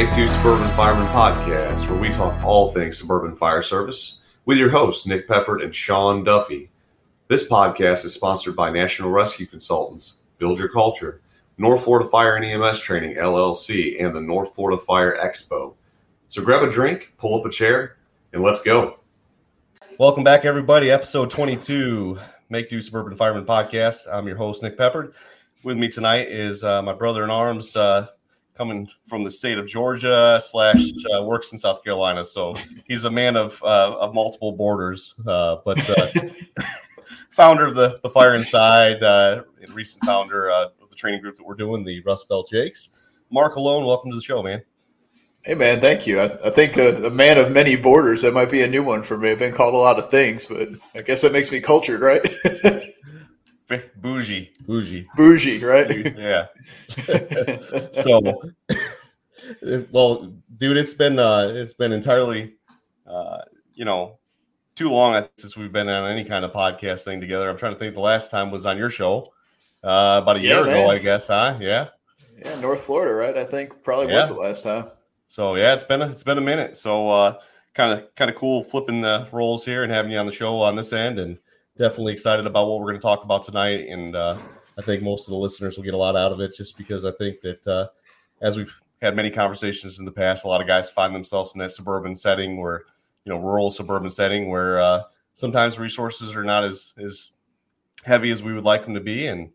Make Do Suburban Fireman podcast, where we talk all things suburban fire service with your hosts, Nick Peppert and Sean Duffy. This podcast is sponsored by National Rescue Consultants, Build Your Culture, North Florida Fire and EMS Training, LLC, and the North Florida Fire Expo. So grab a drink, pull up a chair, and let's go. Welcome back, everybody. Episode 22, Make Do Suburban Fireman podcast. I'm your host, Nick Peppert. With me tonight is uh, my brother in arms, uh, coming from the state of Georgia slash uh, works in South Carolina. So he's a man of uh, of multiple borders, uh, but uh, founder of the the Fire Inside, uh, recent founder uh, of the training group that we're doing, the Rust Belt Jakes. Mark Alone, welcome to the show, man. Hey man, thank you. I, I think a, a, man of many borders that might be a new one for me. I've been called a lot of things, but I guess that makes me cultured, right? bougie, bougie, bougie, right? yeah. so, well, dude, it's been uh, it's been entirely, uh, you know, too long since we've been on any kind of podcast thing together. I'm trying to think. The last time was on your show uh, about a year yeah, ago, I guess. Huh? Yeah. Yeah, North Florida, right? I think probably yeah. was the last time. So yeah, it's been a, it's been a minute. So uh kind of kind of cool flipping the roles here and having you on the show on this end and definitely excited about what we're going to talk about tonight. And uh, I think most of the listeners will get a lot out of it just because I think that uh, as we've had many conversations in the past, a lot of guys find themselves in that suburban setting where, you know, rural suburban setting where uh, sometimes resources are not as, as heavy as we would like them to be. And,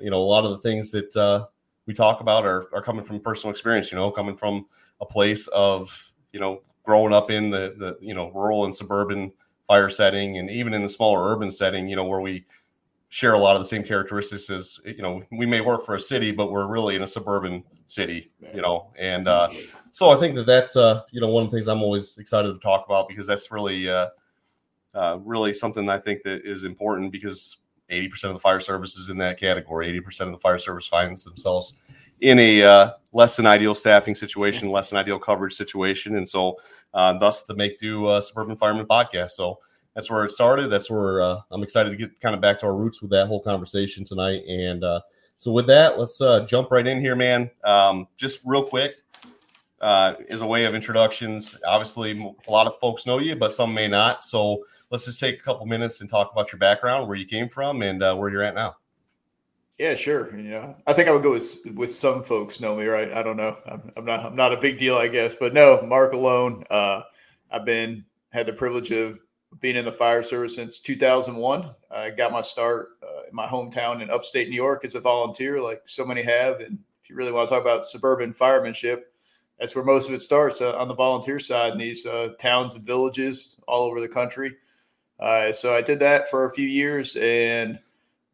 you know, a lot of the things that uh, we talk about are, are coming from personal experience, you know, coming from a place of, you know, growing up in the, the you know, rural and suburban fire setting and even in the smaller urban setting, you know, where we share a lot of the same characteristics as, you know, we may work for a city, but we're really in a suburban city, you know, and uh, so I think that that's, uh, you know, one of the things I'm always excited to talk about because that's really, uh, uh, really something I think that is important because 80% of the fire service is in that category. 80% of the fire service finds themselves in a uh, less than ideal staffing situation, less than ideal coverage situation. And so thus the Make Do uh, Suburban Fireman podcast. So that's where it started. That's where uh, I'm excited to get kind of back to our roots with that whole conversation tonight. And uh, so with that, let's uh, jump right in here, man. Um, just real quick, uh, as a way of introductions. Obviously, a lot of folks know you, but some may not. So let's just take a couple minutes and talk about your background, where you came from, and where you're at now. Yeah, sure. Yeah, I think I would go with with some folks know me, right? I don't know. I'm, I'm not. I'm not a big deal, I guess. But no, Mark alone. Uh, I've been had the privilege of being in the fire service since 2001. I got my start uh, in my hometown in upstate New York as a volunteer, like so many have. And if you really want to talk about suburban firemanship, that's where most of it starts uh, on the volunteer side in these uh, towns and villages all over the country. Uh, so I did that for a few years and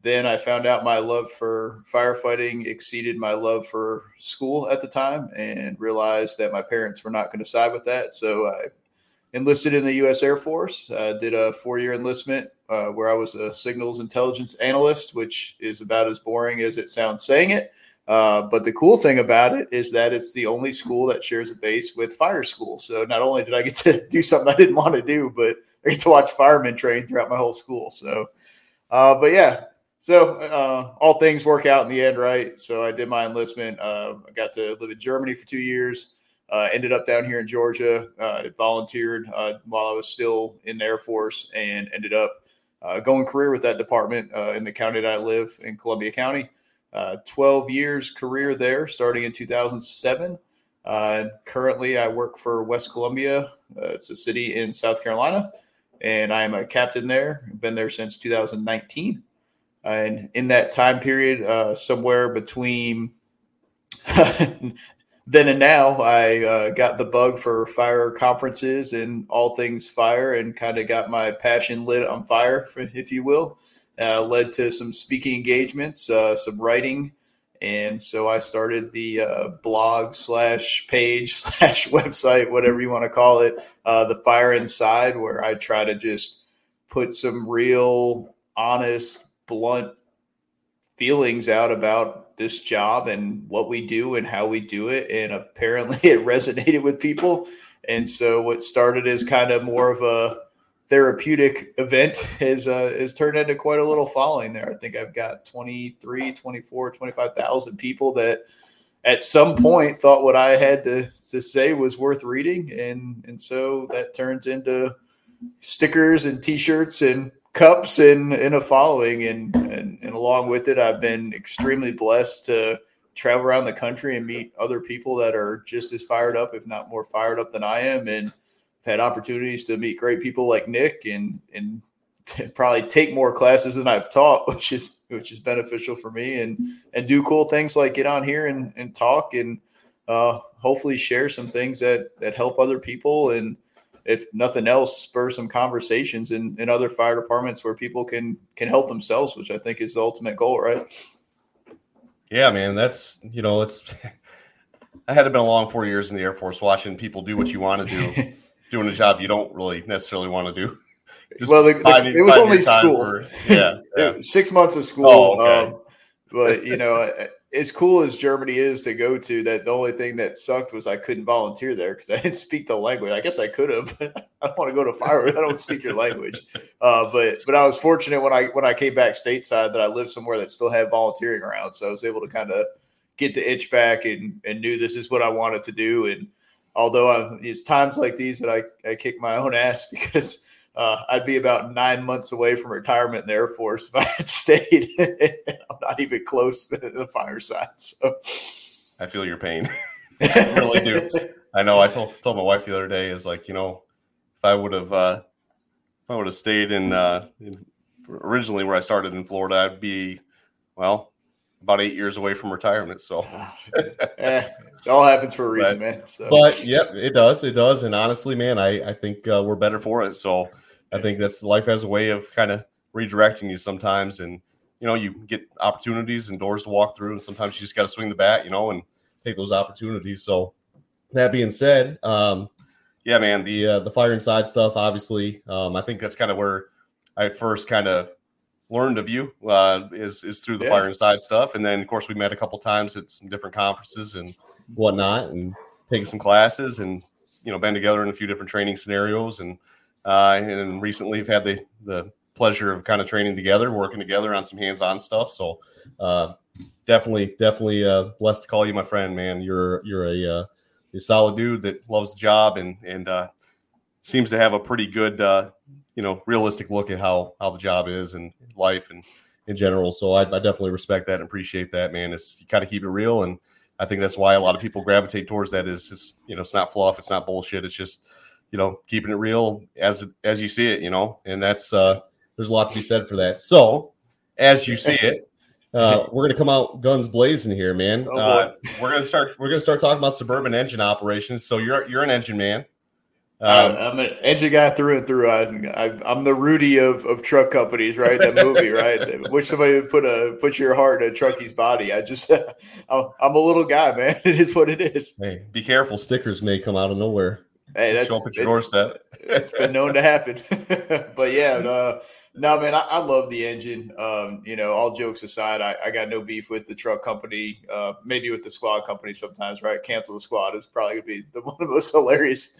then I found out my love for firefighting exceeded my love for school at the time and realized that my parents were not going to side with that. So I enlisted in the U.S. Air Force, uh, did a four year enlistment uh, where I was a signals intelligence analyst, which is about as boring as it sounds saying it. Uh, but the cool thing about it is that it's the only school that shares a base with fire school. So not only did I get to do something I didn't want to do, but I get to watch firemen train throughout my whole school. So, uh, but yeah, so uh, all things work out in the end, right? So I did my enlistment. Uh, I got to live in Germany for two years. Uh, ended up down here in Georgia. Uh, volunteered uh, while I was still in the Air Force, and ended up uh, going career with that department in the county that I live in, Columbia County. Twelve years career there, starting in 2007. currently, I work for West Columbia. it's a city in South Carolina, and I am a captain there. been there since 2019 and in that time period, uh, somewhere between then and now, I uh, got the bug for fire conferences and all things fire, and kind of got my passion lit on fire, if you will. Uh, led to some speaking engagements, some writing, and so I started the uh, blog slash page slash website, whatever you want to call it, uh, the Fire Inside, where I try to just put some real, honest, blunt feelings out about this job and what we do and how we do it. And apparently it resonated with people. And so what started as kind of more of a therapeutic event has, uh, has turned into quite a little following there. I think I've got 23, 24, 25,000 people that at some point thought what I had to, to say was worth reading. And, and so that turns into stickers and t-shirts and cups and, and a following. And, and, and along with it, I've been extremely blessed to travel around the country and meet other people that are just as fired up, if not more fired up than I am. And have had opportunities to meet great people like Nick and, and probably take more classes than I've taught, which is which is beneficial for me, and and do cool things like get on here and, and talk and uh, hopefully share some things that that help other people, and if nothing else, spur some conversations in, in other fire departments where people can can help themselves, which I think is the ultimate goal, right? Yeah, man, that's you know, it's. I had been a long four years in the Air Force, watching people do what you want to do, doing a job you don't really necessarily want to do. Just well, the, the, it was only school. For, yeah, yeah. six months of school. Oh, okay. um, but you know, as cool as Germany is to go to, that the only thing that sucked was I couldn't volunteer there because I didn't speak the language. I guess I could have, but I don't want to go to fire. I don't speak your language. Uh, but but I was fortunate when I when I came back stateside that I lived somewhere that still had volunteering around, so I was able to kind of get the itch back and and knew this is what I wanted to do. And although I'm, it's times like these that I I kick my own ass because uh, I'd be about nine months away from retirement in the Air Force if I had stayed. I'm not even close to the fireside. So I feel your pain. I really do. I know. I told told my wife the other day is like, you know, if I would have uh, if I would have stayed in, uh, in originally where I started in Florida, I'd be well about eight years away from retirement. So eh, it all happens for a reason, but, man. So. But yep, it does. It does. And honestly, man, I I think uh, we're better for it. So I think that's life has a way of kind of redirecting you sometimes, and you know you get opportunities and doors to walk through, and sometimes you just got to swing the bat, you know, and take those opportunities. So that being said, um, yeah, man, the uh, the fire inside stuff, obviously, um, I think that's kind of where I first kind of learned of you uh, is is through the yeah. fire inside stuff, and then of course we met a couple times at some different conferences and whatnot, and taking some classes, and you know been together in a few different training scenarios, and uh, and recently have had the the pleasure of kind of training together, working together on some hands-on stuff. So uh, definitely, definitely uh, blessed to call you my friend, man. You're you're a uh, you're a solid dude that loves the job and and uh, seems to have a pretty good uh, you know realistic look at how how the job is and life and in general. So I, I definitely respect that and appreciate that, man. It's you kind of keep it real and. I think that's why a lot of people gravitate towards that. Is it's you know it's not fluff, it's not bullshit. It's just you know, keeping it real as as you see it, you know, and that's uh, there's a lot to be said for that. So, as you see it, uh, we're gonna come out guns blazing here, man. Oh, uh, we're gonna start. We're gonna start talking about suburban engine operations. So you're you're an engine man. Um, I'm an engine guy through and through. I, am the Rudy of, of truck companies, right? That movie, right? Wish somebody would put a put your heart in a truckie's body. I just, I'm, I'm a little guy, man. It is what it is. Hey, be careful. Stickers may come out of nowhere. Hey, that's show up at your doorstep. it's been known to happen. but yeah, uh, no, man, I, I, love the engine. Um, you know, all jokes aside, I, I, got no beef with the truck company. Uh, maybe with the squad company sometimes, right? Cancel the squad is probably gonna be the, one of the most hilarious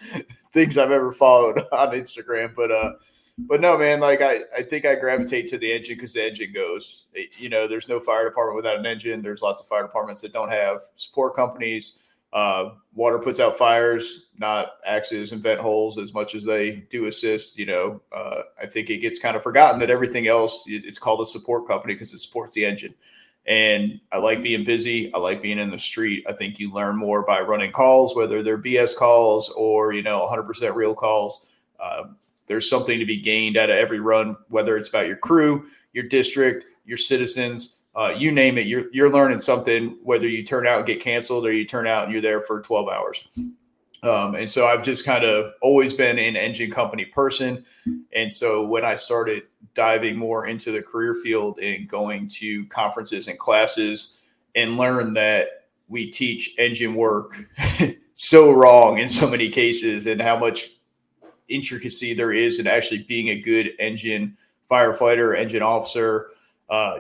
things I've ever followed on Instagram. But uh, but no, man, like I, I think I gravitate to the engine because the engine goes. You know, there's no fire department without an engine. There's lots of fire departments that don't have support companies. Uh, water puts out fires, not axes and vent holes as much as they do assist. You know, uh, I think it gets kind of forgotten that everything else it's called a support company because it supports the engine. And I like being busy. I like being in the street. I think you learn more by running calls, whether they're BS calls or you know 100% real calls. Uh, there's something to be gained out of every run, whether it's about your crew, your district, your citizens uh, you name it, you're you're learning something. Whether you turn out and get canceled or you turn out and you're there for 12 hours. Um, and so I've just kind of always been an engine company person. And so when I started diving more into the career field and going to conferences and classes and learn that we teach engine work so wrong in so many cases and how much intricacy there is in actually being a good engine firefighter, engine officer, uh,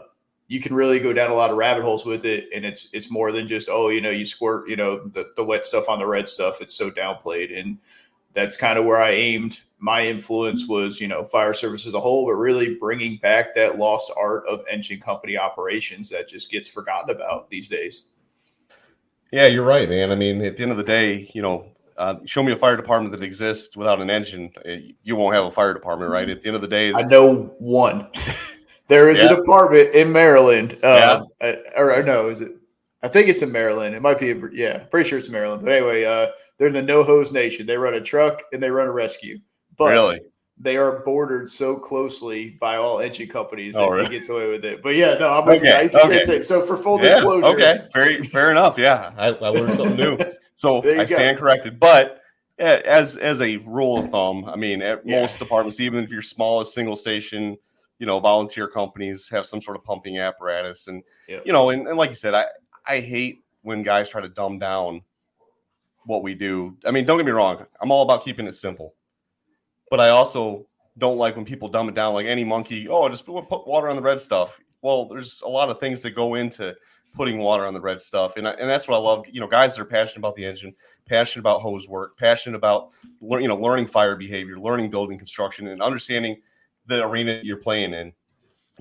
you can really go down a lot of rabbit holes with it and it's it's more than just oh you know you squirt you know the, the wet stuff on the red stuff it's so downplayed and that's kind of where i aimed my influence was you know fire service as a whole but really bringing back that lost art of engine company operations that just gets forgotten about these days Yeah, you're right, man. I mean, at the end of the day, you know, uh, show me a fire department that exists without an engine, eh, you won't have a fire department, right? At the end of the day, I know one. there is yeah. a department in Maryland, uh, yeah. or, or no, is it? I think it's in Maryland. It might be, a, yeah, pretty sure it's Maryland. But anyway, uh, they're in the no hose nation. They run a truck and they run a rescue. But really? they are bordered so closely by all engine companies oh, that really? he gets away with it. But yeah, no, I'm okay. you. I used to okay. say So for full yeah, disclosure, okay, very fair enough. Yeah, I, I learned something new. So I stand corrected. But as as a rule of thumb, I mean, at yeah. most departments, even if you're smallest single station, you know, volunteer companies have some sort of pumping apparatus, and yep. you know, and, and like you said, I I hate when guys try to dumb down what we do. I mean, don't get me wrong, I'm all about keeping it simple, but I also don't like when people dumb it down like any monkey. Oh, just put water on the red stuff. Well, there's a lot of things that go into putting water on the red stuff, and I, and that's what I love. You know, guys that are passionate about the engine, passionate about hose work, passionate about you know learning fire behavior, learning building construction, and understanding the arena you're playing in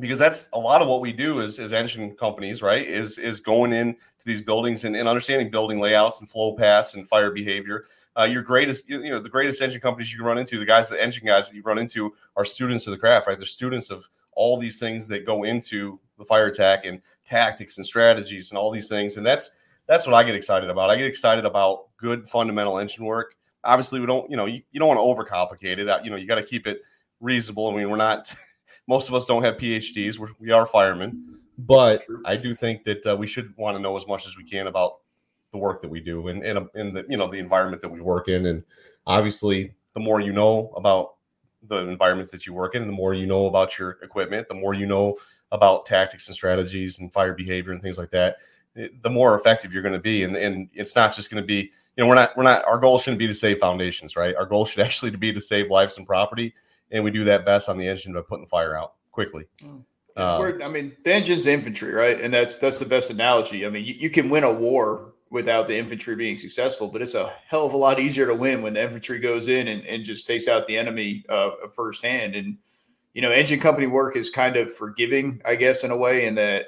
because that's a lot of what we do as, as engine companies, right? Is is going in to these buildings and, and understanding building layouts and flow paths and fire behavior. Uh, your greatest, you know, the greatest engine companies you can run into, the guys, the engine guys that you run into are students of the craft, right? They're students of all these things that go into the fire attack and tactics and strategies and all these things. And that's that's what I get excited about. I get excited about good fundamental engine work. Obviously, we don't, you know, you, you don't want to overcomplicate it. You know, you got to keep it reasonable. I mean, we're not most of us don't have PhDs. We're, we are firemen, but I do think that uh, we should want to know as much as we can about the work that we do and in, in, in the you know the environment that we work in. And obviously, the more you know about the environment that you work in, the more you know about your equipment, the more you know about tactics and strategies and fire behavior and things like that, the more effective you're going to be. And, and it's not just going to be, you know, we're not, we're not, our goal shouldn't be to save foundations, right? Our goal should actually to be to save lives and property and we do that best on the engine by putting the fire out quickly. Mm. Um, I mean, the engine's infantry, right? And that's that's the best analogy. I mean, you, you, can win a war without the infantry being successful, but it's a hell of a lot easier to win when the infantry goes in and, and just takes out the enemy uh, firsthand. And you know, engine company work is kind of forgiving, I guess, in a way, in that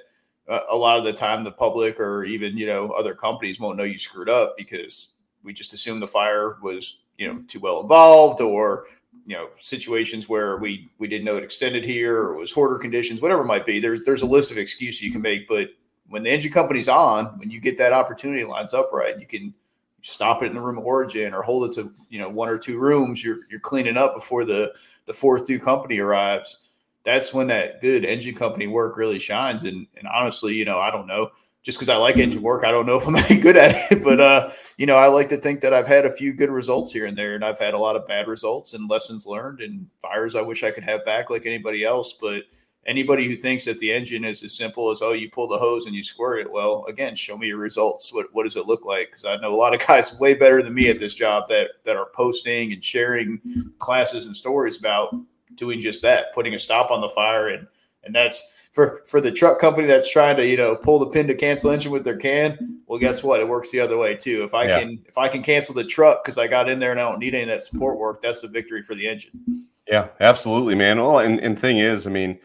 uh, a lot of the time the public or even you know other companies won't know you screwed up because we just assume the fire was you know too well involved or you know situations where we we didn't know it extended here or it was hoarder conditions whatever it might be there's there's a list of excuses you can make but when the engine company's on when you get that opportunity lines up right you can stop it in the room of origin or hold it to you know one or two rooms you're you're cleaning up before the the fourth new company arrives. That's when that good engine company work really shines. And and honestly you know i don't know just because I like engine work, I don't know if I'm any good at it. But uh, you know, I like to think that I've had a few good results here and there, and I've had a lot of bad results and lessons learned and fires I wish I could have back like anybody else. But anybody who thinks that the engine is as simple as oh, you pull the hose and you squirt it, well, again, show me your results. What what does it look like? Because I know a lot of guys way better than me at this job that that are posting and sharing classes and stories about doing just that, putting a stop on the fire and and that's for for the truck company that's trying to you know pull the pin to cancel engine with their can well guess what? It works the other way too. If i yeah. can if i can cancel the truck because i got in there and i don't need any of that support work that's a victory for the engine. Yeah absolutely man. Well and, and thing is i mean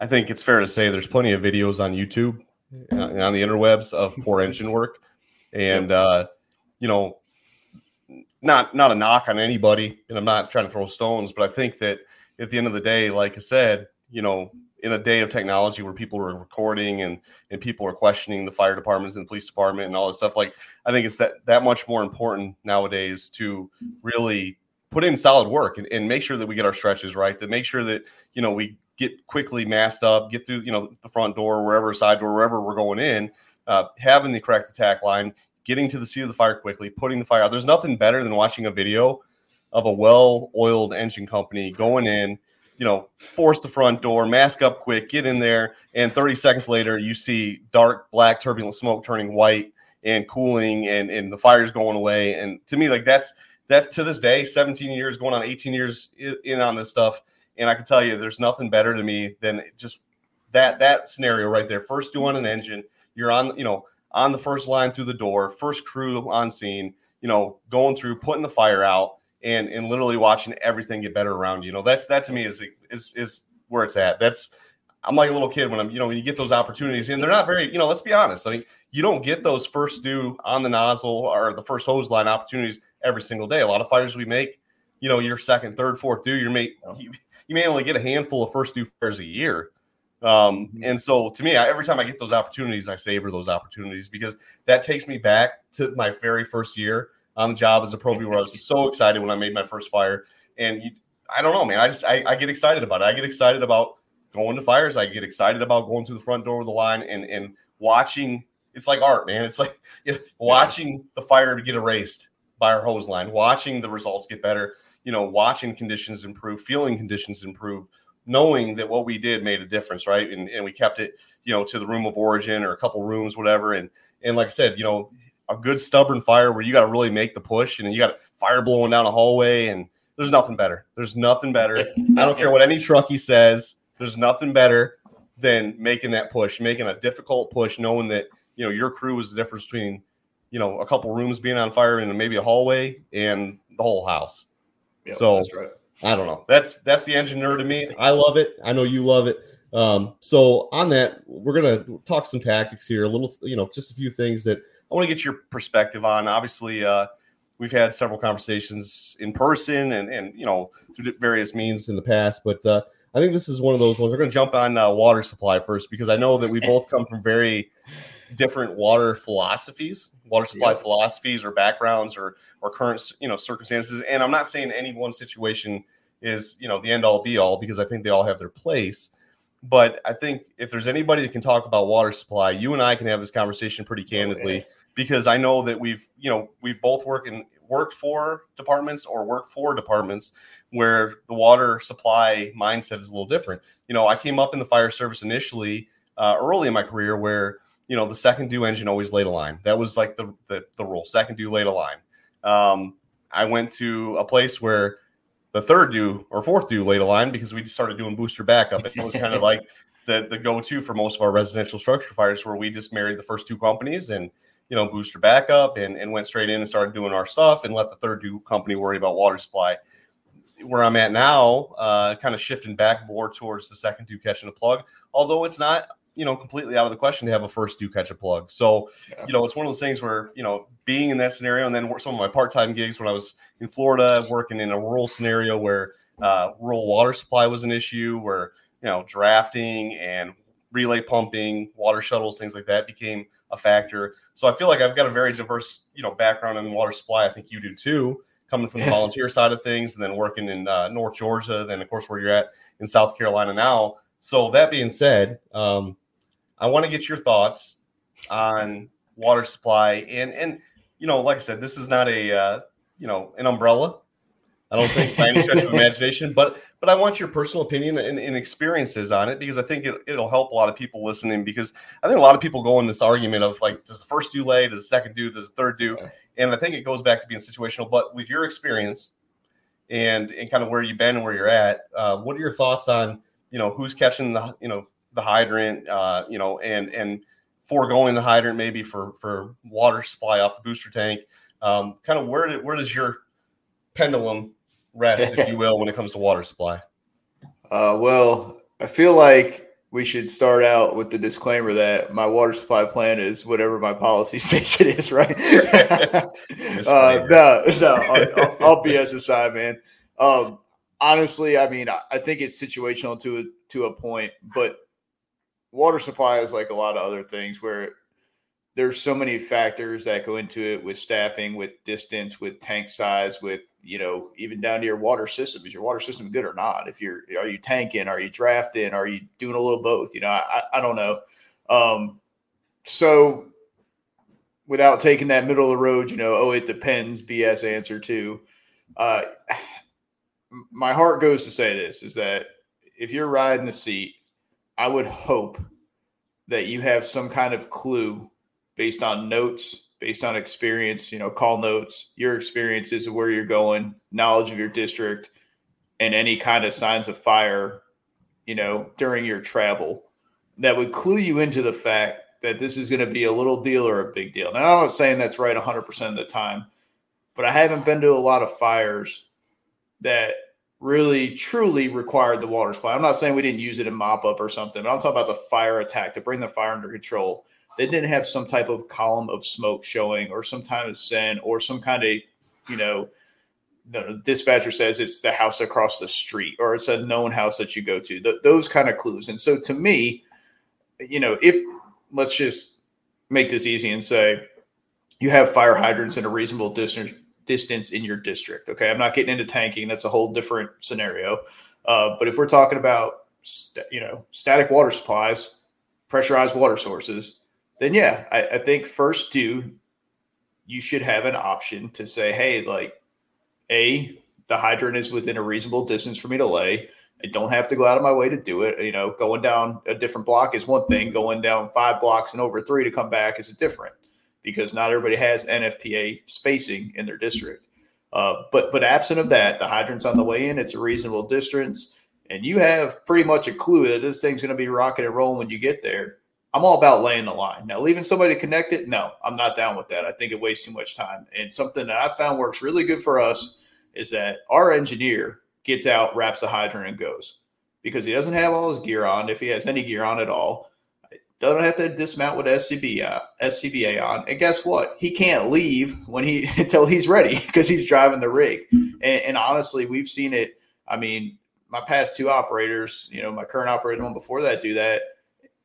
i think it's fair to say there's plenty of videos on youtube uh, on the interwebs of poor engine work. And uh you know not not a knock on anybody and i'm not trying to throw stones but i think that at the end of the day like i said you know in a day of technology where people are recording and and people are questioning the fire departments and the police department and all this stuff like i think it's that that much more important nowadays to really put in solid work and, and make sure that we get our stretches right to make sure that you know we get quickly masked up get through you know the front door wherever side door wherever we're going in uh, having the correct attack line getting to the seat of the fire quickly putting the fire out. There's nothing better than watching a video of a well-oiled engine company going in you know, force the front door, mask up quick, get in there, and 30 seconds later, you see dark black turbulent smoke turning white and cooling, and and the fire's going away. And to me, like that's that to this day, 17 years going on 18 years in on this stuff, and I can tell you, there's nothing better to me than just that that scenario right there. First due on an engine, you're on, you know, on the first line through the door, first crew on scene, you know, going through, putting the fire out and and literally watching everything get better around you. Know, that's that to me is is is where it's at. That's I'm like a little kid when I'm, you know, when you get those opportunities, and they're not very, you know, let's be honest. I mean, you don't get those first due on the nozzle or the first hose line opportunities every single day. A lot of fires we make, you know, your second, third, fourth due, you may you, you may only get a handful of first due fires a year. Um, Mm-hmm. and so to me, I, every time I get those opportunities, I savor those opportunities because that takes me back to my very first year on the job as a pro where I was so excited when I made my first fire. And you, I don't know, man. I just I, I get excited about it. I get excited about going to fires. I get excited about going through the front door of the line and and watching. It's like art, man. It's like you know, watching the fire get erased by our hose line, watching the results get better. You know, watching conditions improve, feeling conditions improve, knowing that what we did made a difference, right? And and we kept it, you know, to the room of origin or a couple rooms, whatever. And and like I said, you know, a good stubborn fire where you got to really make the push, and you got fire blowing down a hallway, and there's nothing better. There's nothing better. I don't care what any truckie says. There's nothing better than making that push, making a difficult push, knowing that you know your crew is the difference between you know a couple rooms being on fire and maybe a hallway and the whole house. Yeah, So- that's right. I don't know. That's that's the engine nerd to me. I love it. I know you love it. Um, so on that, we're gonna talk some tactics here. A little, you know, just a few things that I want to get your perspective on. Obviously, uh, we've had several conversations in person and and you know through various means in the past, but uh, I think this is one of those ones. We're gonna jump on uh, water supply first because I know that we both come from very different water philosophies, water supply Yep. philosophies or backgrounds or or current you know circumstances. And I'm not saying any one situation is you know the end all be all because I think they all have their place. But I think if there's anybody that can talk about water supply, you and I can have this conversation pretty candidly yeah. because I know that we've you know we've both worked in worked for departments or worked for departments where the water supply mindset is a little different. You know, I came up in the fire service initially uh, early in my career where you know the second due engine always laid a line. That was like the the, the rule. Second due laid a line. Um, I went to a place where the third due or fourth due laid a line because we just started doing booster backup. It was kind of like the the go to for most of our residential structure fires, where we just married the first two companies and you know booster backup and and went straight in and started doing our stuff and let the third due company worry about water supply. Where I'm at now, uh, kind of shifting back more towards the second due catching a plug, although it's not you know completely out of the question to have a first due catch a plug. So Yeah. you know it's one of those things where you know being in that scenario and then some of my part-time gigs when I was in Florida working in a rural scenario where uh, rural water supply was an issue, where you know drafting and relay pumping, water shuttles, things like that became a factor. So I feel like I've got a very diverse you know background in water supply. I think you do too, coming from the volunteer side of things, and then working in uh, North Georgia, then of course where you're at in South Carolina now. So that being said, um, I want to get your thoughts on water supply and and you know, like I said, this is not a uh, you know an umbrella. I don't think by any stretch of imagination, but but I want your personal opinion and, and experiences on it because I think it, it'll help a lot of people listening. Because I think a lot of people go in this argument of like, does the first due lay, does the second due, does the third due, and I think it goes back to being situational. But with your experience and and kind of where you've been and where you're at, uh, what are your thoughts on you know who's catching the you know the hydrant, uh, you know, and and foregoing the hydrant maybe for for water supply off the booster tank. Um, kind of where did, where does your pendulum rest, if you will, when it comes to water supply? Uh, well, I feel like we should start out with the disclaimer that my water supply plan is whatever my policy states it is, right? uh, no, no, I'll, I'll, BS aside, man. Um, honestly, I mean, I, I think it's situational to a, to a point, but water supply is like a lot of other things where there's so many factors that go into it with staffing, with distance, with tank size, with you know, even down to your water system. Is your water system good or not? If you're are you tanking, are you drafting, are you doing a little both? You know, I, I don't know. Um, so without taking that middle of the road, you know, oh, it depends BS answer too. Uh, my heart goes to say this is that if you're riding the seat, I would hope that you have some kind of clue based on notes, based on experience, you know, call notes, your experiences of where you're going, knowledge of your district, and any kind of signs of fire, you know, during your travel that would clue you into the fact that this is going to be a little deal or a big deal. Now, I'm not saying that's right 100% of the time, but I haven't been to a lot of fires that really truly required the water supply. I'm not saying we didn't use it in mop up or something, but I'm talking about the fire attack to bring the fire under control. They didn't have some type of column of smoke showing or some kind of scent or some kind of, you know, the dispatcher says it's the house across the street or it's a known house that you go to, th- those kind of clues. And so to me, you know, if let's just make this easy and say you have fire hydrants in a reasonable distance distance in your district. Okay, I'm not getting into tanking; that's a whole different scenario. Uh, but if we're talking about st- you know static water supplies, pressurized water sources, then yeah, I, I think first due you should have an option to say, hey, like a the hydrant is within a reasonable distance for me to lay. I don't have to go out of my way to do it. You know, going down a different block is one thing. Going down five blocks and over three to come back is a different because not everybody has NFPA spacing in their district. Uh, but but absent of that, the hydrant's on the way in. It's a reasonable distance, and you have pretty much a clue that this thing's going to be rocking and rolling when you get there. I'm all about laying the line. Now, leaving somebody to connect it, no, I'm not down with that. I think it wastes too much time. And something that I found works really good for us is that our engineer gets out, wraps the hydrant, and goes because he doesn't have all his gear on, if he has any gear on at all. Doesn't have to dismount with SCB, uh, SCBA on. And guess what? He can't leave when he until he's ready because he's driving the rig. And, and, honestly, we've seen it. I mean, my past two operators, you know, my current operator one before that, do that.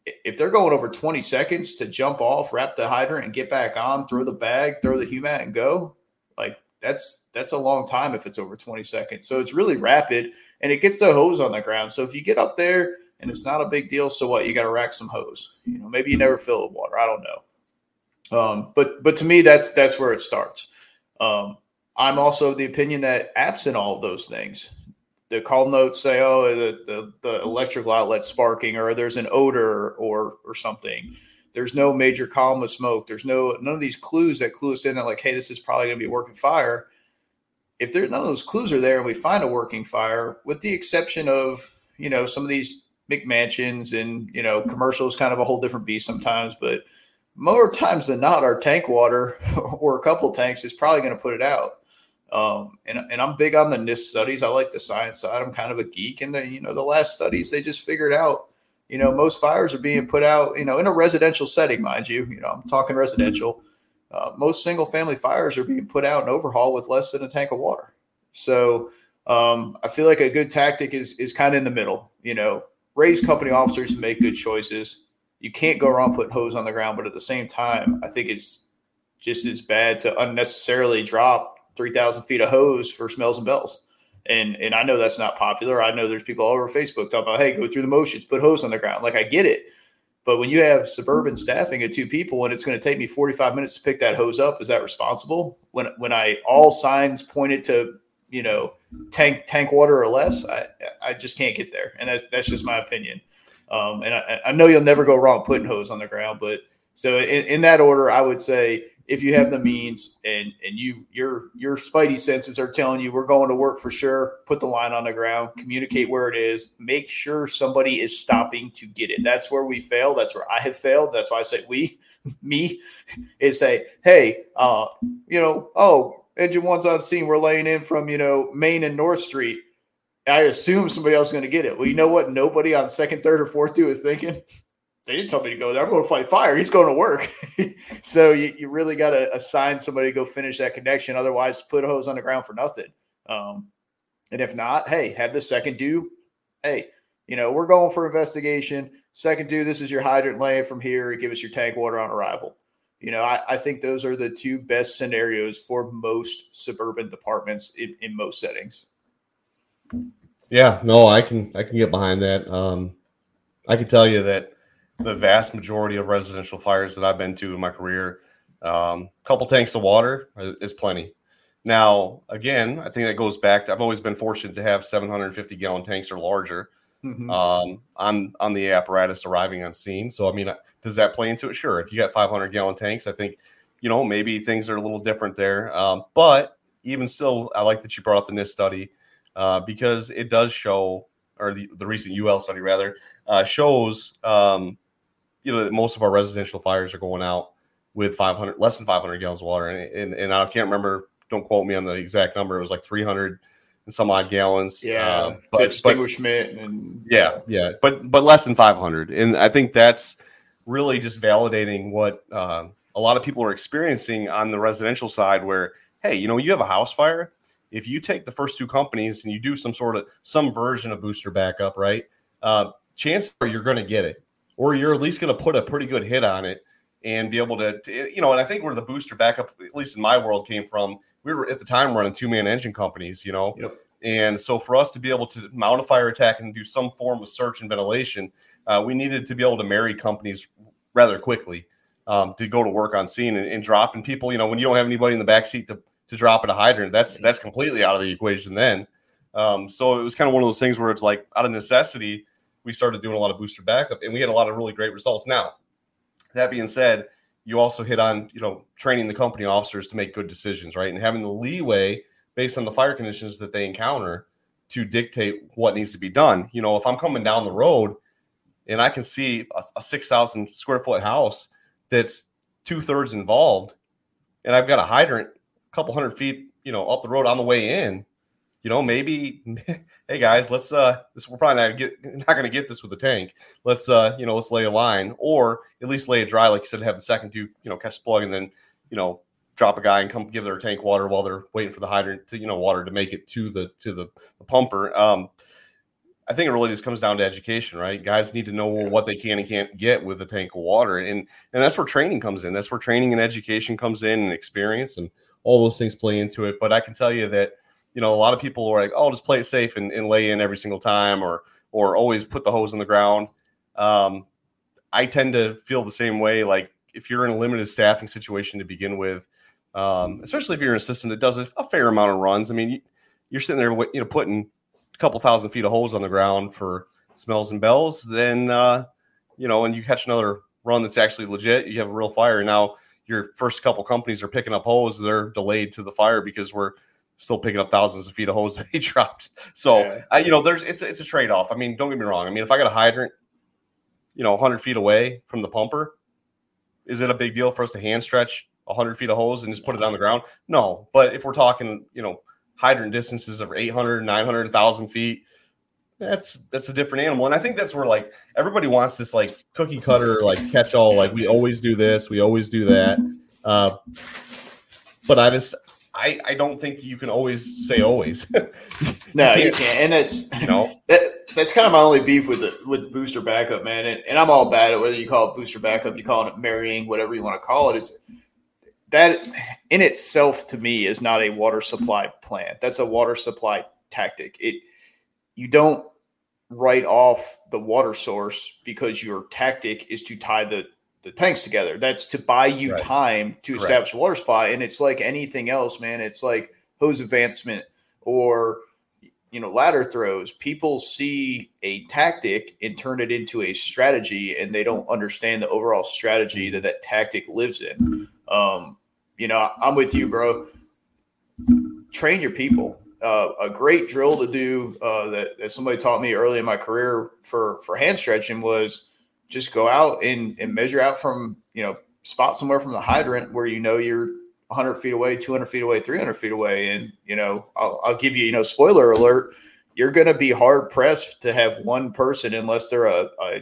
If they're going over 20 seconds to jump off, wrap the hydrant, and get back on, throw the bag, throw the humat, and go, like that's that's a long time if it's over 20 seconds. So it's really rapid and it gets the hose on the ground. So if you get up there and it's not a big deal, so what? You got to rack some hose. You know, maybe you never fill it with water. I don't know. Um, but but to me, that's that's where it starts. Um, I'm also of the opinion that absent all of those things, the call notes say, oh, the, the, the electrical outlet sparking, or there's an odor or or something. There's no major column of smoke. There's no none of these clues that clue us in that like, hey, this is probably going to be a working fire. If there's none of those clues are there, and we find a working fire, with the exception of you know some of these McMansions and you know commercials, kind of a whole different beast sometimes, but more times than not, our tank water or a couple tanks is probably going to put it out. Um, and, and I'm big on the NIST studies. I like the science side. I'm kind of a geek. And the, you know, the last studies, they just figured out you know, most fires are being put out, you know, in a residential setting, mind you. You know, I'm talking residential. Uh, most single family fires are being put out and overhaul with less than a tank of water. So um, I feel like a good tactic is is kind of in the middle. You know, raise company officers to make good choices. You can't go wrong putting hose on the ground, but at the same time, I think it's just as bad to unnecessarily drop three thousand feet of hose for smells and bells. And and I know that's not popular. I know there's people all over Facebook talking about, hey, go through the motions, put hose on the ground. Like I get it. But when you have suburban staffing of two people and it's going to take me 45 minutes to pick that hose up, is that responsible? When when I all signs pointed to, you know, tank tank water or less, I I just can't get there. And that's that's just my opinion. Um, and I, I know you'll never go wrong putting hose on the ground, but so in, in that order, I would say if you have the means and and you your your spidey senses are telling you we're going to work for sure put the line on the ground communicate where it is make sure somebody is stopping to get it that's where we fail that's where i have failed that's why i say we me is say hey uh you know oh engine one's on scene we're laying in from you know main and north street i assume somebody else is going to get it well you know what nobody on second third or fourth two is thinking they didn't tell me to go there. I'm going to fight fire. He's going to work. so you, you really got to assign somebody to go finish that connection. Otherwise, put a hose on the ground for nothing. Um, and if not, hey, have the second due. Hey, you know, we're going for investigation. Second due, this is your hydrant laying from here. Give us your tank water on arrival. You know, I, I think those are the two best scenarios for most suburban departments in, in most settings. Yeah, no, I can I can get behind that. Um, I can tell you that the vast majority of residential fires that I've been to in my career, a um, couple tanks of water is plenty. Now, again, I think that goes back to I've always been fortunate to have 750 gallon tanks or larger mm-hmm. um, on on the apparatus arriving on scene. So, I mean, does that play into it? Sure. If you got 500 gallon tanks, I think you know maybe things are a little different there. Um, but even still, I like that you brought up the NIST study uh, because it does show, or the, the recent UL study rather, uh, shows um, you know that most of our residential fires are going out with 500 less than 500 gallons of water and, and, and i can't remember don't quote me on the exact number it was like 300 and some odd gallons. Yeah, uh, but, extinguishment but, and yeah, yeah, but but less than 500, and I think that's really just validating what uh, a lot of people are experiencing on the residential side, where hey, you know, you have a house fire. If you take the first two companies and you do some sort of some version of booster backup, right? Uh, chances are you're going to get it, or you're at least going to put a pretty good hit on it and be able to, to, you know, and I think where the booster backup, at least in my world, came from, we were at the time running two man engine companies, you know, yep. and so for us to be able to mount a fire attack and do some form of search and ventilation, uh, we needed to be able to marry companies rather quickly um, to go to work on scene and, and dropping people. You know, when you don't have anybody in the back seat to to drop at a hydrant, that's that's completely out of the equation then. Um, so it was kind of one of those things where it's like out of necessity, we started doing a lot of booster backup, and we had a lot of really great results. Now, that being said, you also hit on you know training the company officers to make good decisions, right, and having the leeway based on the fire conditions that they encounter to dictate what needs to be done. You know, if I'm coming down the road and I can see a, a six thousand square foot house that's two thirds involved, and I've got a hydrant a couple hundred feet, you know, up the road on the way in, you know, maybe, hey guys, let's uh, this we're probably not not going to get this with the tank. Let's uh, you know, let's lay a line, or at least lay it dry, like you said, have the second dude, you know, catch the plug, and then you know, drop a guy and come give their tank water while they're waiting for the hydrant to you know water to make it to the to the, the pumper. Um, I think it really just comes down to education, right? Guys need to know what they can and can't get with a tank of water, and and that's where training comes in. That's where training and education comes in, and experience, and all those things play into it. But I can tell you that you know a lot of people are like, "Oh, just play it safe and, and lay in every single time," or or always put the hose in the ground. Um, I tend to feel the same way. Like if you're in a limited staffing situation to begin with, um, especially if you're in a system that does a, fair amount of runs. I mean, you, are sitting there, you know, putting couple thousand feet of holes on the ground for smells and bells. Then, uh, you know, and you catch another run that's actually legit. You have a real fire. Now, your first couple companies are picking up hose, they're delayed to the fire because we're still picking up thousands of feet of hose that he dropped. So yeah. I, you know, there's it's it's a trade off. I mean, don't get me wrong. I mean, if I got a hydrant, you know, 100 feet away from the pumper, is it a big deal for us to hand stretch 100 feet of hose and just put it on the ground? No. But if we're talking, you know, hydrant distances of 800, 900, 1,000 feet, that's that's a different animal. And i think that's where like everybody wants this like cookie cutter like catch all like we always do this we always do that. Uh, but i just i i don't think you can always say always. No you, can't. and that's you know? that, that's kind of my only beef with the with booster backup man and, and i'm all bad at whether you call it booster backup you call it marrying whatever you want to call it is that in itself to me is not a water supply plan that's a water supply tactic it you don't write off the water source because your tactic is to tie the the tanks together. That's to buy you right. time to Correct. establish water supply. And it's like anything else, man. It's like hose advancement or you know ladder throws. People see a tactic and turn it into a strategy, and they don't understand the overall strategy that that tactic lives in. Um, you know, I'm with you, bro. Train your people uh, a great drill to do uh, that, that, somebody taught me early in my career for for hand stretching was just go out and, and measure out from you know spot somewhere from the hydrant where you know you're 100 feet away 200 feet away 300 feet away and you know I'll, I'll give you you know spoiler alert you're going to be hard pressed to have one person unless they're a, a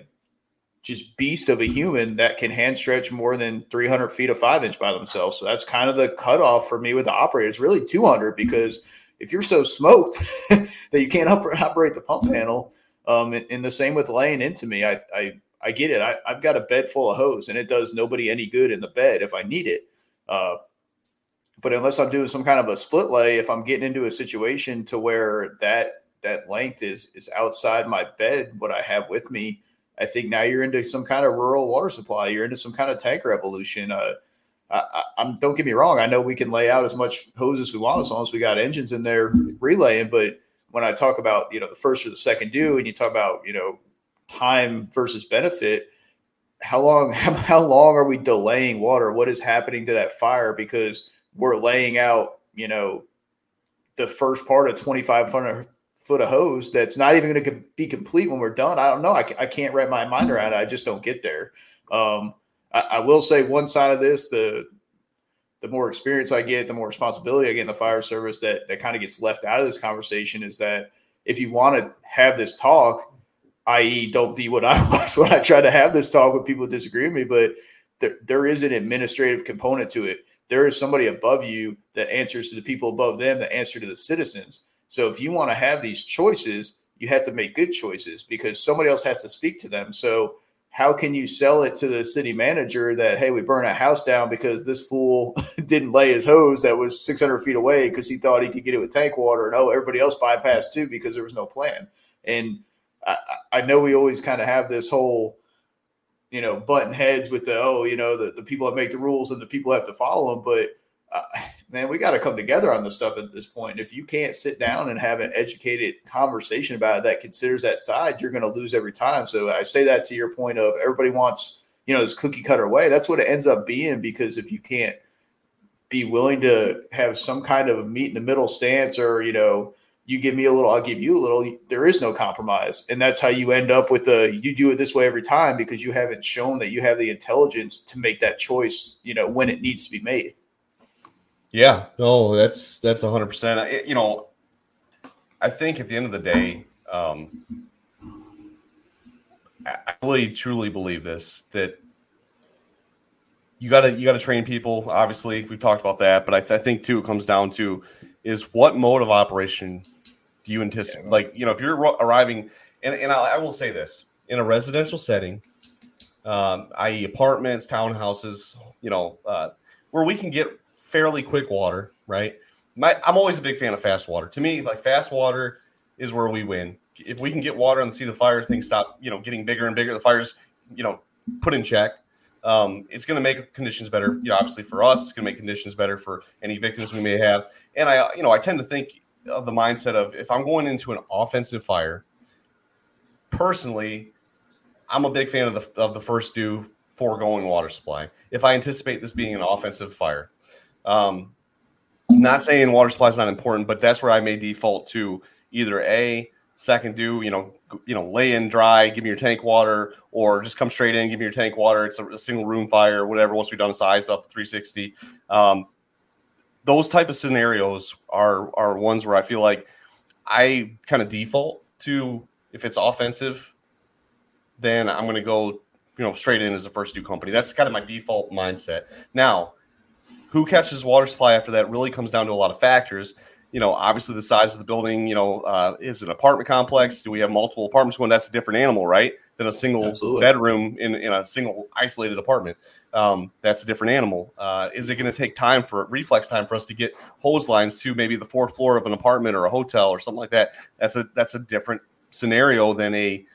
just beast of a human that can hand stretch more than 300 feet of five inch by themselves. So that's kind of the cutoff for me with the operator. It's really 200 because if you're so smoked that you can't operate the pump panel, um, and, the same with laying into me, I, I, I get it. I, have got a bed full of hose, and it does nobody any good in the bed if I need it. Uh, but unless I'm doing some kind of a split lay, if I'm getting into a situation to where that that length is is outside my bed, what I have with me, I think now you're into some kind of rural water supply. You're into some kind of tanker revolution. Uh, I, I, don't get me wrong. I know we can lay out as much hose as we want as long as we got engines in there relaying. But when I talk about you know the first or the second due, and you talk about you know time versus benefit, how long how, long are we delaying water? What is happening to that fire because we're laying out you know the first part of twenty five hundred foot of hose that's not even going to be complete when we're done. I don't know. I, I can't wrap my mind around it. I just don't get there. Um, I, I will say one side of this: the the more experience I get, the more responsibility I get in the fire service that that kind of gets left out of this conversation is that if you want to have this talk, i.e., don't be what I was when I try to have this talk with people who disagree with me, but there, there is an administrative component to it. There is somebody above you that answers to the people above them that answer to the citizens. So if you want to have these choices, you have to make good choices because somebody else has to speak to them. So how can you sell it to the city manager that hey we burn a house down because this fool didn't lay his hose that was 600 feet away because he thought he could get it with tank water and oh everybody else bypassed too because there was no plan and i, I know we always kind of have this whole you know button heads with the oh you know the, the people that make the rules and the people have to follow them but uh, man, we got to come together on this stuff at this point. If you can't sit down and have an educated conversation about it that considers that side, you're going to lose every time. So I say that to your point of everybody wants, you know, this cookie cutter way. That's what it ends up being because if you can't be willing to have some kind of meet in the middle stance or, you know, you give me a little, I'll give you a little. There is no compromise, and that's how you end up with the you do it this way every time because you haven't shown that you have the intelligence to make that choice. You know when it needs to be made. Yeah, no, that's that's hundred percent. You know, I think at the end of the day, um, I really truly believe this that you gotta you gotta train people. Obviously, we've talked about that, but I, th- I think too it comes down to is what mode of operation do you anticipate? Yeah. Like you know, if you're arriving, and and I, I will say this in a residential setting, um, i.e., apartments, townhouses, you know, uh, where we can get fairly quick water, right? My, I'm always a big fan of fast water. To me, like fast water is where we win. If we can get water on the of the fire, things stop, you know, getting bigger and bigger. The fires, you know, put in check. Um, it's going to make conditions better. You know, obviously for us, it's going to make conditions better for any victims we may have. And I, you know, I tend to think of the mindset of if I'm going into an offensive fire, personally, I'm a big fan of the of the first due foregoing water supply. If I anticipate this being an offensive fire, um, not saying water supply is not important, but that's where I may default to either a second due you know, you know, lay in dry, give me your tank water, or just come straight in, give me your tank water. It's a, a single room fire, whatever. Once we've done a size up 360, um, those type of scenarios are are ones where I feel like I kind of default to if it's offensive, then I'm going to go, you know, straight in as a first due company. That's kind of my default mindset. Now, who catches water supply after that really comes down to a lot of factors. You know, obviously the size of the building. You know, uh, is it an apartment complex? Do we have multiple apartments going? That's a different animal, right? Than a single Absolutely. bedroom in, in a single isolated apartment. Um, that's a different animal. Uh, is it going to take time for reflex time for us to get hose lines to maybe the fourth floor of an apartment or a hotel or something like that? That's a that's a different scenario than a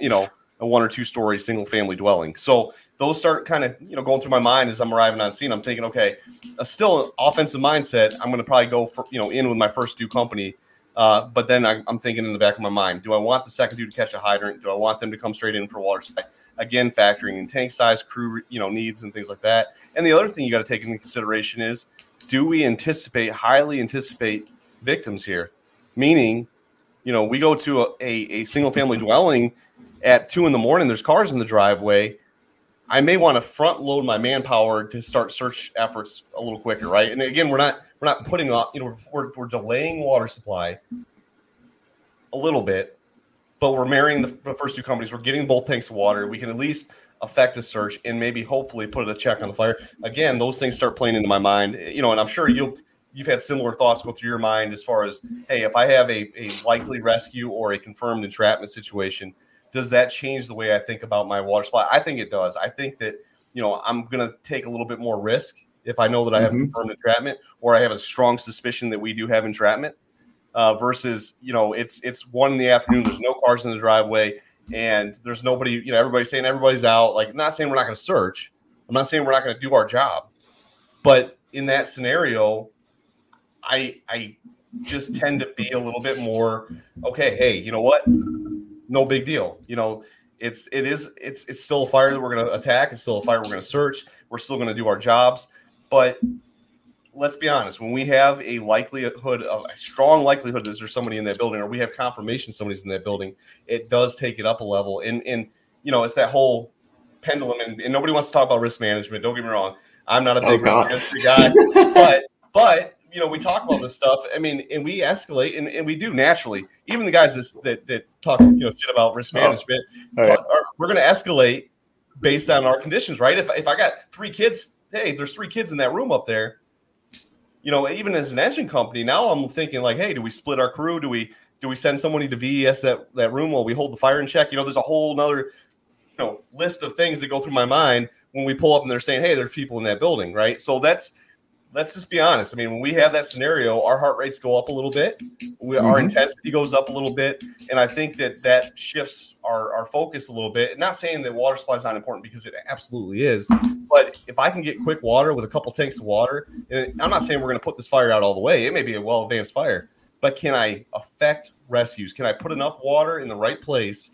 you know a one or two story single family dwelling. So those start kind of you know going through my mind as I'm arriving on scene. I'm thinking, okay, a still offensive mindset. I'm going to probably go for you know in with my first due company. Uh, but then I, am thinking in the back of my mind, do I want the second due to catch a hydrant? Do I want them to come straight in for water supply? Again, factoring in tank size, crew you know needs and things like that. And the other thing you got to take into consideration is, do we anticipate highly anticipate victims here? Meaning, you know, we go to a, a, a single family dwelling at two in the morning, there's cars in the driveway. I may want to front load my manpower to start search efforts a little quicker, right? And again, we're not we're not putting on, you know, we're, we're delaying water supply a little bit, but we're marrying the, the first two companies. We're getting both tanks of water. We can at least affect a search and maybe hopefully put a check on the fire. Again, those things start playing into my mind, you know, and I'm sure you'll you've had similar thoughts go through your mind as far as, hey, if I have a, a likely rescue or a confirmed entrapment situation – does that change the way I think about my water supply? I think it does. I think that you know I'm going to take a little bit more risk if I know that I have mm-hmm. confirmed entrapment or I have a strong suspicion that we do have entrapment. Uh, versus you know it's it's one in the afternoon. There's no cars in the driveway and there's nobody. You know everybody's saying everybody's out. Like not saying we're not going to search. I'm not saying we're not going to do our job, but in that scenario, I I just tend to be a little bit more okay. Hey, you know what? No big deal. You know, it's it is it's it's still a fire that we're going to attack. It's still a fire we're going to search. We're still going to do our jobs. But let's be honest, when we have a likelihood of a strong likelihood that there's somebody in that building, or we have confirmation somebody's in that building, it does take it up a level. And and you know, it's that whole pendulum. And, and nobody wants to talk about risk management. Don't get me wrong. I'm not a big oh, risk guy, but but you know, we talk about this stuff. I mean, and we escalate, and, and we do naturally. Even the guys that that, that talk, you know, shit about risk oh, management, oh, right. are, we're going to escalate based on our conditions, right? If if I got three kids, hey, there's three kids in that room up there. You know, even as an engine company, now I'm thinking like, hey, do we split our crew? Do we do we send somebody to VES that that room while we hold the fire in check? You know, there's a whole another you know list of things that go through my mind when we pull up and they're saying, hey, there's people in that building, right? So that's let's just be honest. I mean, when we have that scenario, our heart rates go up a little bit, we, mm-hmm. our intensity goes up a little bit, and I think that that shifts our, our focus a little bit. Not saying that water supply is not important because it absolutely is, but if I can get quick water with a couple tanks of water, and I'm not saying we're going to put this fire out all the way. It may be a well advanced fire, but can I affect rescues? Can I put enough water in the right place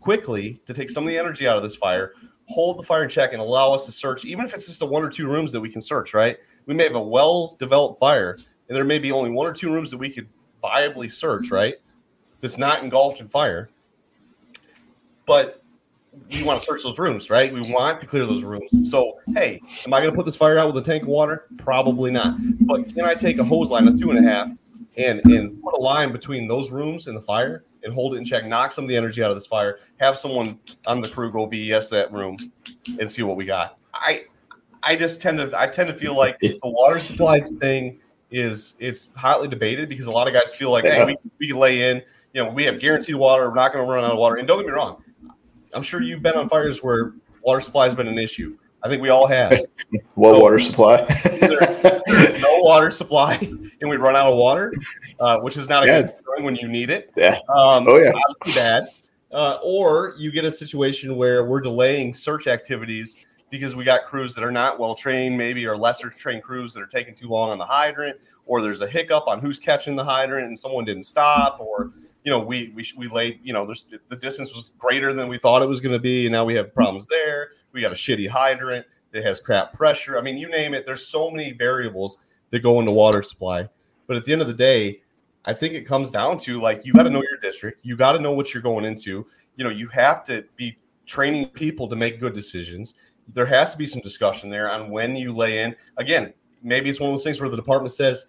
quickly to take some of the energy out of this fire? Hold the fire in check and allow us to search, even if it's just a one or two rooms that we can search, right? We may have a well developed fire and there may be only one or two rooms that we could viably search, right? That's not engulfed in fire. But we want to search those rooms, right? We want to clear those rooms. So, hey, am I going to put this fire out with a tank of water? Probably not. But can I take a hose line, a two and a half, and and put a line between those rooms and the fire and hold it in check, knock some of the energy out of this fire, have someone on the crew go VES that room and see what we got. I I just tend to I tend to feel like the water supply thing is it's hotly debated because a lot of guys feel like, hey, we, we lay in, you know, we have guaranteed water, we're not going to run out of water. And don't get me wrong, I'm sure you've been on fires where water supply has been an issue. I think we all have. Low so, water supply. no water supply, and we run out of water, uh, which is not a yeah. good thing when you need it. Yeah. Um, oh yeah. bad. Uh, or you get a situation where we're delaying search activities because we got crews that are not well trained, maybe or lesser trained crews that are taking too long on the hydrant, or there's a hiccup on who's catching the hydrant and someone didn't stop, or you know we we we laid you know there's the distance was greater than we thought it was going to be, and now we have problems there. We got a shitty hydrant that has crap pressure. I mean, you name it. There's so many variables that go into water supply, but at the end of the day. I think it comes down to like you got to know your district, you got to know what you're going into. You know, you have to be training people to make good decisions there has to be some discussion there on when you lay in. Again, maybe it's one of those things where the department says,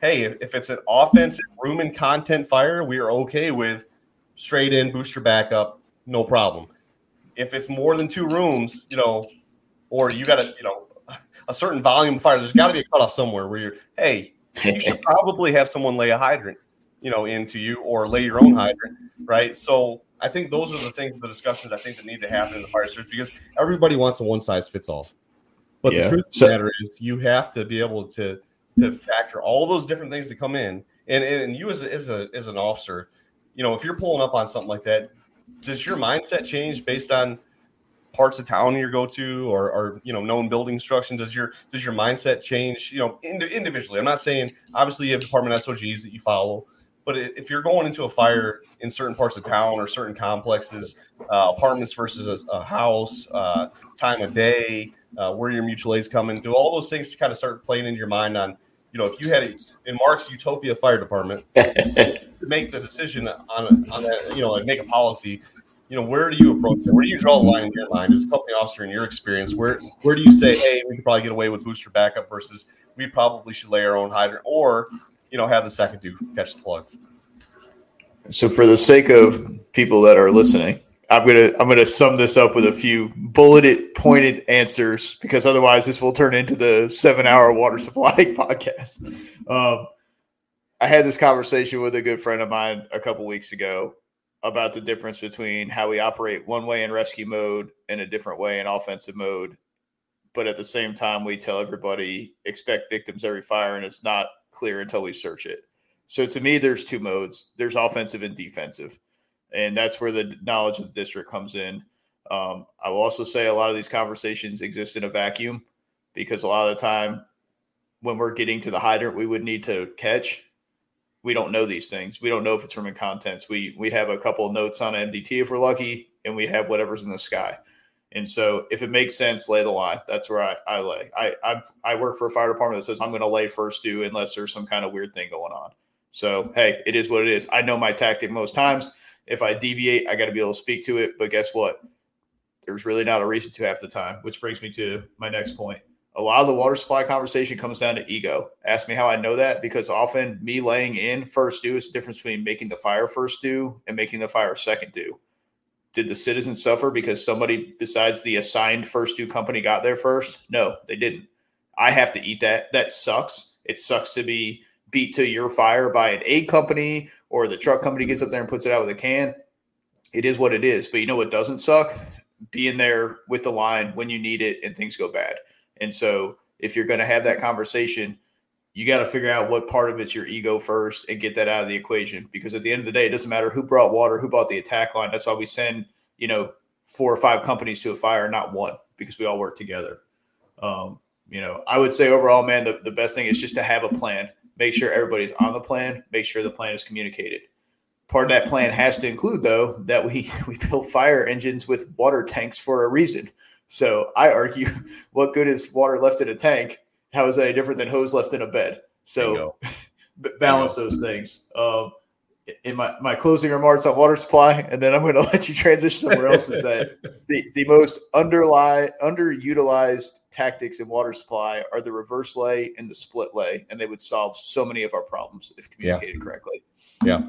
hey, if it's an offensive room and content fire, we are okay with straight in booster backup, no problem. If it's more than two rooms, you know, or you got a, you know, a certain volume fire, there's got to be a cutoff somewhere where you're, hey, you should probably have someone lay a hydrant, you know, into you or lay your own hydrant, right? So I think those are the things, the discussions I think that need to happen in the fire service because everybody wants a one size fits all. But yeah. the truth of the matter is, you have to be able to to factor all those different things that come in. And and you as a, as a as an officer, you know, if you're pulling up on something like that, does your mindset change based on parts of town you go to or, or you know known building instruction does your does your mindset change you know individually i'm not saying obviously you have department SOGs that you follow but if you're going into a fire in certain parts of town or certain complexes, uh, apartments versus a, a house, uh, time of day, uh, where your mutual aid's coming, do all those things to kind of start playing into your mind on, you know, if you had a, in Mark's Utopia Fire Department to make the decision on, on that, you know, like make a policy, you know, where do you approach it? Where do you draw the line in your mind as a company officer in your experience? Where where do you say, hey, we could probably get away with booster backup versus we probably should lay our own hydrant, or you know have the second to catch the plug. So, for the sake of people that are listening, I'm gonna I'm gonna sum this up with a few bulleted, pointed answers because otherwise this will turn into the seven hour water supply podcast. Um, I had this conversation with a good friend of mine a couple weeks ago about the difference between how we operate one way in rescue mode and a different way in offensive mode. But at the same time, we tell everybody expect victims every fire, and it's not clear until we search it. So to me, there's two modes. There's offensive and defensive, and that's where the knowledge of the district comes in. Um, I will also say a lot of these conversations exist in a vacuum because a lot of the time when we're getting to the hydrant we would need to catch, we don't know these things. We don't know if it's room and contents. We we have a couple of notes on MDT if we're lucky, and we have whatever's in the sky. And so, if it makes sense, lay the line. That's where I, I lay. I I've, i work for a fire department that says I'm going to lay first due unless there's some kind of weird thing going on. So hey, it is what it is. I know my tactic most times. If I deviate, I got to be able to speak to it. But guess what? There's really not a reason to half the time. Which brings me to my next point. a lot of the water supply conversation comes down to ego. Ask me how I know that because often me laying in first due is the difference between making the fire first due and making the fire second due. Did the citizens suffer because somebody besides the assigned first due company got there first? No, they didn't. I have to eat that. That sucks. It sucks to be beat to your fire by an aid company or the truck company gets up there and puts it out with a can. It is what it is. But you know what doesn't suck? Being there with the line when you need it and things go bad. And so if you're going to have that conversation, you got to figure out what part of it's your ego first and get that out of the equation. Because at the end of the day, it doesn't matter who brought water, who bought the attack line. That's why we send, you know, four or five companies to a fire, not one, because we all work together. Um, you know, I would say overall, man, the, the best thing is just to have a plan. Make sure everybody's on the plan. Make sure the plan is communicated. Part of that plan has to include, though, that we we build fire engines with water tanks for a reason. So I argue, what good is water left in a tank? How is that any different than hose left in a bed? So balance those things. Um, in my, my closing remarks on water supply, and then I'm going to let you transition somewhere else. Is that the, the most underlie underutilized tactics in water supply are the reverse lay and the split lay, and they would solve so many of our problems if communicated yeah. correctly. Yeah.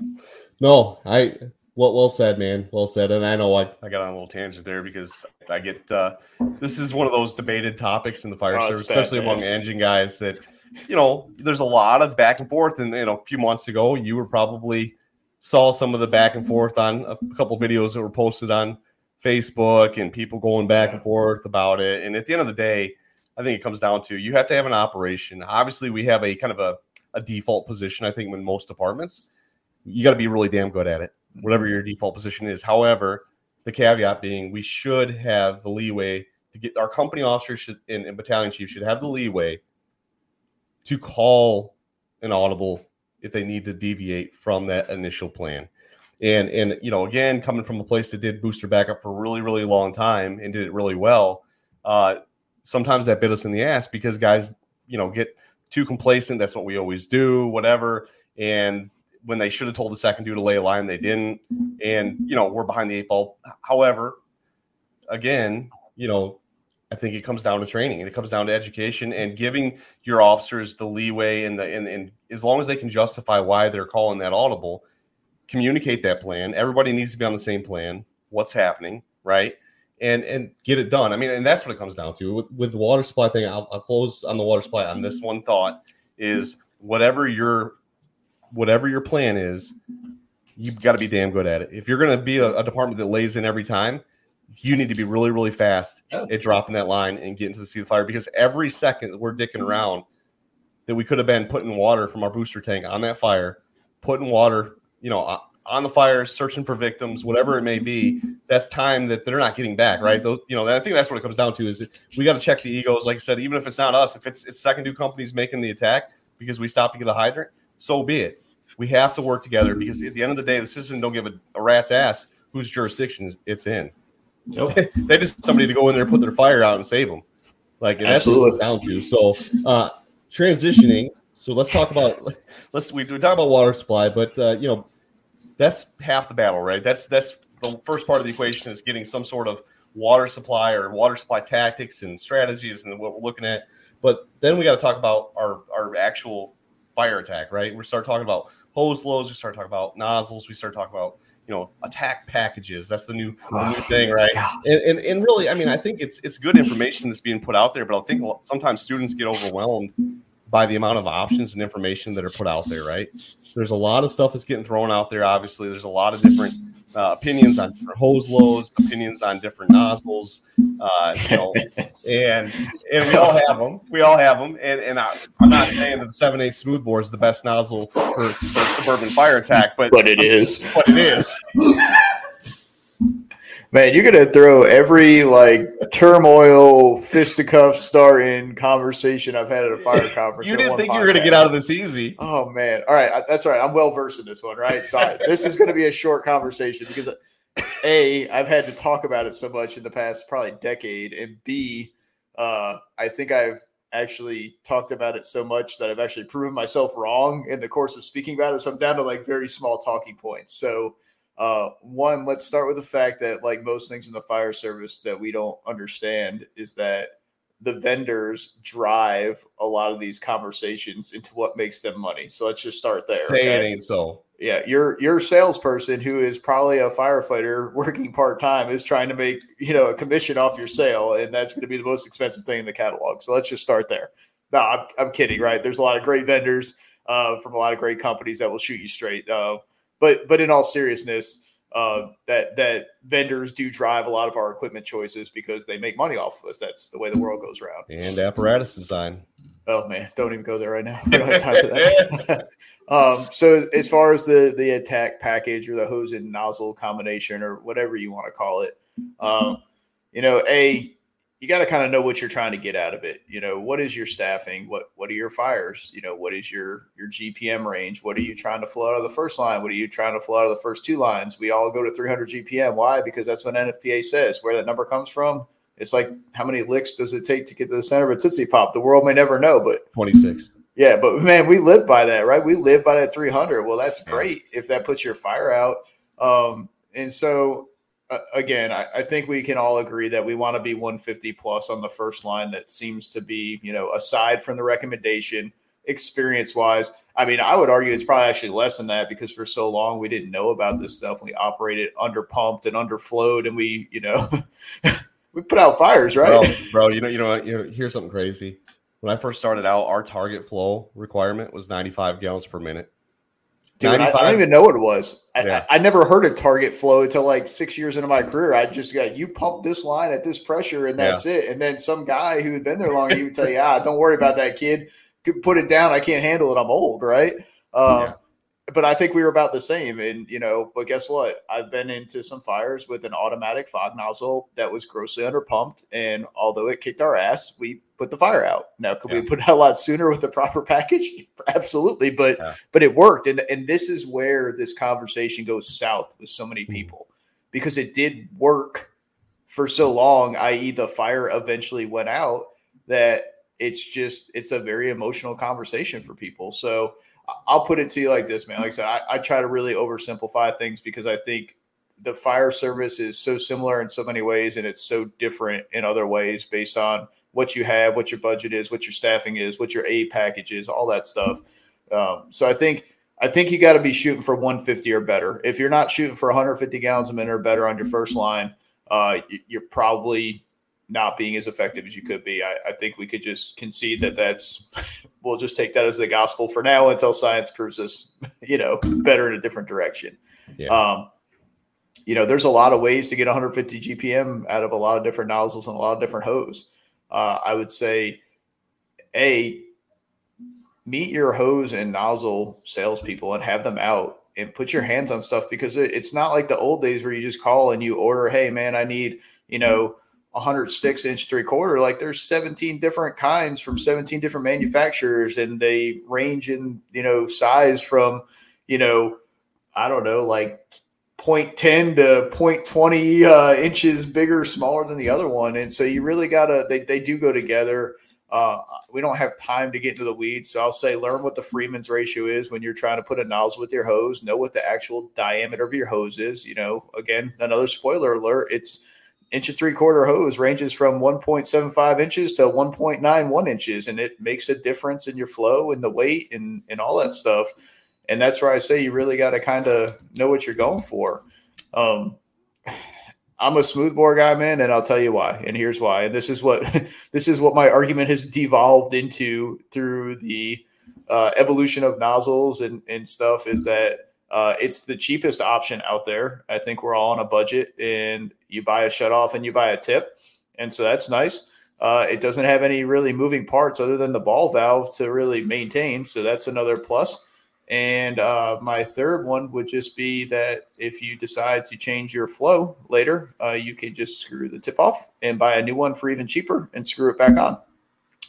No, I well, well said, man. Well said. And I know I, I got on a little tangent there because I get uh, this is one of those debated topics in the fire oh, service, especially bad, among engine guys. That you know, there's a lot of back and forth. And you know, a few months ago, you were probably saw some of the back and forth on a couple videos that were posted on Facebook and people going back and forth about it. And at the end of the day, I think it comes down to you have to have an operation. Obviously, we have a kind of a, a default position. I think in most departments, you got to be really damn good at it whatever your default position is. However, the caveat being we should have the leeway to get our company officers should, and, and battalion chiefs should have the leeway to call an audible if they need to deviate from that initial plan. And and you know, again, coming from a place that did booster backup for a really, really long time and did it really well, uh, sometimes that bit us in the ass because guys, you know, get too complacent. That's what we always do, whatever. And when they should have told the second due to lay a line, they didn't. Mm-hmm. And, you know, we're behind the eight ball. However, again, you know, I think it comes down to training and it comes down to education and giving your officers the leeway and the and, and as long as they can justify why they're calling that audible, communicate that plan. Everybody needs to be on the same plan. What's happening, right? And and get it done. I mean, and that's what it comes down to with, with the water supply thing. I'll, I'll close on the water supply on this mm-hmm. one thought is whatever your whatever your plan is, you've got to be damn good at it. If you're going to be a, a, department that lays in every time, you need to be really, really fast at dropping that line and getting to the seat of fire because every second that we're dicking around that we could have been putting water from our booster tank on that fire, putting water, you know, on the fire, searching for victims, whatever it may be, that's time that they're not getting back, right? Those, you know, I think that's what it comes down to is we got to check the egos. Like I said, even if it's not us, if it's it's second due companies making the attack because we stopped to get a hydrant, so be it. We have to work together because at the end of the day, the citizen don't give a, a rat's ass whose jurisdiction it's in. Nope. they just somebody to go in there, put their fire out, and save them. Like and that's what it's down to. So uh, transitioning. So let's talk about let's we, we talk about water supply, but uh, you know that's half the battle, right? That's that's the first part of the equation is getting some sort of water supply or water supply tactics and strategies and what we're looking at. But then we got to talk about our our actual fire attack, right? We start talking about hose loads. We start talking about nozzles. We start talking about you know attack packages. That's the new, the new ah, thing, right? And, and and really, I mean, I think it's it's good information that's being put out there, but I think sometimes students get overwhelmed by the amount of options and information that are put out there, right? There's a lot of stuff that's getting thrown out there. Obviously, there's a lot of different uh, opinions on different hose loads, opinions on different nozzles, uh, you know, and and we all have them. We all have them. And and I, am not saying that the seven eight smoothbore is the best nozzle for, for suburban fire attack, but but it is. But it is. Man, you're gonna throw every like turmoil, fisticuff starting conversation I've had at a fire conference. you didn't think podcast. you were gonna get out of this easy. Oh man! All right, that's all right. I'm well versed in this one, right? So this is gonna be a short conversation because a I've had to talk about it so much in the past probably decade, and b uh, I think I've actually talked about it so much that I've actually proven myself wrong in the course of speaking about it. So I'm down to like very small talking points. So uh, one, let's start with the fact that, like most things in the fire service that we don't understand, is that the vendors drive a lot of these conversations into what makes them money. So let's just start there. Say okay? it ain't so. Yeah, your your salesperson who is probably a firefighter working part time is trying to make you know a commission off your sale, and that's going to be the most expensive thing in the catalog. So let's just start there. No, I'm, I'm kidding, right? There's a lot of great vendors uh, from a lot of great companies that will shoot you straight. Uh, but but in all seriousness, uh, that that vendors do drive a lot of our equipment choices because they make money off of us. That's the way the world goes around. And apparatus design. Oh man, don't even go there right now. We don't have time for that. um, so as far as the the attack package or the hose and nozzle combination or whatever you want to call it, um, you know, a you got to kind of know what you're trying to get out of it. You know, what is your staffing? What what are your fires? You know, what is your your GPM range? What are you trying to flow out of the first line? What are you trying to flow out of the first two lines? We all go to 300 GPM. Why? Because that's what NFPA says. Where that number comes from, it's like how many licks does it take to get to the center of a Tootsie Pop? The world may never know, but 26. Yeah, but man, we live by that, right? We live by that 300. Well, that's great if that puts your fire out. Um, and so Uh, again, I, I, think we can all agree that we want to be 150 plus on the first line. That seems to be, you know, aside from the recommendation, experience wise. I mean, I would argue it's probably actually less than that because for so long we didn't know about this stuff. We operated under pumped and underflowed, and we, you know, we put out fires, right? Bro, bro, you know, you know, you know, here's something crazy. When I first started out, our target flow requirement was 95 gallons per minute. Dude, I, I, don't even know what it was. I, yeah. I, I, never heard of target flow until like six years into my career. I just got you pump this line at this pressure and that's yeah. it. And then some guy who had been there longer, he would tell you, ah, don't worry about that kid. Put it down. I can't handle it. I'm old, right? Um, yeah but I think we were about the same. And, you know, but guess what? I've been into some fires with an automatic fog nozzle that was grossly underpumped. And although it kicked our ass, we put the fire out. Now, could yeah. we put it out a lot sooner with the proper package? Absolutely. But, yeah. but it worked. And, and this is where this conversation goes south with so many hmm. people because it did work for so long, i.e., the fire eventually went out that it's just, it's a very emotional conversation for people. So, I'll put it to you like this, man. Like I said, I, I try to really oversimplify things because I think the fire service is so similar in so many ways and it's so different in other ways based on what you have, what your budget is, what your staffing is, what your aid package is, all that stuff. Um, so I think I think you got to be shooting for 150 or better. If you're not shooting for 150 gallons a minute or better on your first line, uh, you're probably not being as effective as you could be. I, I, think we could just concede that that's we'll just take that as the gospel for now until science proves us, you know, better in a different direction. Yeah. Um, you know, there's a lot of ways to get 150 GPM out of a lot of different nozzles and a lot of different hose. Uh, I would say, a meet your hose and nozzle salespeople and have them out and put your hands on stuff because it, it's not like the old days where you just call and you order, hey man, I need you know 100 sticks inch three quarter. Like there's 17 different kinds from 17 different manufacturers and they range in you know size from you know i don't know like 0.10 to 0.20 uh, inches bigger smaller than the other one. And so you really gotta they, they do go together. Uh, we don't have time to get into the weeds. So i'll say learn what the Freeman's ratio is when you're trying to put a nozzle with your hose. Know what the actual diameter of your hose is. You know again another spoiler alert it's inch and three quarter hose ranges from 1.75 inches to 1.91 inches, and it makes a difference in your flow and the weight and, and all that stuff. And that's where I say you really got to kind of know what you're going for. Um, I'm a smoothbore guy, man, and I'll tell you why. And here's why. And this is what this is what my argument has devolved into through the uh, evolution of nozzles and, and stuff is that uh, it's the cheapest option out there. I think we're all on a budget, and you buy a shut off and you buy a tip, and so that's nice. Uh, it doesn't have any really moving parts other than the ball valve to really maintain, so that's another plus. And uh, my third one would just be that if you decide to change your flow later, uh, you can just screw the tip off and buy a new one for even cheaper and screw it back on.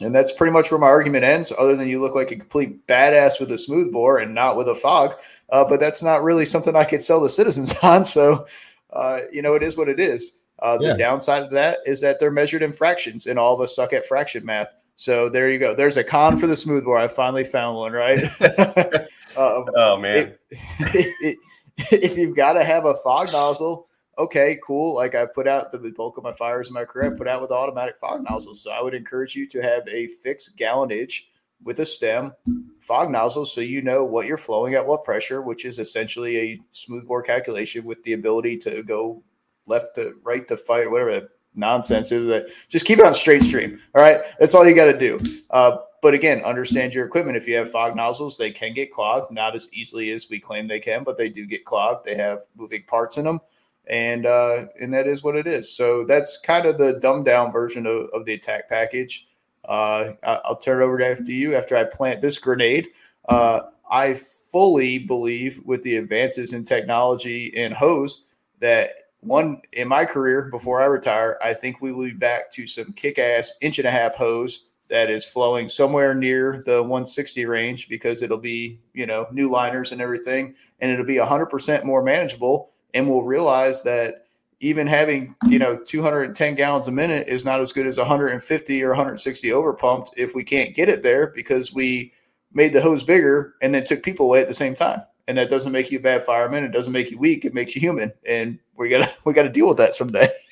And that's pretty much where my argument ends, other than you look like a complete badass with a smooth bore and not with a fog. Uh, but that's not really something I could sell the citizens on. So, uh, you know, it is what it is. Uh, the downside of that is that they're measured in fractions, and all of us suck at fraction math. So there you go. There's a con for the smooth bore. I finally found one, right? um, oh man! If, if, if you've got to have a fog nozzle, okay, cool. Like I put out the bulk of my fires in my career, I put out with automatic fog nozzles. So I would encourage you to have a fixed gallonage with a stem fog nozzle so you know what you're flowing at what pressure, which is essentially a smoothbore calculation with the ability to go left to right to fight, whatever nonsense is that just keep it on straight stream. All right. That's all you got to do. Uh, but again, understand your equipment. If you have fog nozzles, they can get clogged, not as easily as we claim they can, but they do get clogged. They have moving parts in them. And uh, and that is what it is. So that's kind of the dumbed down version of, of the attack package. Uh, I'll turn it over to you after I plant this grenade. Uh, I fully believe with the advances in technology and hose that one in my career before I retire, I think we will be back to some kick ass inch and a half hose that is flowing somewhere near the 160 range because it'll be, you know, new liners and everything, and it'll be 100% more manageable. And we'll realize that even having you know 210 gallons a minute is not as good as 150 or 160 over pumped if we can't get it there because we made the hose bigger and then took people away at the same time. And that doesn't make you a bad fireman. It doesn't make you weak. It makes you human. And we gotta we gotta deal with that someday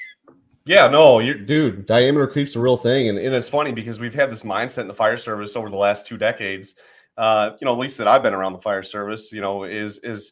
yeah no you dude diameter creep's a real thing and, and it's funny because we've had this mindset in the fire service over the last two decades uh, you know at least that i've been around the fire service you know is is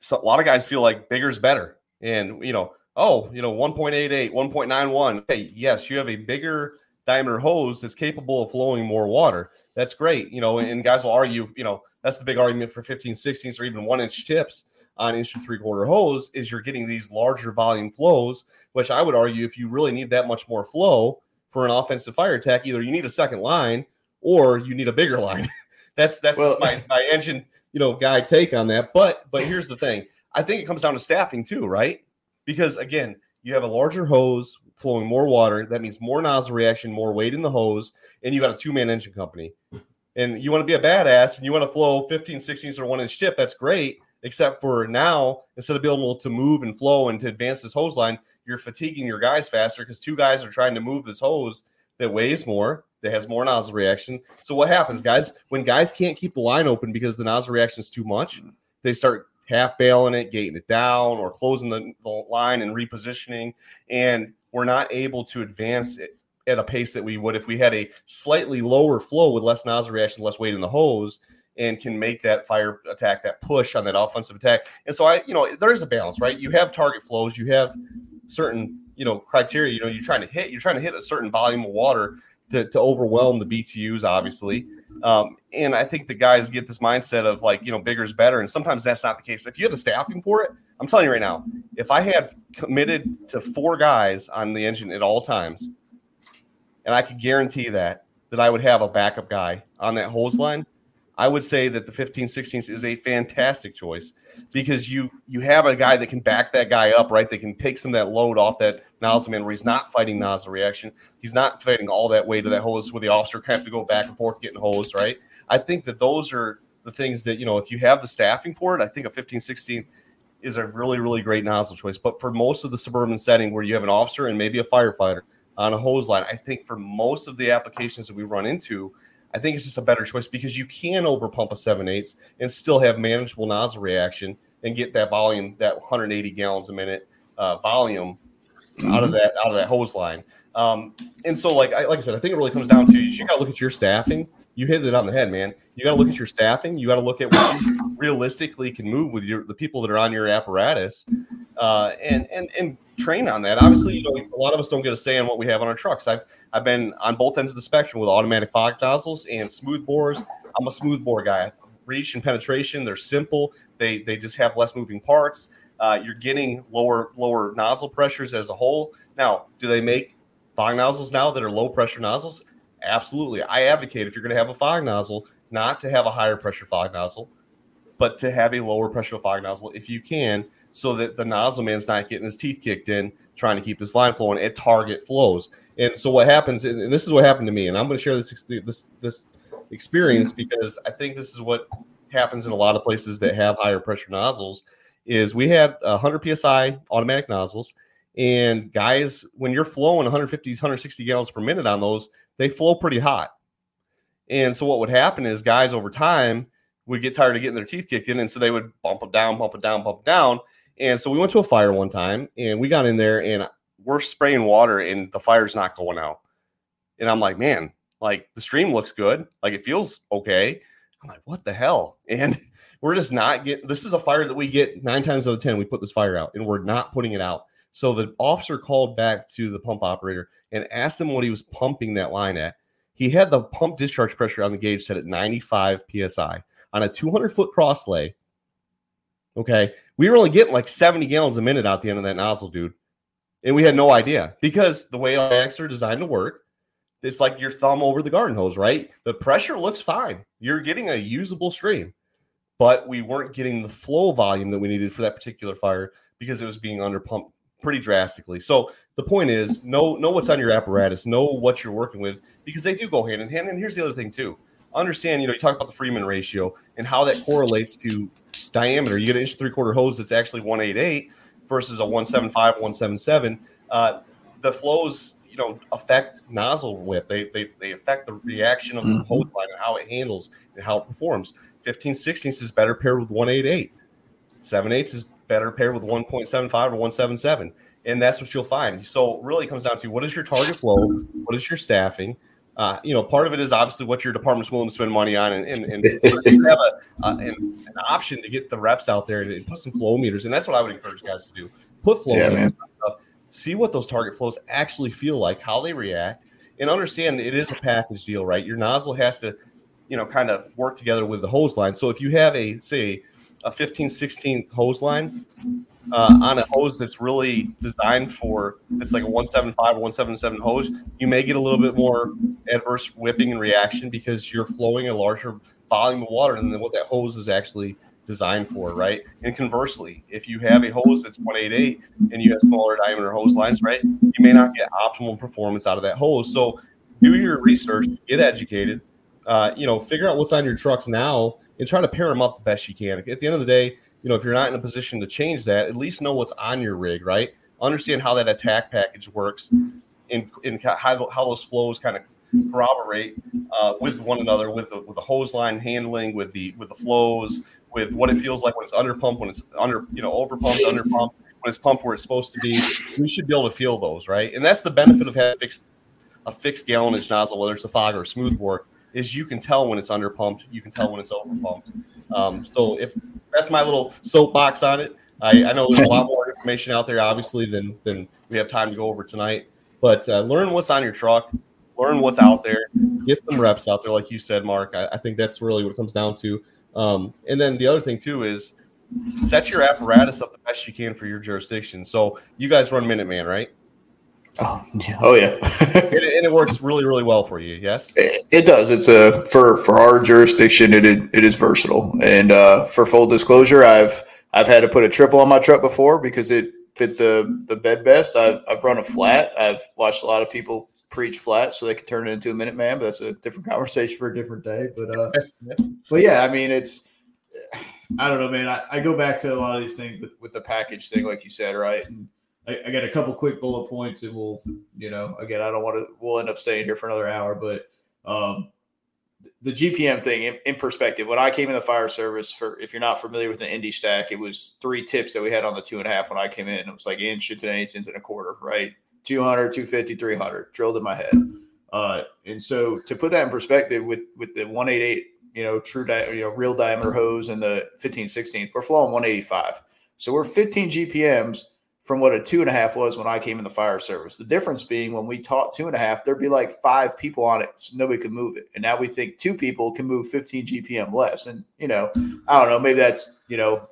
so a lot of guys feel like bigger's better and you know, oh, you know, 1.88, 1.91. Okay, yes, you have a bigger diameter hose that's capable of flowing more water. That's great. You know, and guys will argue, you know, that's the big argument for 15, 16s or even one inch tips on inch and three quarter hose is you're getting these larger volume flows, which I would argue if you really need that much more flow for an offensive fire attack, either you need a second line or you need a bigger line. that's that's well, my, my engine, you know, guy take on that. But but here's the thing. I think it comes down to staffing too, right? Because again, you have a larger hose flowing more water. That means more nozzle reaction, more weight in the hose, and you got a two man engine company. And you want to be a badass and you want to flow 15, 16 or one inch tip. That's great. Except for now, instead of being able to move and flow and to advance this hose line, you're fatiguing your guys faster because two guys are trying to move this hose that weighs more, that has more nozzle reaction. So what happens, guys? When guys can't keep the line open because the nozzle reaction is too much, mm. they start half bailing it, gating it down, or closing the, the line and repositioning. And we're not able to advance it at a pace that we would if we had a slightly lower flow with less nozzle reaction, less weight in the hose, and can make that fire attack, that push on that offensive attack. And so I, you know, there is a balance, right? You have target flows, you have certain, you know, criteria, you know, you're trying to hit, you're trying to hit a certain volume of water to, to overwhelm the BTUs, obviously. Um, and I think the guys get this mindset of like, you know, bigger is better. And sometimes that's not the case. If you have the staffing for it, I'm telling you right now, if I had committed to four guys on the engine at all times, and I could guarantee that, that I would have a backup guy on that hose line, I would say that the 15 16 is a fantastic choice because you you have a guy that can back that guy up, right? They can take some of that load off that nozzle man where he's not fighting nozzle reaction. He's not fighting all that weight of that hose where the officer have to go back and forth getting hose, right? I think that those are the things that, you know, if you have the staffing for it, I think a 15 16 is a really, really great nozzle choice. But for most of the suburban setting where you have an officer and maybe a firefighter on a hose line, I think for most of the applications that we run into, I think it's just a better choice because you can overpump a 7 8 and still have manageable nozzle reaction and get that volume, that 180 gallons a minute uh, volume mm-hmm. out of that out of that hose line. Um, and so, like I, like I said, I think it really comes down to you got to look at your staffing. You hit it on the head, man. You got to look at your staffing. You got to look at what you realistically can move with your the people that are on your apparatus, uh, and and and train on that. Obviously, you know, a lot of us don't get a say on what we have on our trucks. I've I've been on both ends of the spectrum with automatic fog nozzles and smooth bores. I'm a smooth bore guy. Reach and penetration, they're simple. They they just have less moving parts. Uh, you're getting lower lower nozzle pressures as a whole. Now, do they make fog nozzles now that are low pressure nozzles? Absolutely. I advocate if you're going to have a fog nozzle, not to have a higher pressure fog nozzle, but to have a lower pressure fog nozzle if you can, so that the nozzle man's not getting his teeth kicked in trying to keep this line flowing at target flows. And so what happens, and this is what happened to me, and I'm going to share this this this experience mm-hmm. because I think this is what happens in a lot of places that have higher pressure nozzles. Is we had 100 psi automatic nozzles, and guys, when you're flowing 150 160 gallons per minute on those, they flow pretty hot. And so what would happen is guys over time would get tired of getting their teeth kicked in, and so they would bump it down, bump it down, bump it down, And so we went to a fire one time and we got in there and we're spraying water and the fire's not going out. And I'm like, man, like the stream looks good. Like it feels okay. I'm like, what the hell? And we're just not getting this is a fire that we get nine times out of 10. We put this fire out and we're not putting it out. So the officer called back to the pump operator and asked him what he was pumping that line at. He had the pump discharge pressure on the gauge set at 95 psi on a 200 foot cross lay. Okay. We were only getting like 70 gallons a minute out the end of that nozzle, dude. And we had no idea because the way automatics are designed to work, it's like your thumb over the garden hose, right? The pressure looks fine. You're getting a usable stream, but we weren't getting the flow volume that we needed for that particular fire because it was being under pumped pretty drastically. So the point is, know know what's on your apparatus, know what you're working with, because they do go hand in hand. And here's the other thing too: understand, you know, you talk about the Freeman ratio and how that correlates to diameter. You get an inch three quarter hose that's actually 188 versus a 175, 177. Uh, the flows, you know, affect nozzle width. They, they, they affect the reaction of the mm-hmm. hose line and how it handles and how it performs. 15 16 is better paired with 188. 7 8 is better paired with 1.75 or 177. And that's what you'll find. So really comes down to what is your target flow? What is your staffing? Uh, you know, part of it is obviously what your department's willing to spend money on, and, and, and have a, uh, an, an, option to get the reps out there and, put some flow meters, and that's what I would encourage guys to do. Put flow yeah, meters, see what those target flows actually feel like, how they react, and understand it is a package deal, right? Your nozzle has to, you know, kind of work together with the hose line. So if you have a say a 15 16th hose line uh, on a hose that's really designed for it's like a 175 or 177 hose, you may get a little bit more adverse whipping and reaction because you're flowing a larger volume of water than what that hose is actually designed for, right? And conversely, if you have a hose that's 188 and you have smaller diameter hose lines, right, you may not get optimal performance out of that hose. So do your research, get educated, uh, you know, figure out what's on your trucks now and try to pair them up the best you can. At the end of the day, you know, if you're not in a position to change that, at least know what's on your rig, right? Understand how that attack package works and, and how, how those flows kind of corroborate uh, with one another, with the, with the hose line handling, with the with the flows, with what it feels like when it's under pump, when it's under, you know, over pumped, under pump, when it's pumped where it's supposed to be. We should be able to feel those, right? And that's the benefit of having fixed, a fixed gallonage nozzle, whether it's a fog or a smoothbore is you can tell when it's under pumped, you can tell when it's over pumped. Um, so if that's my little soapbox on it, I, I, know there's a lot more information out there, obviously, than than we have time to go over tonight. But uh, learn what's on your truck, learn what's out there, get some reps out there, like you said, Mark. I, I think that's really what it comes down to. Um, and then the other thing too is set your apparatus up the best you can for your jurisdiction. So you guys run Minuteman, right? Oh yeah, oh yeah, and, it, and, it, works really really well for you. Yes, it, it, does. It's a for for our jurisdiction. It it, it is versatile, and uh, for full disclosure, I've I've had to put a triple on my truck before because it fit the the bed best. I've I've run a flat. I've watched a lot of people preach flat so they can turn it into a minute man, but that's a different conversation for a different day. But uh, but yeah, I mean it's. I don't know, man. I, I go back to a lot of these things with, with the package thing, like you said, right? And I, I got a couple quick bullet points, and we'll, you know, again, I don't want to. We'll end up staying here for another hour, but um, the GPM thing in, in, perspective. When I came in the fire service, for if you're not familiar with the Indy stack, it was three tips that we had on the two and a half when I came in. It was like inch, it's an inch and a quarter, right? 200, 250, 300 drilled in my head. Uh, and so to put that in perspective with with the 188, you know, true, di- you know, real diameter hose and the 15 16th, we're flowing 185. So we're 15 GPMs from what a two and a half was when I came in the fire service. The difference being when we taught two and a half, there'd be like five people on it, so nobody could move it. And now we think two people can move 15 GPM less. And you know, I don't know, maybe that's you know,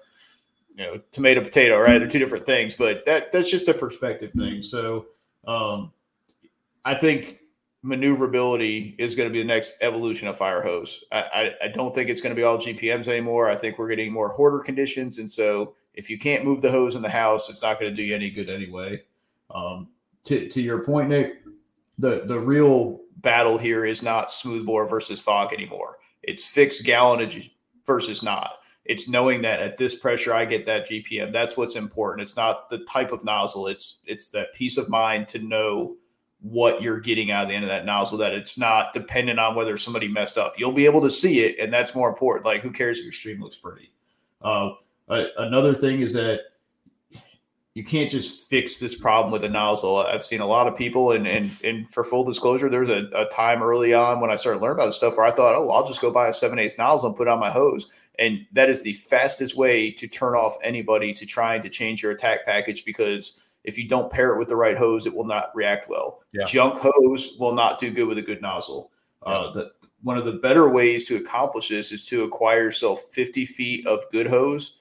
you know, tomato potato, right? They're two different things, but that that's just a perspective thing. So um, I think maneuverability is going to be the next evolution of fire hose. I, I, I don't think it's going to be all GPMs anymore. I think we're getting more hoarder conditions, and so if you can't move the hose in the house, it's not going to do you any good anyway. Um, to, to your point, Nick, the, the real battle here is not smoothbore versus fog anymore. It's fixed gallonage versus not. It's knowing that at this pressure I get that GPM. That's what's important. It's not the type of nozzle. It's it's that peace of mind to know what you're getting out of the end of that nozzle. That it's not dependent on whether somebody messed up. You'll be able to see it, and that's more important. Like who cares if your stream looks pretty? Uh, uh, another thing is that you can't just fix this problem with a nozzle. I've seen a lot of people, and and and for full disclosure, there was a, a time early on when I started learning about this stuff where I thought, oh, I'll just go buy a seven eighths nozzle and put on my hose, and that is the fastest way to turn off anybody to trying to change your attack package because if you don't pair it with the right hose, it will not react well. Yeah. Junk hose will not do good with a good nozzle. Uh, yeah. Uh, the, one of the better ways to accomplish this is to acquire yourself 50 feet of good hose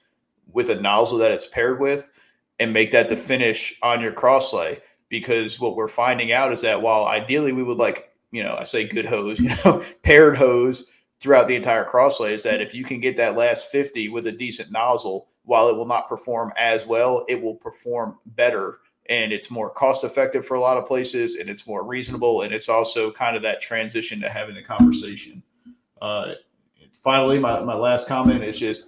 with a nozzle that it's paired with and make that the finish on your crosslay. Because what we're finding out is that while ideally we would like, you know, I say good hose, you know, paired hose throughout the entire crosslay, is that if you can get that last 50 with a decent nozzle, while it will not perform as well, it will perform better and it's more cost effective for a lot of places and it's more reasonable and it's also kind of that transition to having the conversation. Uh, finally, my, my last comment is just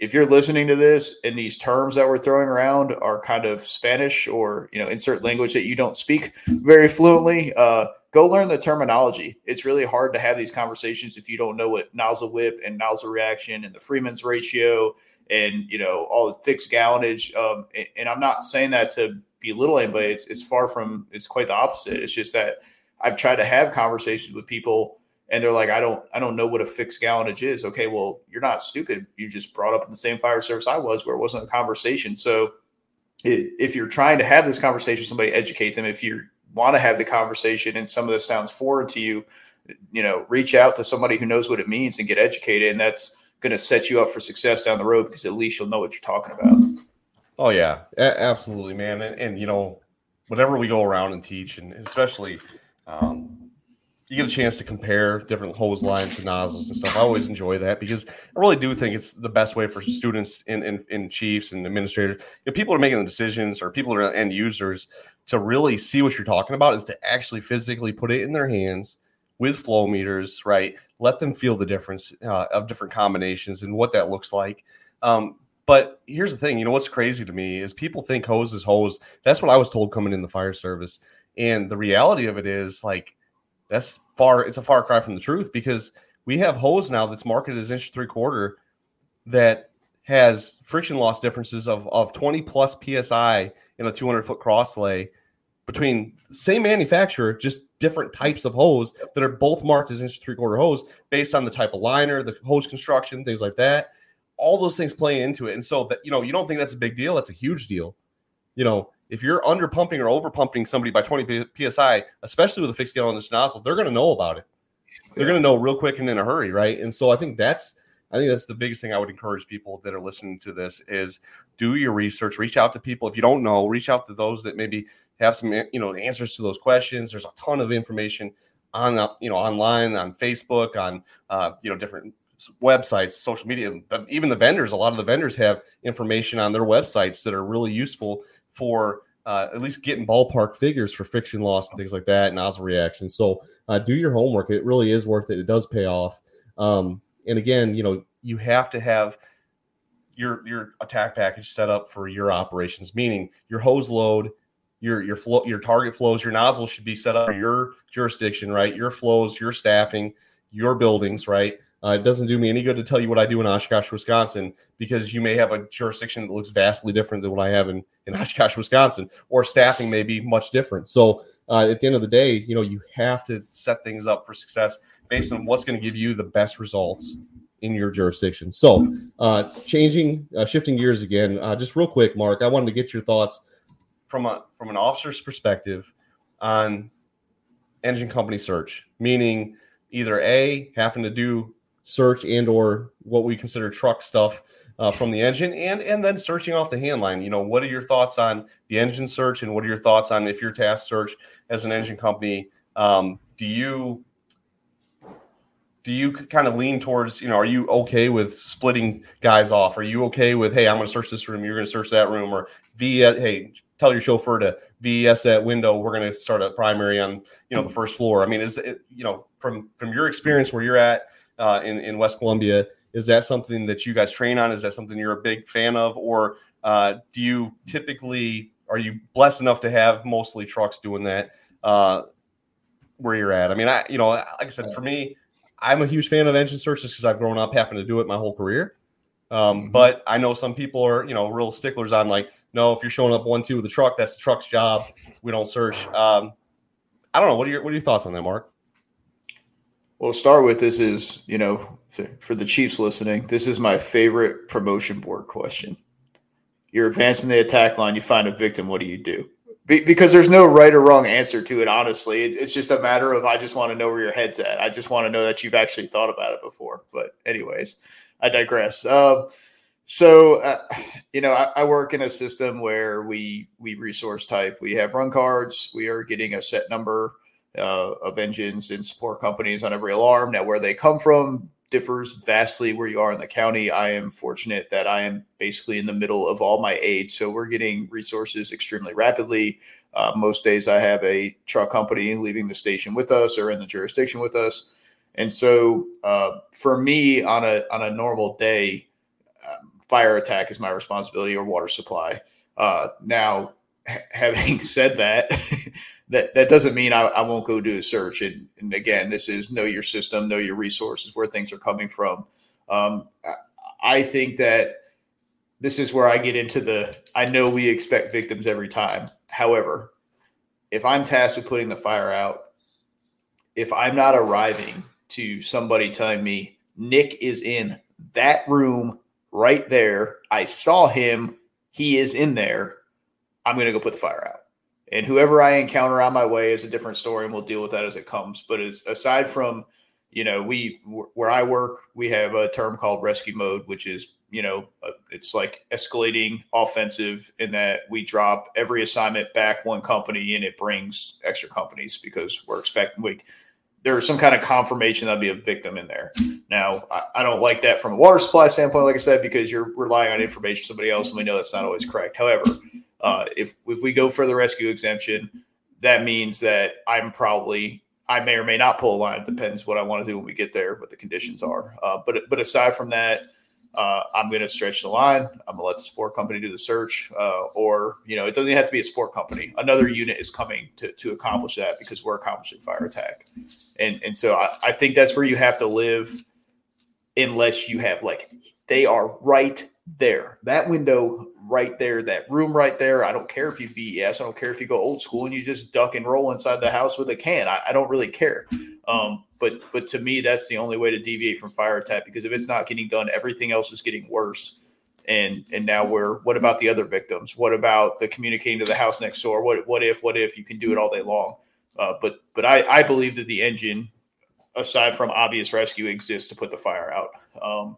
if you're listening to this and these terms that we're throwing around are kind of Spanish or you know insert language that you don't speak very fluently, uh, go learn the terminology. It's really hard to have these conversations if you don't know what nozzle whip and nozzle reaction and the Freeman's ratio and you know all the fixed gallonage. Um, and, and I'm not saying that to belittle anybody. It's it's far from. It's quite the opposite. It's just that I've tried to have conversations with people and they're like, I don't, I don't know what a fixed gallonage is. Okay, well, you're not stupid. You just brought up in the same fire service I was, where it wasn't a conversation. So, if you're trying to have this conversation, somebody educate them. If you want to have the conversation and some of this sounds foreign to you, you know, reach out to somebody who knows what it means and get educated, and that's going to set you up for success down the road because at least you'll know what you're talking about. Oh yeah, a- absolutely, man. And, and, you know, whenever we go around and teach, and especially. Um, you get a chance to compare different hose lines and nozzles and stuff. I always enjoy that because I really do think it's the best way for students in, in, in chiefs and administrators, know, people are making the decisions or people are end users to really see what you're talking about is to actually physically put it in their hands with flow meters, right? Let them feel the difference uh, of different combinations and what that looks like. Um, but here's the thing, you know, what's crazy to me is people think hose is hose. That's what I was told coming in the fire service. And the reality of it is like, that's far it's a far cry from the truth because we have hose now that's marketed as inch three quarter that has friction loss differences of, of 20 plus psi in a 200 foot cross lay between same manufacturer just different types of hose that are both marked as inch three quarter hose based on the type of liner the hose construction things like that. All those things play into it. And so that you know you don't think that's a big deal. That's a huge deal. You know if you're under pumping or over pumping somebody by 20 psi, especially with a fixed gallonage nozzle, they're going to know about it. They're going to know real quick and in a hurry, right? And so I think that's I think that's the biggest thing I would encourage people that are listening to this is do your research, reach out to people if you don't know, reach out to those that maybe have some you know answers to those questions. There's a ton of information on you know online, on Facebook, on uh, you know different websites, social media, even the vendors. A lot of the vendors have information on their websites that are really useful for uh, at least getting ballpark figures for friction loss and things like that, and nozzle reaction. So uh, do your homework. It really is worth it. It does pay off. Um, and again, you know, you have to have your your attack package set up for your operations, meaning your hose load, your your flow, your target flows, your nozzle should be set up for your jurisdiction, right? Your flows, your staffing, your buildings, right? Uh, it doesn't do me any good to tell you what I do in Oshkosh, Wisconsin, because you may have a jurisdiction that looks vastly different than what I have in, in Oshkosh, Wisconsin, or staffing may be much different. So uh, at the end of the day, you know, you have to set things up for success based on what's going to give you the best results in your jurisdiction. So uh, changing, uh, shifting gears again, uh, just real quick, Mark, I wanted to get your thoughts from a from an officer's perspective on engine company search, meaning either a having to do search and or what we consider truck stuff uh, from the engine and and then searching off the handline you know what are your thoughts on the engine search and what are your thoughts on if your task search as an engine company um, do you do you kind of lean towards you know are you okay with splitting guys off? Are you okay with hey i'm going to search this room you're going to search that room or via hey tell your chauffeur to ves that window we're going to start a primary on you know the first floor. I mean is it you know from from your experience where you're at uh, in in West Columbia. Is that something that you guys train on? Is that something you're a big fan of, or uh, do you typically are you blessed enough to have mostly trucks doing that uh, where you're at? I mean, I you know, like I said, for me, I'm a huge fan of engine search just because I've grown up having to do it my whole career. Um, mm-hmm. But I know some people are, you know, real sticklers on like, no, if you're showing up one two with the truck, that's the truck's job. We don't search. Um, I don't know. What are your what are your thoughts on that, Mark? Well, to start with, this is you know for the Chiefs listening, this is my favorite promotion board question. You're advancing the attack line, you find a victim. What do you do? Be- because there's no right or wrong answer to it. Honestly, it, it's just a matter of I just want to know where your head's at. I just want to know that you've actually thought about it before. But anyways, I digress. Uh, so uh, you know, I, I, work in a system where we we resource type. We have run cards. We are getting a set number uh, of engines and support companies on every alarm. Now, where they come from differs vastly where you are in the county. I am fortunate that I am basically in the middle of all my aid. So we're getting resources extremely rapidly. Uh, most days I have a truck company leaving the station with us or in the jurisdiction with us. And so uh, for me on a, on a normal day, uh, fire attack is my responsibility or water supply. Uh, now, having said that, that that doesn't mean I, I won't go do a search. And, and, again, this is know your system, know your resources, where things are coming from. Um, I think that this is where I get into the I know we expect victims every time. However, if I'm tasked with putting the fire out, if I'm not arriving to somebody telling me Nick is in that room right there, I saw him, he is in there, I'm going to go put the fire out. And whoever I encounter on my way is a different story, and we'll deal with that as it comes. But as aside from, you know, we where I work, we have a term called rescue mode, which is you know, uh, it's like escalating offensive in that we drop every assignment back one company and it brings extra companies because we're expecting we there's some kind of confirmation that'll be a victim in there. Now, I, I, don't like that from a water supply standpoint, like I said, because you're relying on information somebody else, and we know that's not always correct. However, uh, if if we go for the rescue exemption, that means that I'm probably I may or may not pull a line. It depends what I want to do when we get there, what the conditions are. Uh, but but aside from that, uh, I'm going to stretch the line. I'm going to let the support company do the search, uh, or you know, it doesn't have to be a support company. Another unit is coming to to accomplish that because we're accomplishing fire attack, and and so I, I think that's where you have to live, unless you have like they are right there. That window right there, that room right there. I don't care if you VES. I don't care if you go old school and you just duck and roll inside the house with a can. I, I don't really care. Um, but but to me, that's the only way to deviate from fire attack because if it's not getting done, everything else is getting worse. And and now we're what about the other victims? What about the communicating to the house next door? What what if what if you can do it all day long? Uh, but but I, I believe that the engine, aside from obvious rescue, exists to put the fire out. Um,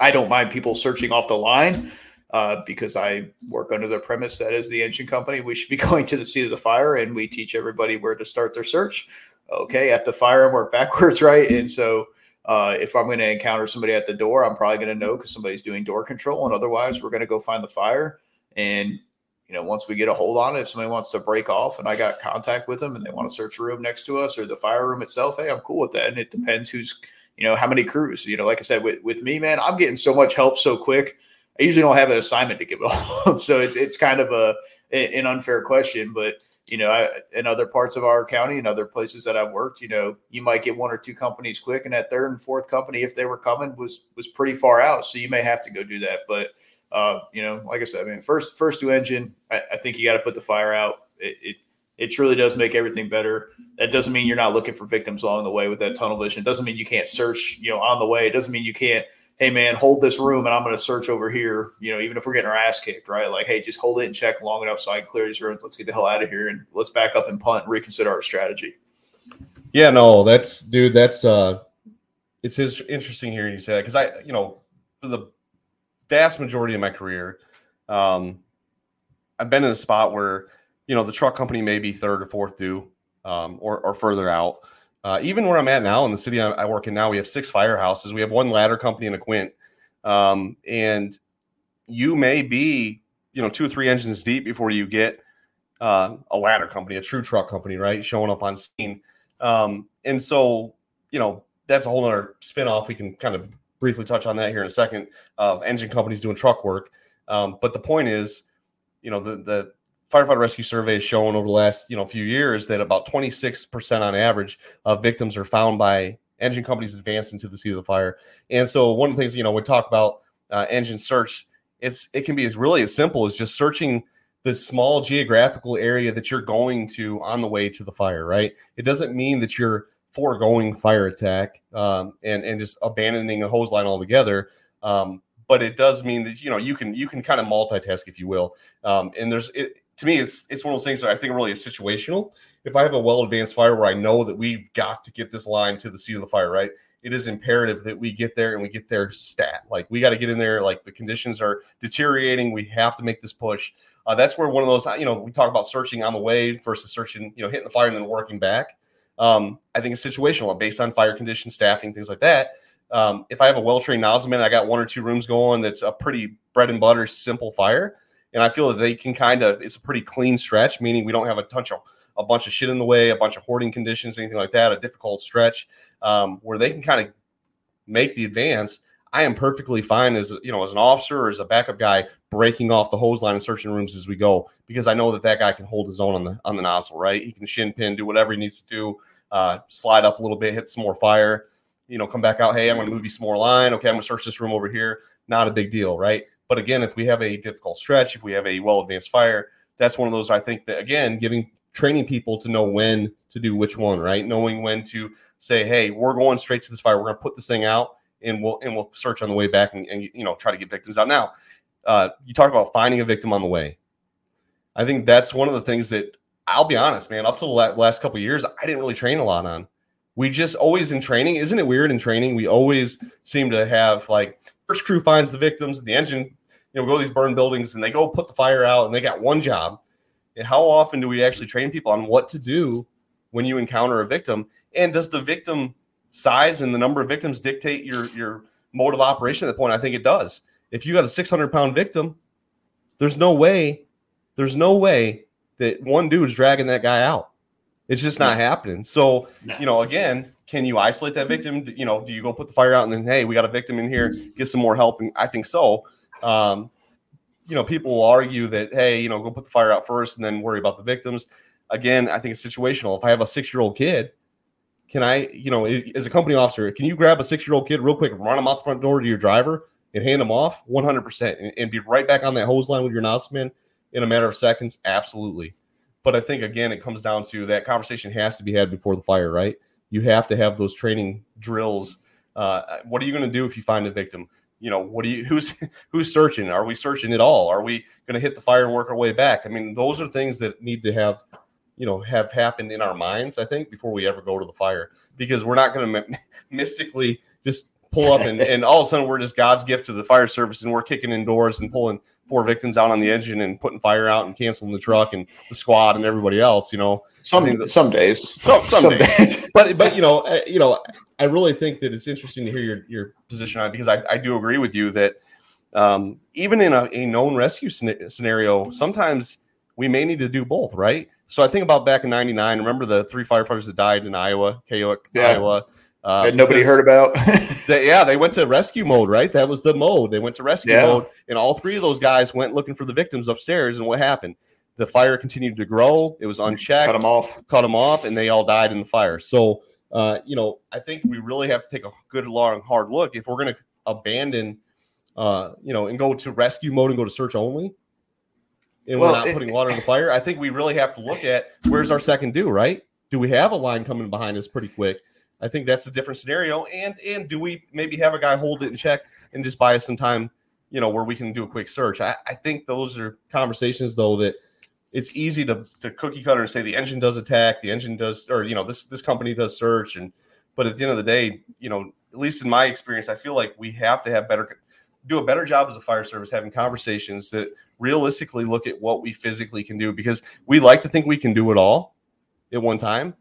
I don't mind people searching off the line uh, because I work under the premise that as the engine company, we should be going to the seat of the fire and we teach everybody where to start their search. Okay, at the fire and work backwards, right? And so uh, if I'm going to encounter somebody at the door, I'm probably going to know because somebody's doing door control, and otherwise, we're going to go find the fire. And you know, once we get a hold on it, if somebody wants to break off and I got contact with them and they want to search a room next to us or the fire room itself, hey, I'm cool with that. And it depends who's you know, how many crews? You know, like I said, with, with me, man, I'm getting so much help so quick. I usually don't have an assignment to give it all. so it's, it's kind of a an unfair question, but you know, I, in other parts of our county and other places that I've worked, you know, you might get one or two companies quick, and that third and fourth company, if they were coming, was was pretty far out. So you may have to go do that. But uh, you know, like I said, I mean, first first to engine, I, I think you got to put the fire out. It, it it truly does make everything better. That doesn't mean you're not looking for victims along the way with that tunnel vision. It doesn't mean you can't search, you know, on the way. It doesn't mean you can't, hey man, hold this room and I'm going to search over here. You know, even if we're getting our ass kicked, right? Like, hey, just hold it and check long enough so I can clear these rooms. Let's get the hell out of here and let's back up and punt and reconsider our strategy. Yeah, no, that's dude. That's uh, it's interesting hearing you say that because I, you know, for the vast majority of my career, um, I've been in a spot where you know the truck company may be third or fourth due um, or, or further out. Uh, even where I'm at now in the city I, I, work in now, we have six firehouses. We have one ladder company and a quint, um, and you may be you know two or three engines deep before you get uh, a ladder company, a true truck company, right, showing up on scene. Um, and so you know that's a whole other spinoff. We can kind of briefly touch on that here in a second of engine companies doing truck work. Um, but the point is, you know, the the firefighter rescue survey has shown over the last you know few years that about 26% on average of victims are found by engine companies advancing to the seat of the fire. And so one of the things you know we talk about uh, engine search, it's it can be as really as simple as just searching the small geographical area that you're going to on the way to the fire. Right? It doesn't mean that you're foregoing fire attack um, and and just abandoning a hose line altogether. Um, but it does mean that you know you can you can kind of multitask if you will. Um, and there's it, to me it's it's one of those things that I think really is situational. If I have a well advanced fire where I know that we've got to get this line to the seat of the fire, right? It is imperative that we get there and we get there stat. Like we got to get in there. Like the conditions are deteriorating. We have to make this push. Uh, that's where one of those, you know, we talk about searching on the way versus searching, you know, hitting the fire and then working back. Um, I think it's situational based on fire conditions, staffing, things like that. Um, if I have a well trained nozzleman, I got one or two rooms going that's a pretty bread and butter, simple fire. And I feel that they can kind of, it's a pretty clean stretch, meaning we don't have a bunch of, a bunch of shit in the way, a bunch of hoarding conditions, anything like that, a difficult stretch um, where they can kind of make the advance. I am perfectly fine as you know, as an officer or as a backup guy, breaking off the hose line and searching rooms as we go because I know that that guy can hold his own on the on the nozzle, right? He can shin pin, do whatever he needs to do, uh, slide up a little bit, hit some more fire you know, come back out. Hey, I'm going to move you some more line. Okay, I'm going to search this room over here. Not a big deal, right? But again, if we have a difficult stretch, if we have a well advanced fire, that's one of those I think that again, giving training people to know when to do which one, right? Knowing when to say, hey, we're going straight to this fire. We're going to put this thing out, and we'll and we'll search on the way back, and, and you know try to get victims out. Now, uh, you talked about finding a victim on the way. I think that's one of the things that I'll be honest, man. Up to the last couple years, I didn't really train a lot on we just always in training, isn't it weird in training? We always seem to have like first crew finds the victims, and the engine, you know, go to these burn buildings and they go put the fire out and they got one job. And how often do we actually train people on what to do when you encounter a victim? And does the victim size and the number of victims dictate your your mode of operation at that point? I think it does. If you got a 600 pound victim, there's no way, there's no way that one dude is dragging that guy out. It's just not happening. So, no. you know, again, can you isolate that victim? You know, do you go put the fire out and then, hey, we got a victim in here, get some more help? And I think so. Um, you know, people will argue that, hey, you know, go put the fire out first and then worry about the victims. Again, I think it's situational. If I have a six year old kid, can I, you know, as a company officer, can you grab a six year old kid real quick, run him out the front door to your driver and hand him off 100% and, be right back on that hose line with your nozzleman in a matter of seconds? Absolutely. But I think again, it comes down to that conversation has to be had before the fire, right? You have to have those training drills. Uh, what are you going to do if you find a victim? You know, what do you who's who's searching? Are we searching at all? Are we going to hit the fire and work our way back? I mean, those are things that need to have you know have happened in our minds. I think before we ever go to the fire, because we're not going to mystically just pull up and, and all of a sudden we're just God's gift to the fire service and we're kicking indoors and pulling four victims out on the engine and putting fire out and canceling the truck and the squad and everybody else. You know, some that, some days, some, some, some days. days. but but you know, uh, you know, I really think that it's interesting to hear your your position on it because I, I do agree with you that um, even in a, a known rescue scenario, sometimes we may need to do both, right? So I think about back in '99. Remember the three firefighters that died in Iowa, Keokuk, yeah. Iowa. Uh, that nobody heard about. they, yeah, they went to rescue mode, right? That was the mode. They went to rescue yeah. mode, and all three of those guys went looking for the victims upstairs. And what happened? The fire continued to grow. It was unchecked. Cut them off. Cut them off, and they all died in the fire. So, uh, you know, I think we really have to take a good, long, hard look if we're going to abandon, uh, you know, and go to rescue mode and go to search only. And well, we're not it, putting water in the fire. I think we really have to look at where's our second due, right? Do we have a line coming behind us pretty quick? I think that's a different scenario. And and do we maybe have a guy hold it and check and just buy us some time, you know, where we can do a quick search? I, I think those are conversations though that it's easy to, to cookie cutter and say the engine does attack, the engine does, or you know, this this company does search, and but at the end of the day, you know, at least in my experience, I feel like we have to have better do a better job as a fire service having conversations that realistically look at what we physically can do because we like to think we can do it all at one time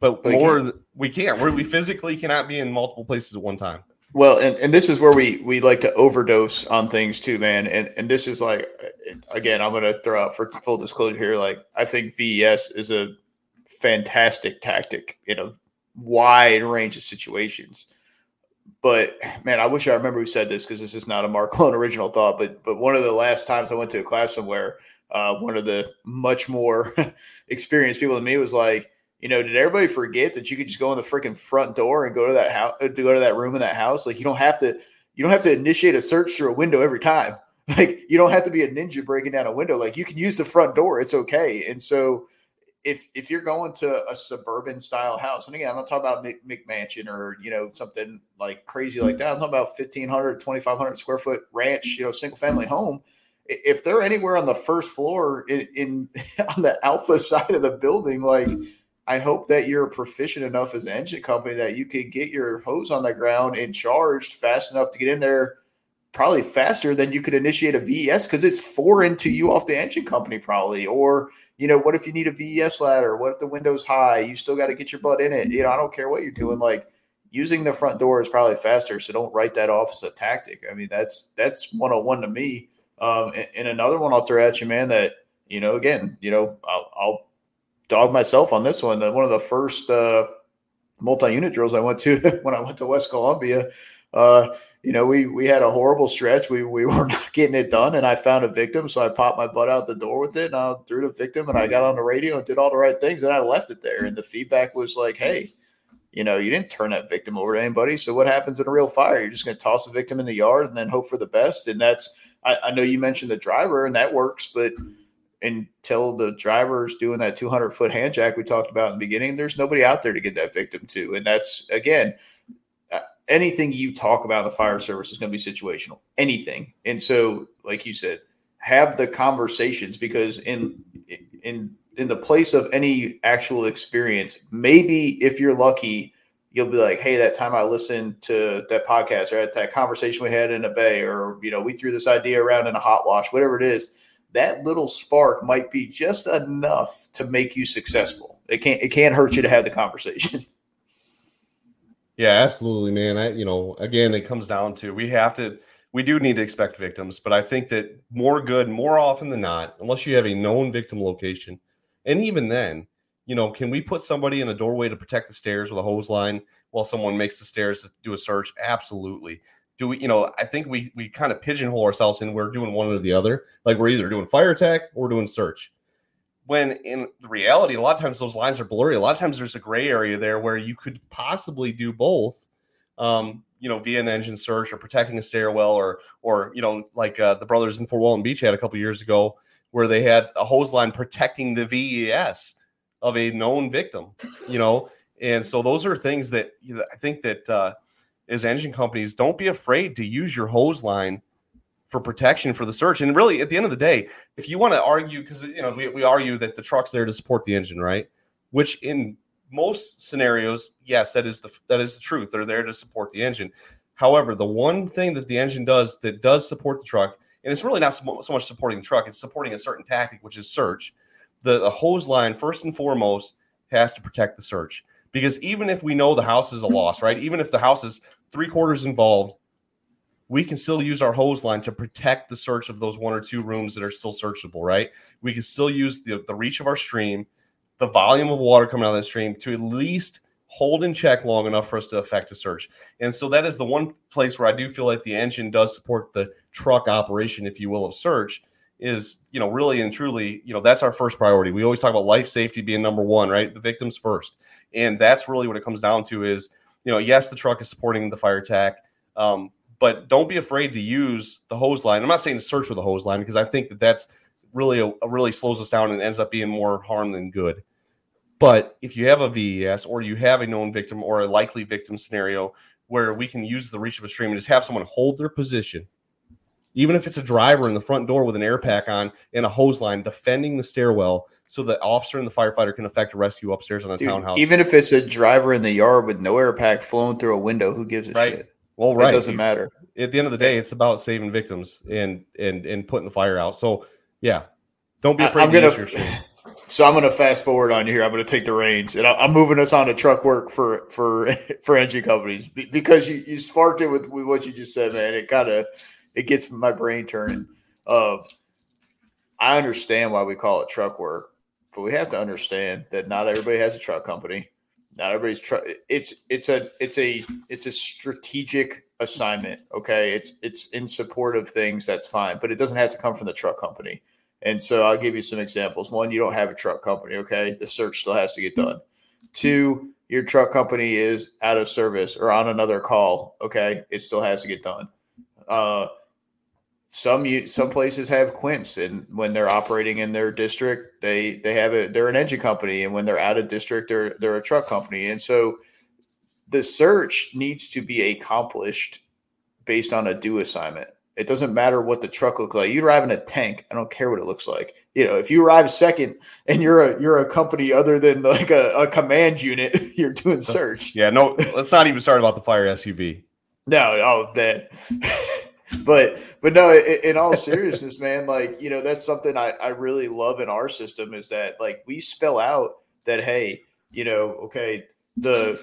but, more. We can't. Where we physically cannot be in multiple places at one time. Well, and, and this is where we we like to overdose on things too, man. And and this is like again, I'm gonna throw out for full disclosure here. Like I think VES is a fantastic tactic in a wide range of situations. But man, I wish I remember who said this because this is not a Mark Lone original thought. But but one of the last times I went to a class somewhere, uh, one of the much more experienced people than me was like, you know, did everybody forget that you could just go in the freaking front door and go to that house, to go to that room in that house? Like, you don't have to, you don't have to initiate a search through a window every time. Like you don't have to be a ninja breaking down a window. Like you can use the front door. It's okay. And so if if you're going to a suburban style house, and again, I'm not talking about Mc, McMansion or you know something like crazy like that. I'm talking about 1,500, 2,500 square foot ranch, you know, single family home. If they're anywhere on the first floor in, in on the alpha side of the building, like I hope that you're proficient enough as an engine company that you could get your hose on the ground and charged fast enough to get in there probably faster than you could initiate a VES because it's foreign to you off the engine company, probably. Or, you know, what if you need a VES ladder? What if the window's high? You still got to get your butt in it. You know, I don't care what you're doing. Like using the front door is probably faster. So don't write that off as a tactic. I mean, that's that's 101 to me. Um, and, and another one I'll throw at you, man, that, you know, again, you know, I'll, I'll dog myself on this one. One of the first uh, multi-unit drills I went to when I went to West Columbia, uh, you know, we we had a horrible stretch. We we were not getting it done, and I found a victim, so I popped my butt out the door with it, and I threw the victim, and I got on the radio and did all the right things, and I left it there. And the feedback was like, "Hey, you know, you didn't turn that victim over to anybody. So what happens in a real fire? You're just going to toss the victim in the yard and then hope for the best. And that's I, I know you mentioned the driver, and that works, but until the driver's doing that 200 foot hand jack we talked about in the beginning, there's nobody out there to get that victim to. And that's, again, uh, anything you talk about the fire service is going to be situational, anything. And so, like you said, have the conversations because in, in, in the place of any actual experience, maybe if you're lucky, you'll be like, hey, that time I listened to that podcast or that conversation we had in a bay, or, you know, we threw this idea around in a hot wash, whatever it is that little spark might be just enough to make you successful. It can't it can't hurt you to have the conversation. Yeah, absolutely, man. I you know, again, it comes down to we have to we do need to expect victims, but I think that more good more often than not, unless you have a known victim location, and even then, you know, can we put somebody in a doorway to protect the stairs with a hose line while someone makes the stairs to do a search? Absolutely do we, you know, I think we we kind of pigeonhole ourselves and we're doing one or the other. Like we're either doing fire attack or doing search. When in reality, a lot of times those lines are blurry. A lot of times there's a gray area there where you could possibly do both. Um, you know, via an engine search or protecting a stairwell, or or you know, like uh, the brothers in Fort Walton Beach had a couple years ago, where they had a hose line protecting the VES of a known victim. You know, and so those are things that you know, I think that uh, as engine companies, don't be afraid to use your hose line for protection for the search. And really, at the end of the day, if you want to argue, because you know we, we argue that the truck's there to support the engine, right? Which in most scenarios, yes, that is the that is the truth. They're there to support the engine. However, the one thing that the engine does that does support the truck, and it's really not so much supporting the truck, it's supporting a certain tactic, which is search. The, the hose line, first and foremost, has to protect the search. Because even if we know the house is a loss, right? Even if the house is three quarters involved, we can still use our hose line to protect the search of those one or two rooms that are still searchable, right? We can still use the, the reach of our stream, the volume of water coming out of that stream to at least hold in check long enough for us to affect a search. And so that is the one place where I do feel like the engine does support the truck operation, if you will, of search is, you know, really and truly, you know, that's our first priority. We always talk about life safety being number one, right? The victims first. And that's really what it comes down to is you know, yes, the truck is supporting the fire attack, um, but don't be afraid to use the hose line. I'm not saying to search with a hose line because I think that that's really a, a really slows us down and ends up being more harm than good. But if you have a VES or you have a known victim or a likely victim scenario where we can use the reach of a stream and just have someone hold their position even if it's a driver in the front door with an air pack on and a hose line defending the stairwell so the officer and the firefighter can effect a rescue upstairs on a Dude, townhouse. Even if it's a driver in the yard with no air pack flowing through a window, who gives a right. shit? Well, right. It doesn't matter. At the end of the day, it's about saving victims and and and putting the fire out. So yeah, don't be afraid I'm to gonna, So I'm going to fast forward on you here. I'm going to take the reins, and I'm moving us on to truck work for for for engine companies because you you sparked it with with what you just said, man. It kind of it gets my brain turning. Uh, I understand why we call it truck work, but we have to understand that not everybody has a truck company. Not everybody's truck. It's it's a it's a it's a strategic assignment. Okay, it's it's in support of things. That's fine, but it doesn't have to come from the truck company. And so I'll give you some examples. One, you don't have a truck company. Okay, the search still has to get done. Two, your truck company is out of service or on another call. Okay, it still has to get done Uh, some some places have quints, and when they're operating in their district, they they have it. They're an engine company, and when they're out of district, they're they're a truck company. And so, the search needs to be accomplished based on a due assignment. It doesn't matter what the truck looks like. You arrive in a tank. I don't care what it looks like. You know, if you arrive second and you're a you're a company other than like a, a command unit, you're doing search. Yeah, no, let's not even start about the fire SUV. No, oh that. but but no, in, all seriousness, man, like you know, that's something I I really love in our system is that like we spell out that hey, you know, okay, the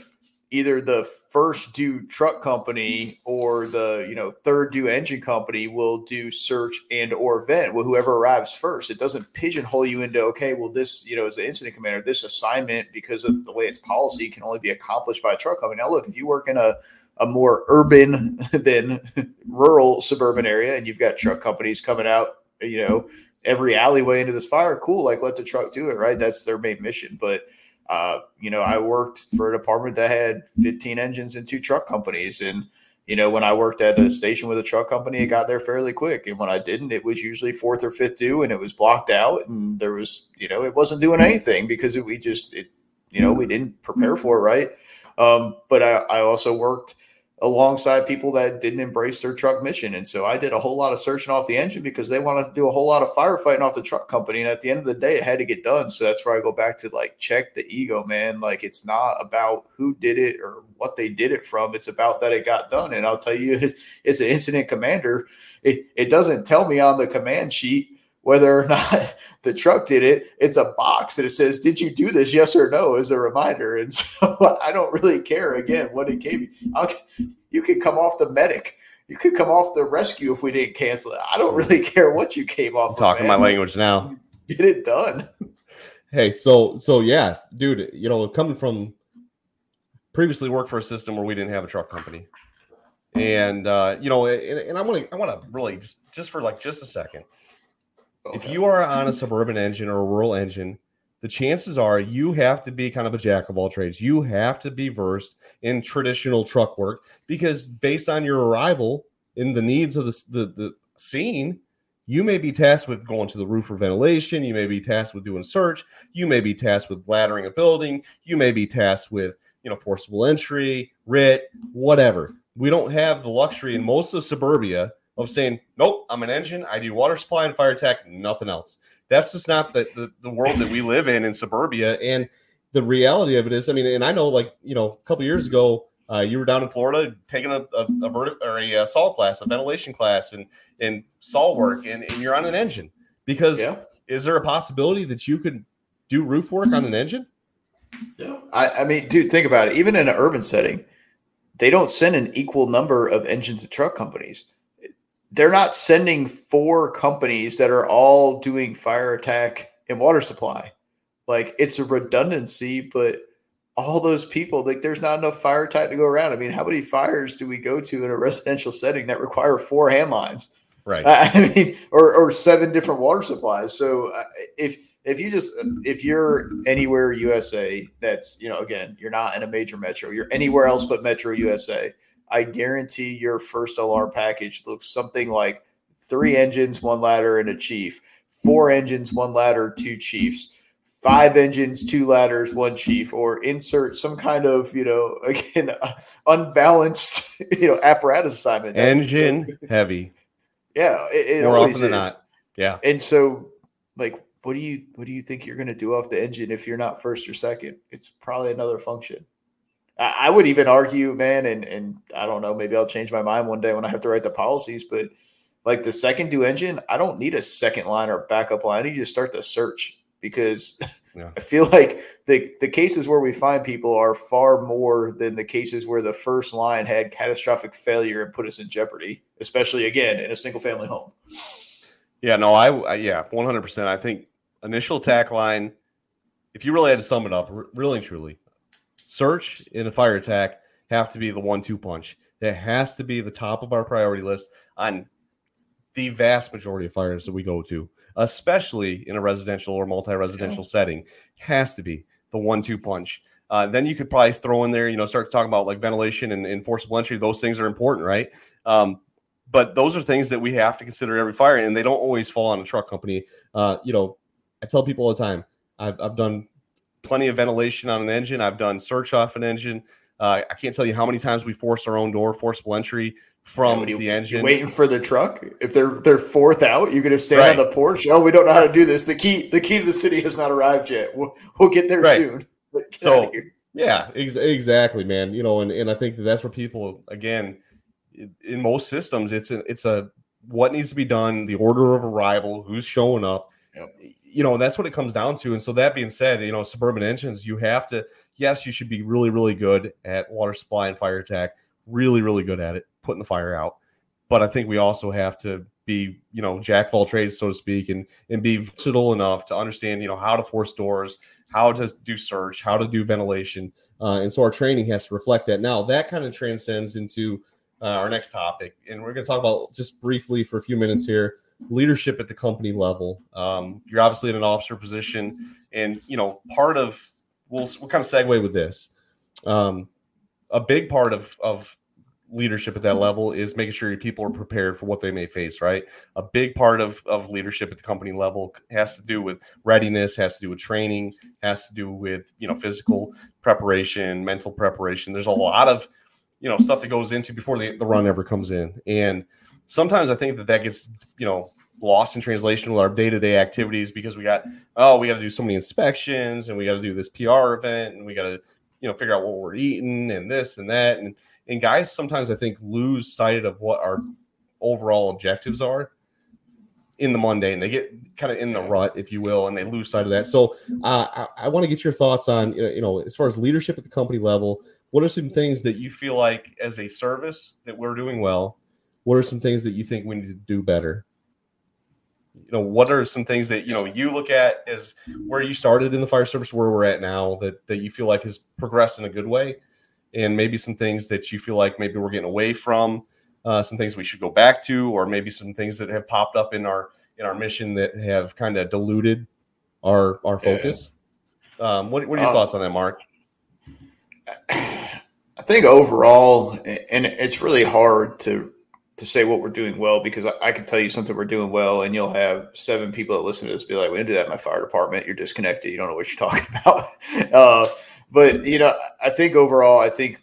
either the first due truck company or the you know third due engine company will do search and or vent. Well whoever arrives first it doesn't pigeonhole you into okay well this you know as the incident commander this assignment because of the way it's policy can only be accomplished by a truck company. Now look if you work in a a more urban than rural suburban area and you've got truck companies coming out you know every alleyway into this fire cool like let the truck do it right that's their main mission but uh, you know, I worked for a department that had 15 engines and two truck companies. And, you know, when I worked at a station with a truck company, it got there fairly quick. And when I didn't, it was usually fourth or fifth due and it was blocked out. And there was, you know, it wasn't doing anything because it, we just, it, you know, we didn't prepare for it right. Um, but I, I also worked alongside people that didn't embrace their truck mission. And so I did a whole lot of searching off the engine because they wanted to do a whole lot of firefighting off the truck company. And at the end of the day, it had to get done. So that's where I go back to like check the ego, man. Like it's not about who did it or what they did it from. It's about that it got done. And I'll tell you, as an incident commander, it, it doesn't tell me on the command sheet whether or not the truck did it, it's a box and it says, Did you do this? Yes or no, as a reminder. And so I don't really care again what it gave me. I'll, you could come off the medic. You could come off the rescue if we didn't cancel it. I don't really care what you came off. talking my language now. Get it done. Hey, so so yeah, dude. You know, coming from previously worked for a system where we didn't have a truck company, and uh, you know, and, and I want to I want to really just just for like just a second Okay. If you are on a suburban engine or a rural engine, the chances are you have to be kind of a jack of all trades. You have to be versed in traditional truck work because based on your arrival in the needs of the, the, the scene, you may be tasked with going to the roof for ventilation. You may be tasked with doing search. You may be tasked with laddering a building. You may be tasked with, you know, forcible entry, writ, whatever. We don't have the luxury in most of suburbia of saying, nope, I'm an engine. I do water supply and fire attack, nothing else. That's just not the, the, the world that we live in in suburbia. And the reality of it is, I mean, and I know like, you know, a couple years ago, uh, you were down in Florida taking a, a, a verti- or a, a uh, saw class, a ventilation class, and and saw work, and, and you're on an engine. Because yeah. is there a possibility that you could do roof work on an engine? Yeah, I, I mean, dude, think about it. Even in an urban setting, they don't send an equal number of engines to truck companies they're not sending four companies that are all doing fire attack and water supply. Like it's a redundancy, but all those people, like there's not enough fire attack to go around. I mean, how many fires do we go to in a residential setting that require four hand lines? Right. I mean, or, or seven different water supplies. So uh, if if you just if you're anywhere USA, that's you know again, you're not in a major metro. You're anywhere else but Metro USA I guarantee your first alarm mm-hmm. package looks something like three mm-hmm. engines, one ladder, and a chief, four engines, one ladder, two chiefs, five engines, two ladders, one chief, or insert some kind of, you know, again, uh, unbalanced, you know, apparatus assignment. Uh, engine so, heavy. Yeah. It, it More often than not. Yeah. And so, like, what do you what do you think you're going to do off the engine if you're not first or second? It's probably another function. I would even argue, man, and and I don't know, maybe I'll change my mind one day when I have to write the policies, but like the second due engine, I don't need a second line or backup line. I need you to start the search because yeah. I feel like the the cases where we find people are far more than the cases where the first line had catastrophic failure and put us in jeopardy, especially again in a single family home. Yeah, no, I, I yeah, one hundred percent. I think initial attack line. If you really had to sum it up, really and truly, search and a fire attack have to be the one-two punch. That has to be the top of our priority list on the vast majority of fires that we go to, especially in a residential or multi-residential yeah. setting. Has to be the one-two punch. Uh, then you could probably throw in there, you know, start talking about like ventilation and, and forcible entry. Those things are important, right? Um, but those are things that we have to consider every fire, and they don't always fall on a truck company. Uh, you know, I tell people all the time, I've, I've done plenty of ventilation on an engine. I've done search off an engine. Uh, I can't tell you how many times we force our own door, forcible entry from Yeah, you- the engine. waiting for the truck. If they're they're fourth out, you're gonna stand Right. on the porch. Oh, we don't know how to do this. The key the key to the city has not arrived yet. We'll, we'll get there Right. soon. Get So- Yeah, ex- exactly, man. You know, and, and I think that that's where people again in- in most systems, it's a it's a what needs to be done, the order of arrival, who's showing up. Yep. You know, that's what it comes down to. And so that being said, you know, suburban engines, you have to yes, you should be really really good at water supply and fire attack, really really good at it, putting the fire out. But I think we also have to be, you know, jack of all trades, so to speak, and and be versatile enough to understand, you know, how to force doors, how to do search, how to do ventilation, uh, and so our training has to reflect that. Now that kind of transcends into uh, our next topic, and we're going to talk about just briefly for a few minutes here leadership at the company level. Um, you're obviously in an officer position, and you know part of we'll we'll kind of segue with this. Um, a big part of of leadership at that level is making sure your people are prepared for what they may face. Right, a big part of of leadership at the company level has to do with readiness, has to do with training, has to do with you know physical preparation, mental preparation. There's a lot of you know stuff that goes into before the, the run ever comes in, and sometimes I think that that gets you know lost in translation with our day to day activities because we got oh we got to do so many inspections and we got to do this PR event and we got to you know figure out what we're eating and this and that and and guys sometimes I think lose sight of what our overall objectives are in the mundane. They get kind of in the rut, if you will, and they lose sight of that. So uh, I, I want to get your thoughts on you know, you know as far as leadership at the company level. What are some things that you feel like as a service that we're doing well? What are some things that you think we need to do better? You know, what are some things that you know you look at as where you started in the fire service, where we're at now, that that you feel like has progressed in a good way, and maybe some things that you feel like maybe we're getting away from, uh, some things we should go back to, or maybe some things that have popped up in our in our mission that have kind of diluted our our Yeah. focus. Um, what, what are your Um, thoughts on that, Mark? I think overall, and it's really hard to to say what we're doing well because I, I can tell you something we're doing well, and you'll have seven people that listen to this be like, "We didn't do that in my fire department. You're disconnected. You don't know what you're talking about." uh, but you know, I think overall, I think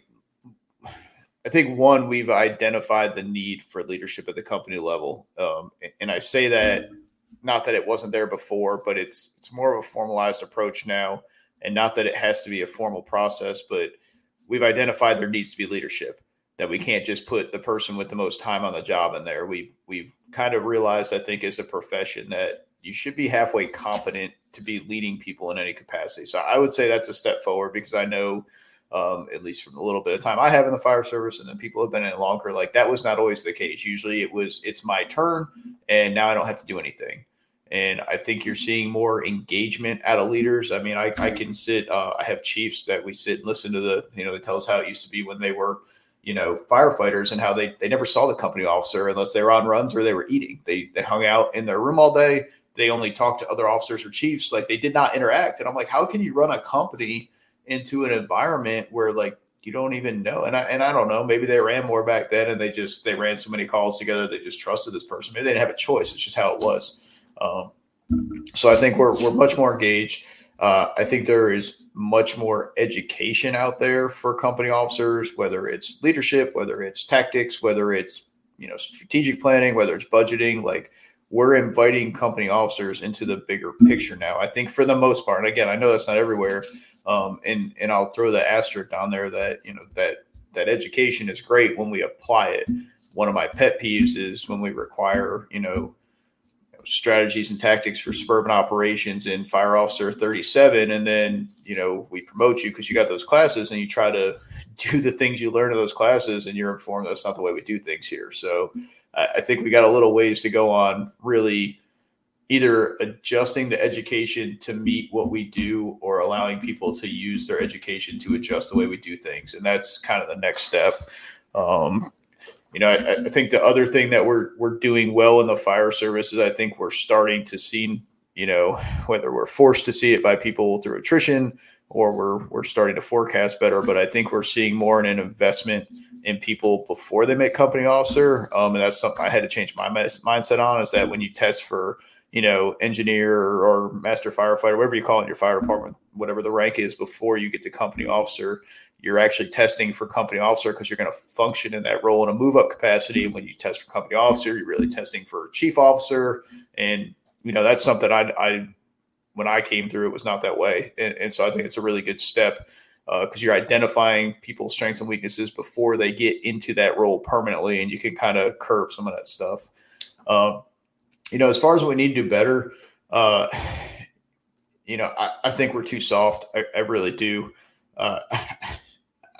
I think one we've identified the need for leadership at the company level, um, and I say that not that it wasn't there before, but it's it's more of a formalized approach now, and not that it has to be a formal process, but we've identified there needs to be leadership that we can't just put the person with the most time on the job in there. We've we've kind of realized, I think, as a profession that you should be halfway competent to be leading people in any capacity. So I would say that's a step forward because I know, um, at least from a little bit of time I have in the fire service, and then people have been in longer. Like that was not always the case. Usually it was it's my turn, and now I don't have to do anything. And I think you're seeing more engagement out of leaders. I mean, I, I can sit. Uh, I have chiefs that we sit and listen to the. You know, they tell us how it used to be when they were you know firefighters and how they they never saw the company officer unless they were on runs or they were eating. They they hung out in their room all day. They only talked to other officers or chiefs. Like they did not interact. And i'm like how can you run a company into an environment where like you don't even know? And i and i don't know. Maybe they ran more back then and they just they ran so many calls together they just trusted this person. Maybe they didn't have a choice. It's just how it was. Um, so i think we're we're much more engaged. Uh, I think there is much more education out there for company officers, whether it's leadership, whether it's tactics, whether it's you know strategic planning, whether it's budgeting. Like we're inviting company officers into the bigger picture now. I think for the most part, and again, I know that's not everywhere, um, and and I'll throw the asterisk down there that you know that that education is great when we apply it. One of my pet peeves is when we require you know strategies and tactics for suburban operations in fire officer 37 and then you know we promote you because you got those classes and you try to do the things you learn in those classes and you're informed that's not the way we do things here. So i, think we got a little ways to go on really either adjusting the education to meet what we do or allowing people to use their education to adjust the way we do things and that's kind of the next step. Um, you know, I, I, think the other thing that we're we're doing well in the fire service is I think we're starting to see, you know, whether we're forced to see it by people through attrition or we're we're starting to forecast better, but I think we're seeing more in an investment in people before they make company officer. Um, and that's something I had to change my mindset on is that when you test for, you know, engineer or master firefighter, whatever you call it in your fire department, whatever the rank is before you get to company officer, you're actually testing for company officer because you're going to function in that role in a move up capacity. And when you test for company officer, you're really testing for chief officer. And, you know, that's something I, I when I came through, it was not that way. And, and so I think it's a really good step because uh, you're identifying people's strengths and weaknesses before they get into that role permanently, and you can kind of curb some of that stuff. Um, you know, as far as we need to do better, uh, you know, I, I, think we're too soft. I, I really do. Uh,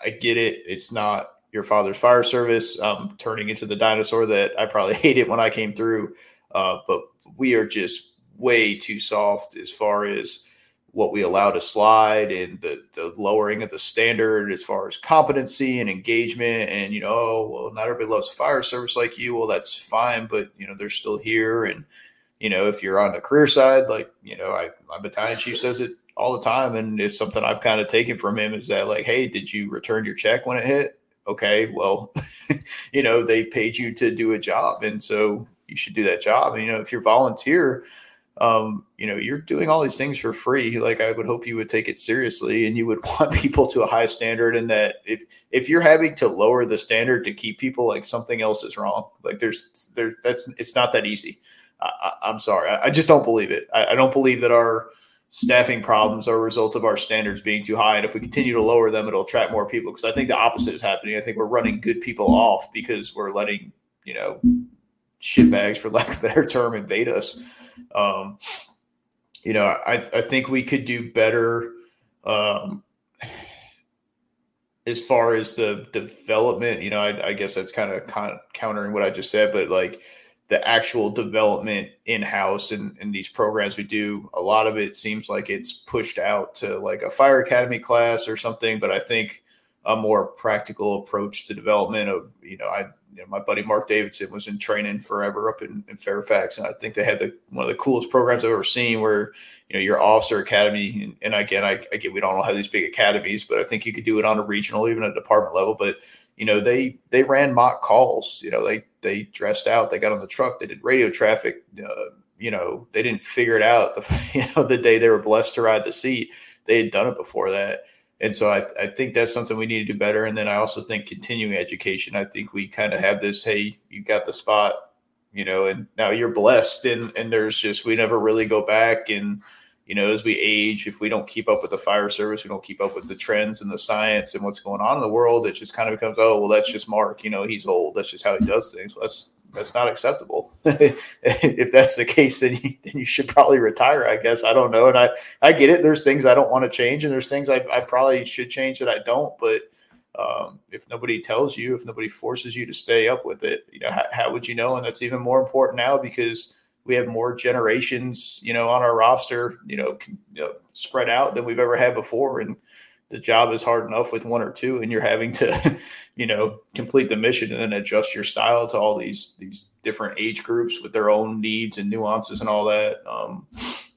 I get it. It's not your father's fire service um, turning into the dinosaur that I probably hated when I came through. Uh, but we are just way too soft as far as what we allow to slide and the, the lowering of the standard as far as competency and engagement and you know oh, well not everybody loves fire service like you well that's fine but you know they're still here and you know if you're on the career side like you know I, my battalion chief says it all the time and it's something i've kind of taken from him is that like hey did you return your check when it hit okay well you know they paid you to do a job and so you should do that job and you know if you're volunteer um, you know, you're doing all these things for free. Like I would hope you would take it seriously and you would want people to a high standard and that if if you're having to lower the standard to keep people like something else is wrong. Like there's there that's it's not that easy. I, am sorry. I, I, just don't believe it. I, I don't believe that our staffing problems are a result of our standards being too high. And if we continue to lower them, it'll attract more people. Because I think the opposite is happening. I think we're running good people off because we're letting, you know, shitbags, for lack of a better term, invade us. Um, you know, I, I think we could do better um, as far as the development. You know, I, I guess that's kind of countering what I just said, but like the actual development in house and in, in these programs we do, a lot of it seems like it's pushed out to like a fire academy class or something. But I think a more practical approach to development of, you know, I you know, my buddy Mark Davidson was in training forever up in, in, Fairfax, and I think they had the one of the coolest programs I've ever seen. Where you know your officer academy, and, and again, I, I, get we don't all have these big academies, but I think you could do it on a regional, even a department level. But you know they they ran mock calls. You know they they dressed out, they got on the truck, they did radio traffic. Uh, you know they didn't figure it out. The, you know the day they were blessed to ride the seat, they had done it before that and so I, I think that's something we need to do better. And then I also think continuing education. I think we kind of have this, hey, you got the spot, you know, and now you're blessed. And and there's just we never really go back. And you know, as we age, if we don't keep up with the fire service, we don't keep up with the trends and the science and what's going on in the world, it just kind of becomes, oh, well, that's just Mark. You know, he's old. That's just how he does things. Well, that's that's not acceptable. if that's the case, then you, then you should probably retire. I guess I don't know, and I I get it. There's things I don't want to change, and there's things I, I probably should change that I don't. But um, if nobody tells you, if nobody forces you to stay up with it, you know how, how would you know? And that's even more important now because we have more generations, you know, on our roster, you know, spread out than we've ever had before, and the job is hard enough with one or two and you're having to you know complete the mission and then adjust your style to all these these different age groups with their own needs and nuances and all that. Um,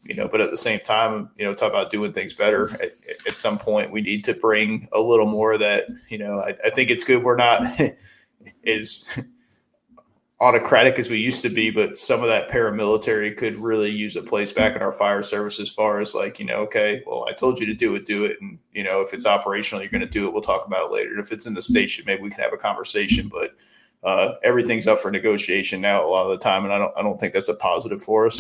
you know but at the same time you know talk about doing things better. At, at some point we need to bring a little more that you know I, I think it's good we're not is autocratic as we used to be, but some of that paramilitary could really use a place back in our fire service as far as like, you know, okay, well, I told you to do it, do it. And, you know, if it's operational, you're going to do it. We'll talk about it later. If it's in the station, maybe we can have a conversation, but uh, everything's up for negotiation now a lot of the time. And I don't, I don't think that's a positive for us.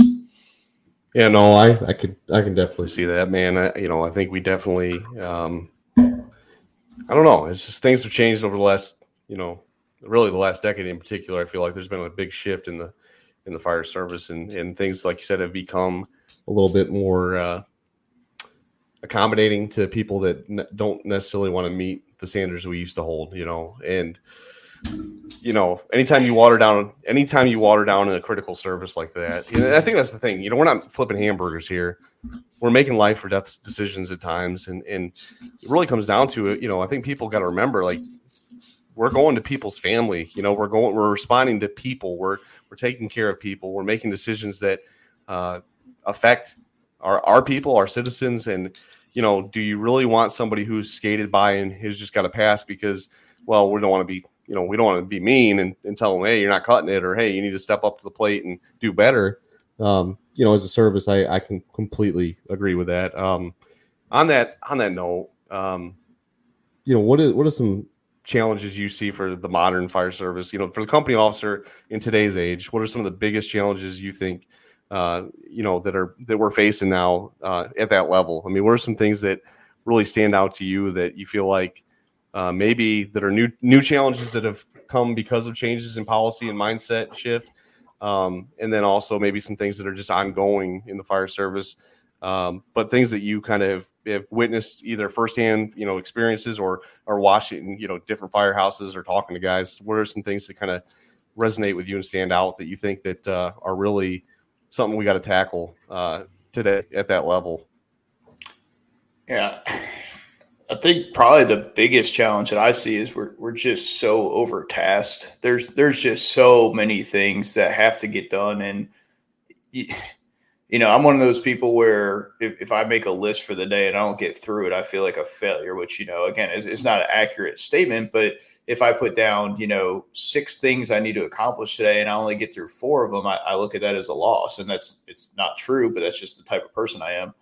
Yeah, no, I, I could, I can definitely see that, man. I, you know, I think we definitely, um, I don't know. It's just things have changed over the last, you know, really the last decade in particular, I feel like there's been a big shift in the in the fire service and and things like you said have become a little bit more uh, accommodating to people that don't necessarily want to meet the standards we used to hold. You know, and you know, anytime you water down, anytime you water down a critical service like that, I think that's the thing. You know, we're not flipping hamburgers here. We're making life or death decisions at times, and and it really comes down to it. You know, I think people got to remember, like, we're going to people's family. You know, we're going, we're responding to people. We're we're taking care of people. We're making decisions that uh, affect our our people, our citizens. And you know, do you really want somebody who's skated by and has just got to pass because, well, we don't want to be you know, we don't want to be mean and, and tell them, hey, you're not cutting it, or hey, you need to step up to the plate and do better. Um, you know, as a service, I, I can completely agree with that. Um, on that on that note, um, you know, what is what are some challenges you see for the modern fire service? You know, for the company officer in today's age, what are some of the biggest challenges you think uh, you know that are that we're facing now uh, at that level? I mean, what are some things that really stand out to you that you feel like uh, maybe that are new new challenges that have come because of changes in policy and mindset shift, um, and then also maybe some things that are just ongoing in the fire service, um, but things that you kind of have witnessed either firsthand, you know, experiences or or watching, you know, different firehouses or talking to guys. What are some things that kind of resonate with you and stand out that you think that uh, are really something we got to tackle uh, today at that level? Yeah. I think probably the biggest challenge that I see is we're we're just so overtasked. There's there's just so many things that have to get done, and you, know I'm one of those people where if, if I make a list for the day and I don't get through it, I feel like a failure. Which you know again is not an accurate statement, but if I put down you know six things I need to accomplish today and I only get through four of them, I, I look at that as a loss, and that's it's not true, but that's just the type of person I am.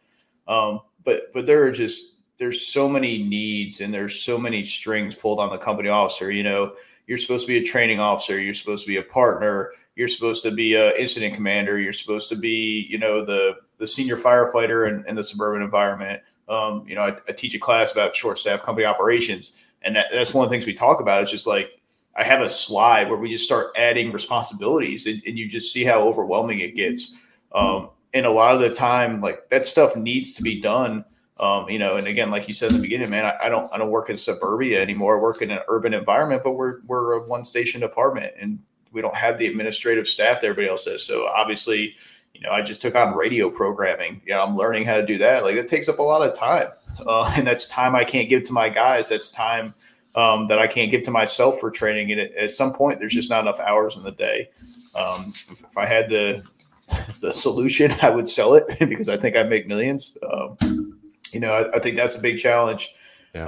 Um, but but there are just there's so many needs and there's so many strings pulled on the company officer. You know, you're supposed to be a training officer, you're supposed to be a partner, you're supposed to be a incident commander, you're supposed to be, you know, the the senior firefighter in, in the suburban environment. Um, you know, I, I, teach a class about short staff company operations, and that, that's one of the things we talk about. It's just like I have a slide where we just start adding responsibilities, and, and you just see how overwhelming it gets. Um, and a lot of the time, like that stuff needs to be done um, you know, and again, like you said in the beginning, man, I, I, don't I don't work in suburbia anymore. I work in an urban environment, but we're we're a one station department and we don't have the administrative staff that everybody else does. So obviously, you know, I just took on radio programming. You know, I'm learning how to do that. Like it takes up a lot of time. Uh, and that's time I can't give to my guys. That's time um, that I can't give to myself for training. And at, some point, there's just not enough hours in the day. Um, if, if, I had the the solution, I would sell it because I think I make millions. Um, you know, I, I think that's a big challenge. Yeah.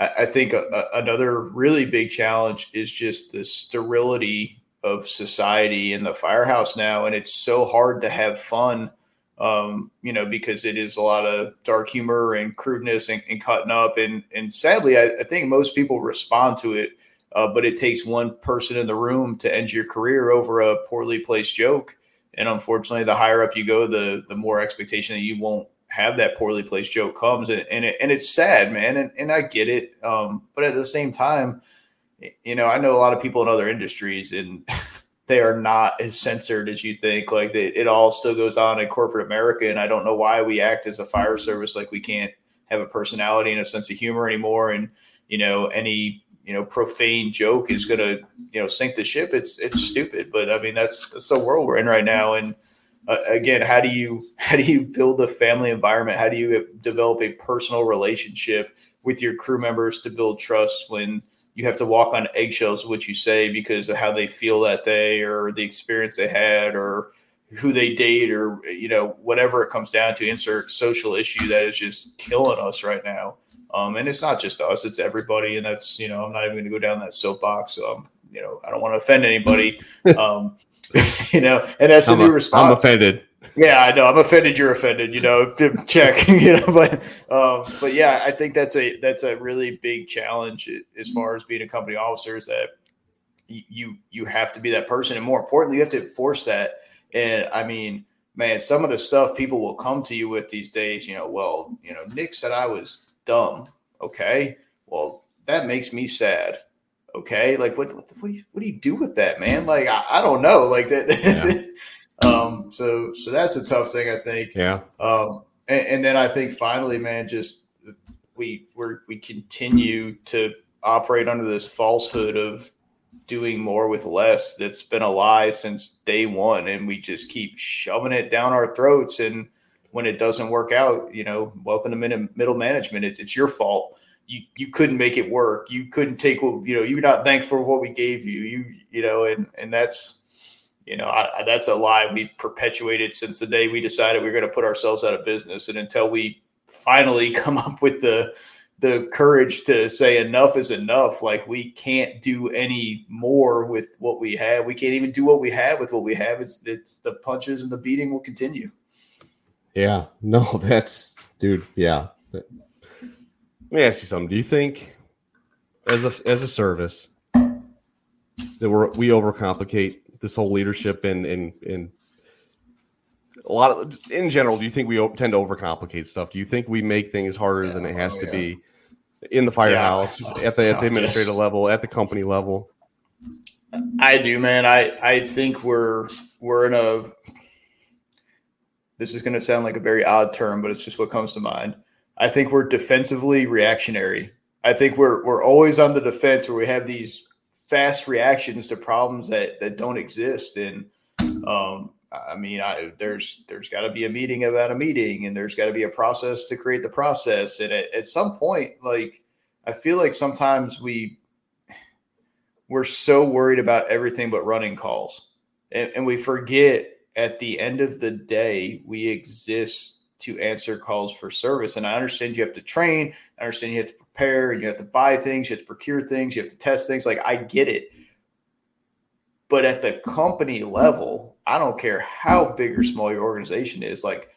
I, I, think a, a, another really big challenge is just the sterility of society in the firehouse now, and it's so hard to have fun. Um, you know, because it is a lot of dark humor and crudeness and, and cutting up, and and sadly, I, I think most people respond to it. Uh, but it takes one person in the room to end your career over a poorly placed joke. And unfortunately, the higher up you go, the the more expectation that you won't have that poorly placed joke comes and and, it, and it's sad man and, and i get it um, but at the same time you know i know a lot of people in other industries and they are not as censored as you think like they, it all still goes on in corporate america and i don't know why we act as a fire service like we can't have a personality and a sense of humor anymore and you know any you know profane joke is going to you know sink the ship. It's it's stupid but i mean that's that's the world we're in right now and uh, again, how do you how do you build a family environment? How do you develop a personal relationship with your crew members to build trust when you have to walk on eggshells what you say because of how they feel that day or the experience they had or who they date or you know whatever it comes down to insert social issue that is just killing us right now um, and it's not just us it's everybody and that's you know i'm not even going to go down that soapbox um, you know i don't want to offend anybody um, you know, and that's the new response. I'm offended. Yeah, I know. I'm offended. You're offended. You know, check. You know, but um, but yeah, I think that's a that's a really big challenge as far as being a company officer is that you you have to be that person, and more importantly, you have to enforce that. And I mean, man, some of the stuff people will come to you with these days. You know, well, you know, Nick said I was dumb. Okay, well, that makes me sad okay like what what do you what do you do with that man? Like i, I don't know like that yeah. um so so that's a tough thing i think. Yeah. Um and, and, then i think finally man just we we're we continue to operate under this falsehood of doing more with less that's been a lie since day one and we just keep shoving it down our throats and when it doesn't work out you know welcome to middle management. It, it's your fault you you couldn't make it work. You couldn't take what you know. You're not thankful for what we gave you. You you know, and and that's you know I, that's a lie we've perpetuated since the day we decided we are going to put ourselves out of business. And until we finally come up with the the courage to say enough is enough. Like we can't do any more with what we have. We can't even do what we have with what we have. It's it's the punches and the beating will continue. Yeah, no, that's dude. Yeah. Let me ask you something. Do you think, as a as a service, that we're, we overcomplicate this whole leadership and and and a lot of in general? Do you think we tend to overcomplicate stuff? Do you think we make things harder than it has oh, to yeah. be? in the firehouse yeah. at the at the administrative level, at the company level? I do, man. I I think we're we're in a. This is going to sound like a very odd term, but it's just what comes to mind. I think we're defensively reactionary. I think we're we're always on the defense where we have these fast reactions to problems that that don't exist. And um, I mean, I, there's there's got to be a meeting about a meeting, and there's got to be a process to create the process. And at, at some point, like I feel like sometimes we we're so worried about everything but running calls, and, and we forget at the end of the day we exist to answer calls for service. And I understand you have to train, I understand you have to prepare, and you have to buy things, you have to procure things, you have to test things. Like I get it. But at the company level, I don't care how big or small your organization is, like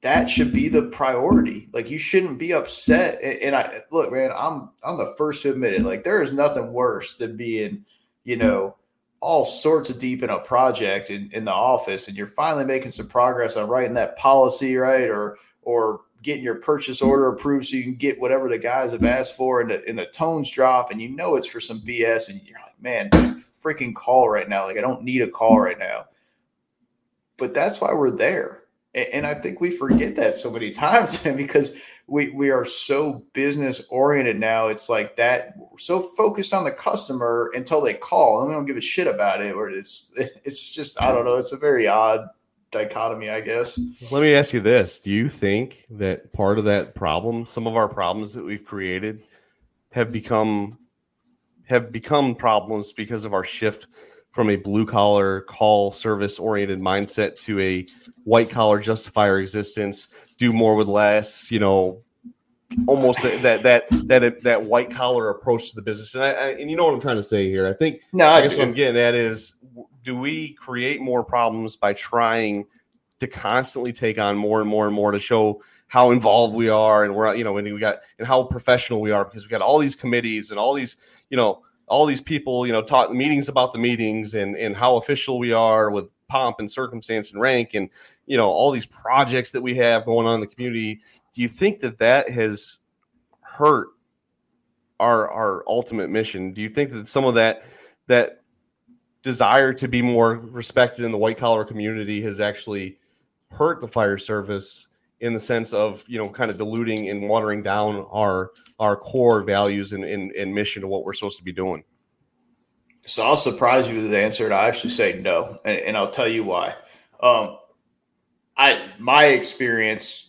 that should be the priority. Like you shouldn't be upset. And, I look, man, I'm I'm the first to admit it. Like there is nothing worse than being, you know, all sorts of deep in a project in, in the office and you're finally making some progress on writing that policy, right? Or or getting your purchase order approved so you can get whatever the guys have asked for and the, and the tones drop and you know it's for some BS and you're like, man, freaking call right now. Like I don't need a call right now but that's why we're there. And I think we forget that so many times because we, we are so business oriented now. It's like that so focused on the customer until they call and we don't give a shit about it. Or it's it's just I don't know. It's a very odd dichotomy, I guess. Let me ask you this: Do you think that part of that problem, some of our problems that we've created, have become have become problems because of our shift from a blue collar call service oriented mindset to a white collar justify our existence, do more with less, you know, almost that that that that white collar approach to the business. And I, I, and you know what I'm trying to say here. I think no, I, I guess what I'm getting at is do we create more problems by trying to constantly take on more and more and more to show how involved we are and we're you know and we got and how professional we are because we got all these committees and all these you know all these people, you know, talk meetings about the meetings and and how official we are with pomp and circumstance and rank and you know all these projects that we have going on in the community. Do you think that that has hurt our our ultimate mission? Do you think that some of that that desire to be more respected in the white collar community has actually hurt the fire service in the sense of you know kind of diluting and watering down our our core values and, and, and mission of what we're supposed to be doing. So i'll surprise you with the answer and i actually say no and, and i'll tell you why. Um, i my experience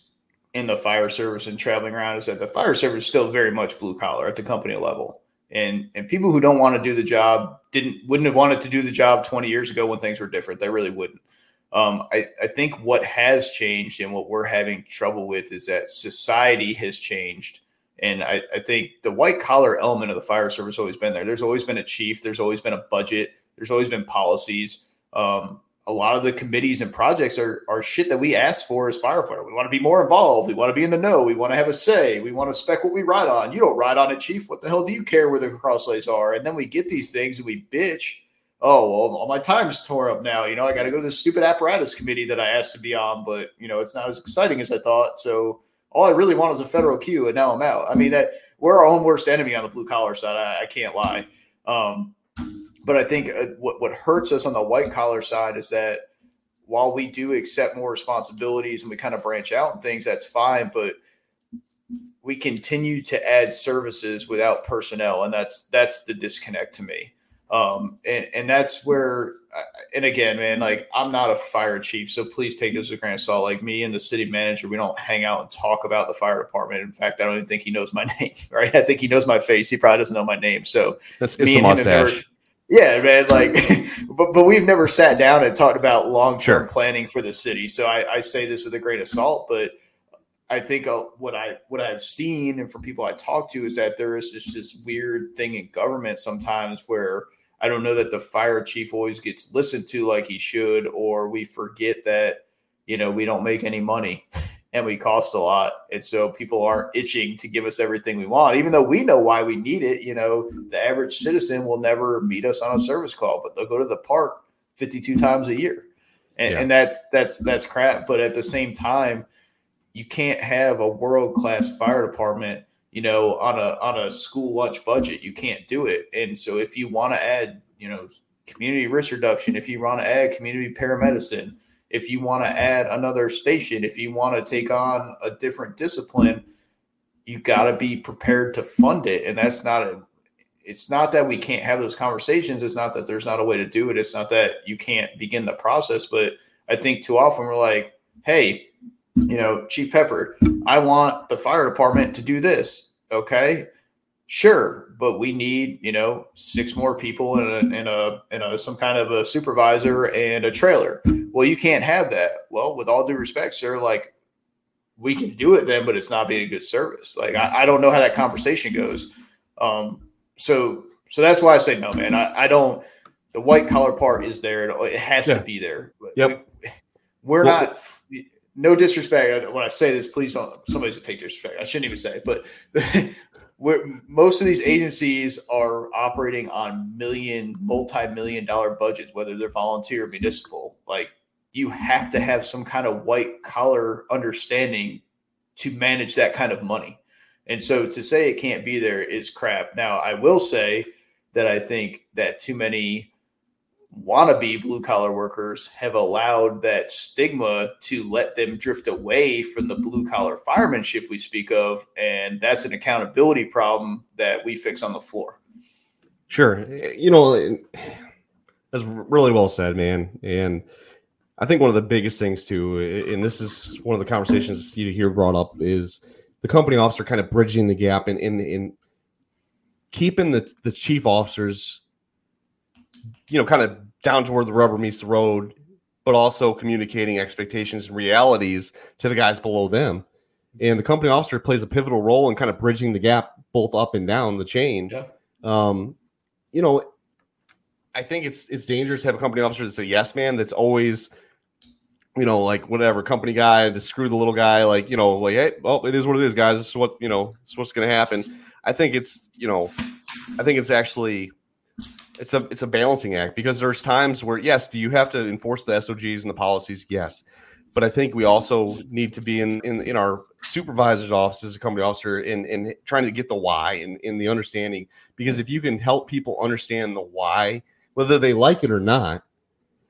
in the fire service and traveling around is that the fire service is still very much blue collar at the company level. And and people who don't want to do the job didn't wouldn't have wanted to do the job 20 years ago when things were different. They really wouldn't um, I, I think what has changed and what we're having trouble with is that society has changed. And I, I think the white collar element of the fire service always been there. There's always been a chief, there's always been a budget, there's always been policies. Um, a lot of the committees and projects are, are shit that we ask for as firefighter. We want to be more involved. We want to be in the know. We want to have a say. We want to spec what we ride on. You don't ride on it, chief. What the hell do you care where the crosslays are? And then we get these things and we bitch oh well all my time's tore up now you know i got to go to this stupid apparatus committee that i asked to be on but you know it's not as exciting as i thought so all i really want is a Federal Q and now i'm out. I mean that we're our own worst enemy on the blue collar side i, I can't lie. Um, but i think uh, what, what hurts us on the white collar side is that while we do accept more responsibilities and we kind of branch out and things that's fine but we continue to add services without personnel and that's that's the disconnect to me um, and, and that's where, and again, man, like I'm not a fire chief, so please take this with a grain of salt. Like me and the city manager, we don't hang out and talk about the fire department. In fact, I don't even think he knows my name, right? I think he knows my face. He probably doesn't know my name. So that's me the mustache. Never, yeah, man. Like, but but we've never sat down and talked about long term sure. planning for the city. So I, I say this with a grain of salt, but I think uh, what I what I've seen and from people I talk to is that there is just this weird thing in government sometimes where I don't know that the fire chief always gets listened to like he should, or we forget that you know we don't make any money and we cost a lot, and so people aren't itching to give us everything we want, even though we know why we need it. You know, the average citizen will never meet us on a service call, but they'll go to the park 52 times a year, and, yeah. and that's that's that's crap. But at the same time, you can't have a world class fire department you know, on a on a school lunch budget. You can't do it. And so if you want to add, you know, community risk reduction, if you want to add community paramedicine, if you want to add another station, if you want to take on a different discipline, you got to be prepared to fund it. And that's not a it's not that we can't have those conversations. It's not that there's not a way to do it. It's not that you can't begin the process. But I think too often we're like, hey, you know, Chief Pepper, I want the fire department to do this. Okay, sure, but we need you know six more people and a, and a and a some kind of a supervisor and a trailer. Well, you can't have that. Well, with all due respect, sir, like we can do it then, but it's not being a good service. Like I, I don't know how that conversation goes. Um, so so that's why I say no, man. I, I don't. The white collar part is there. It has yeah. to be there. Yep. We, are well, not no disrespect when I say this, please don't Somebody gonna take disrespect. I shouldn't even say it, but most of these agencies are operating on million, multi-million dollar budgets, whether they're volunteer or municipal. Like you have to have some kind of white collar understanding to manage that kind of money. And so to say it can't be there is crap. Now I will say that I think that too many wannabe blue collar workers have allowed that stigma to let them drift away from the blue collar firemanship we speak of. And that's an accountability problem that we fix on the floor. Sure. You know, that's really well said, man. And I think one of the biggest things, too, and this is one of the conversations you hear brought up, is the company officer kind of bridging the gap in, in, in keeping the, the chief officers you know, kind of down to where the rubber meets the road, but also communicating expectations and realities to the guys below them. And the company officer plays a pivotal role in kind of bridging the gap both up and down the chain. Yeah. Um, you know, I think it's it's dangerous to have a company officer that's a yes man that's always, you know, like whatever company guy to screw the little guy, like you know, like hey, well, it is what it is, guys. This is what you know, this is what's going to happen. I think it's you know, I think it's actually it's a it's a balancing act because there's times where yes, do you have to enforce the SOGs and the policies? Yes, but I think we also need to be in in, in our supervisor's office as a company officer in in trying to get the why and in, in the understanding because if you can help people understand the why, whether they like it or not,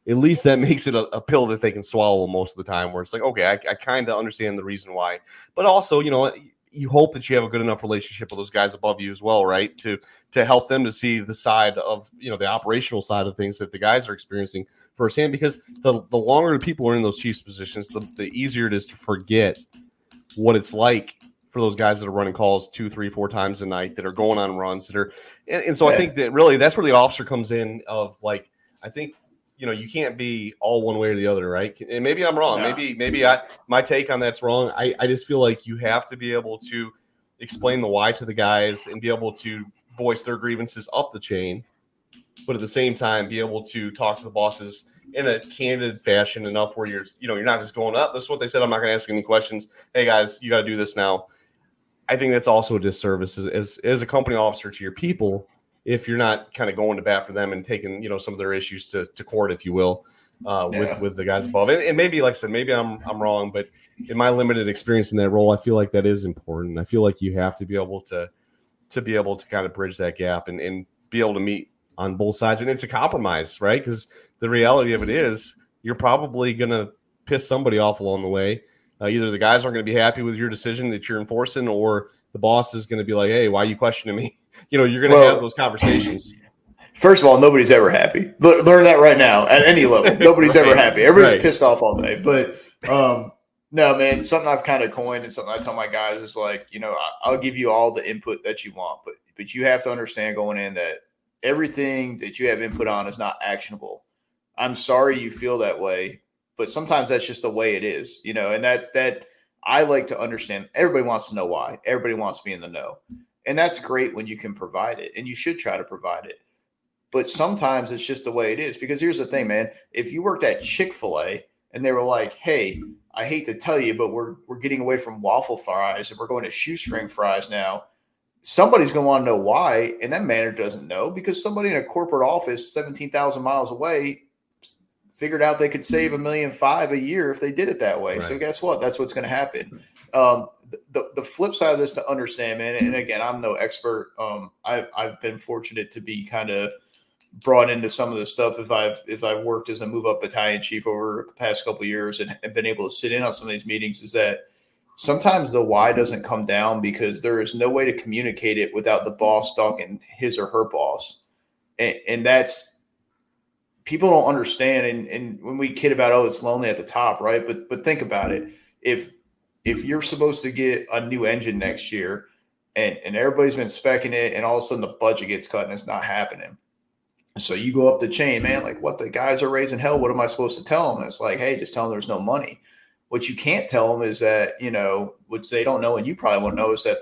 at least that makes it a, a, pill that they can swallow most of the time where it's like okay i, I kind of understand the reason why but also you know you hope that you have a good enough relationship with those guys above you as well, right? To to help them to see the side of you know the operational side of things that the guys are experiencing firsthand. Because the the longer the people are in those chiefs positions, the, the easier it is to forget what it's like for those guys that are running calls two, three, four times a night, that are going on runs, that are, and, and so. I think that really that's where the officer comes in. Of like, I think you know you can't be all one way or the other right and maybe i'm wrong maybe maybe i my take on that's wrong I, I just feel like you have to be able to explain the why to the guys and be able to voice their grievances up the chain but at the same time be able to talk to the bosses in a candid fashion enough where you're you know you're not just going up oh, this is what they said i'm not going to ask any questions hey guys you got to do this now i think that's also a disservice as, as, as a company officer to your people if you're not kind of going to bat for them and taking you know some of their issues to, to court, if you will, uh, yeah. with with the guys above. And, and, maybe, like I said, maybe I'm I'm wrong, but in my limited experience in that role, I feel like that is important. I feel like you have to be able to to be able to kind of bridge that gap and, and be able to meet on both sides. And it's a compromise, right? Because the reality of it is you're probably going to piss somebody off along the way. Uh, either the guys aren't going to be happy with your decision that you're enforcing, or the boss is going to be like, "Hey, why are you questioning me?" you know, you're going to well, have those conversations. First of all, nobody's ever happy. learn that right now at any level. Nobody's right. ever happy. Everybody's right. pissed off all day. But um, no, man, something I've kind of coined and something I tell my guys is like, you know, I'll give you all the input that you want, but but you have to understand going in that everything that you have input on is not actionable. I'm sorry you feel that way, but sometimes that's just the way it is, you know, and that that I like to understand. Everybody wants to know why. Everybody wants to be in the know, and that's great when you can provide it, and you should try to provide it. But sometimes it's just the way it is. Because here's the thing, man. If you worked at Chick Fil A and they were like, "Hey, I hate to tell you, but we're we're getting away from waffle fries and we're going to shoestring fries now," somebody's going to want to know why, and that manager doesn't know because somebody in a corporate office, seventeen thousand miles away, figured out they could save a million five a year if they did it that way. Right. So guess what? That's what's going to happen. Um, the, the flip side of this to understand, man, and again, I'm no expert. Um, I, I've been fortunate to be kind of brought into some of the stuff if I've if I've worked as a move up battalion chief over the past couple years and, and been able to sit in on some of these meetings is that sometimes the why doesn't come down because there is no way to communicate it without the boss talking his or her boss. And, and that's people don't understand. And, and when we kid about oh it's lonely at the top right? But but think about it. If if you're supposed to get a new engine next year and and everybody's been specking it and all of a sudden the budget gets cut and it's not happening so you go up the chain, man, like what the guys are raising hell. What am I supposed to tell them? It's like, hey, just tell them there's no money. What you can't tell them is that, you know, which they don't know, and you probably won't know, is that,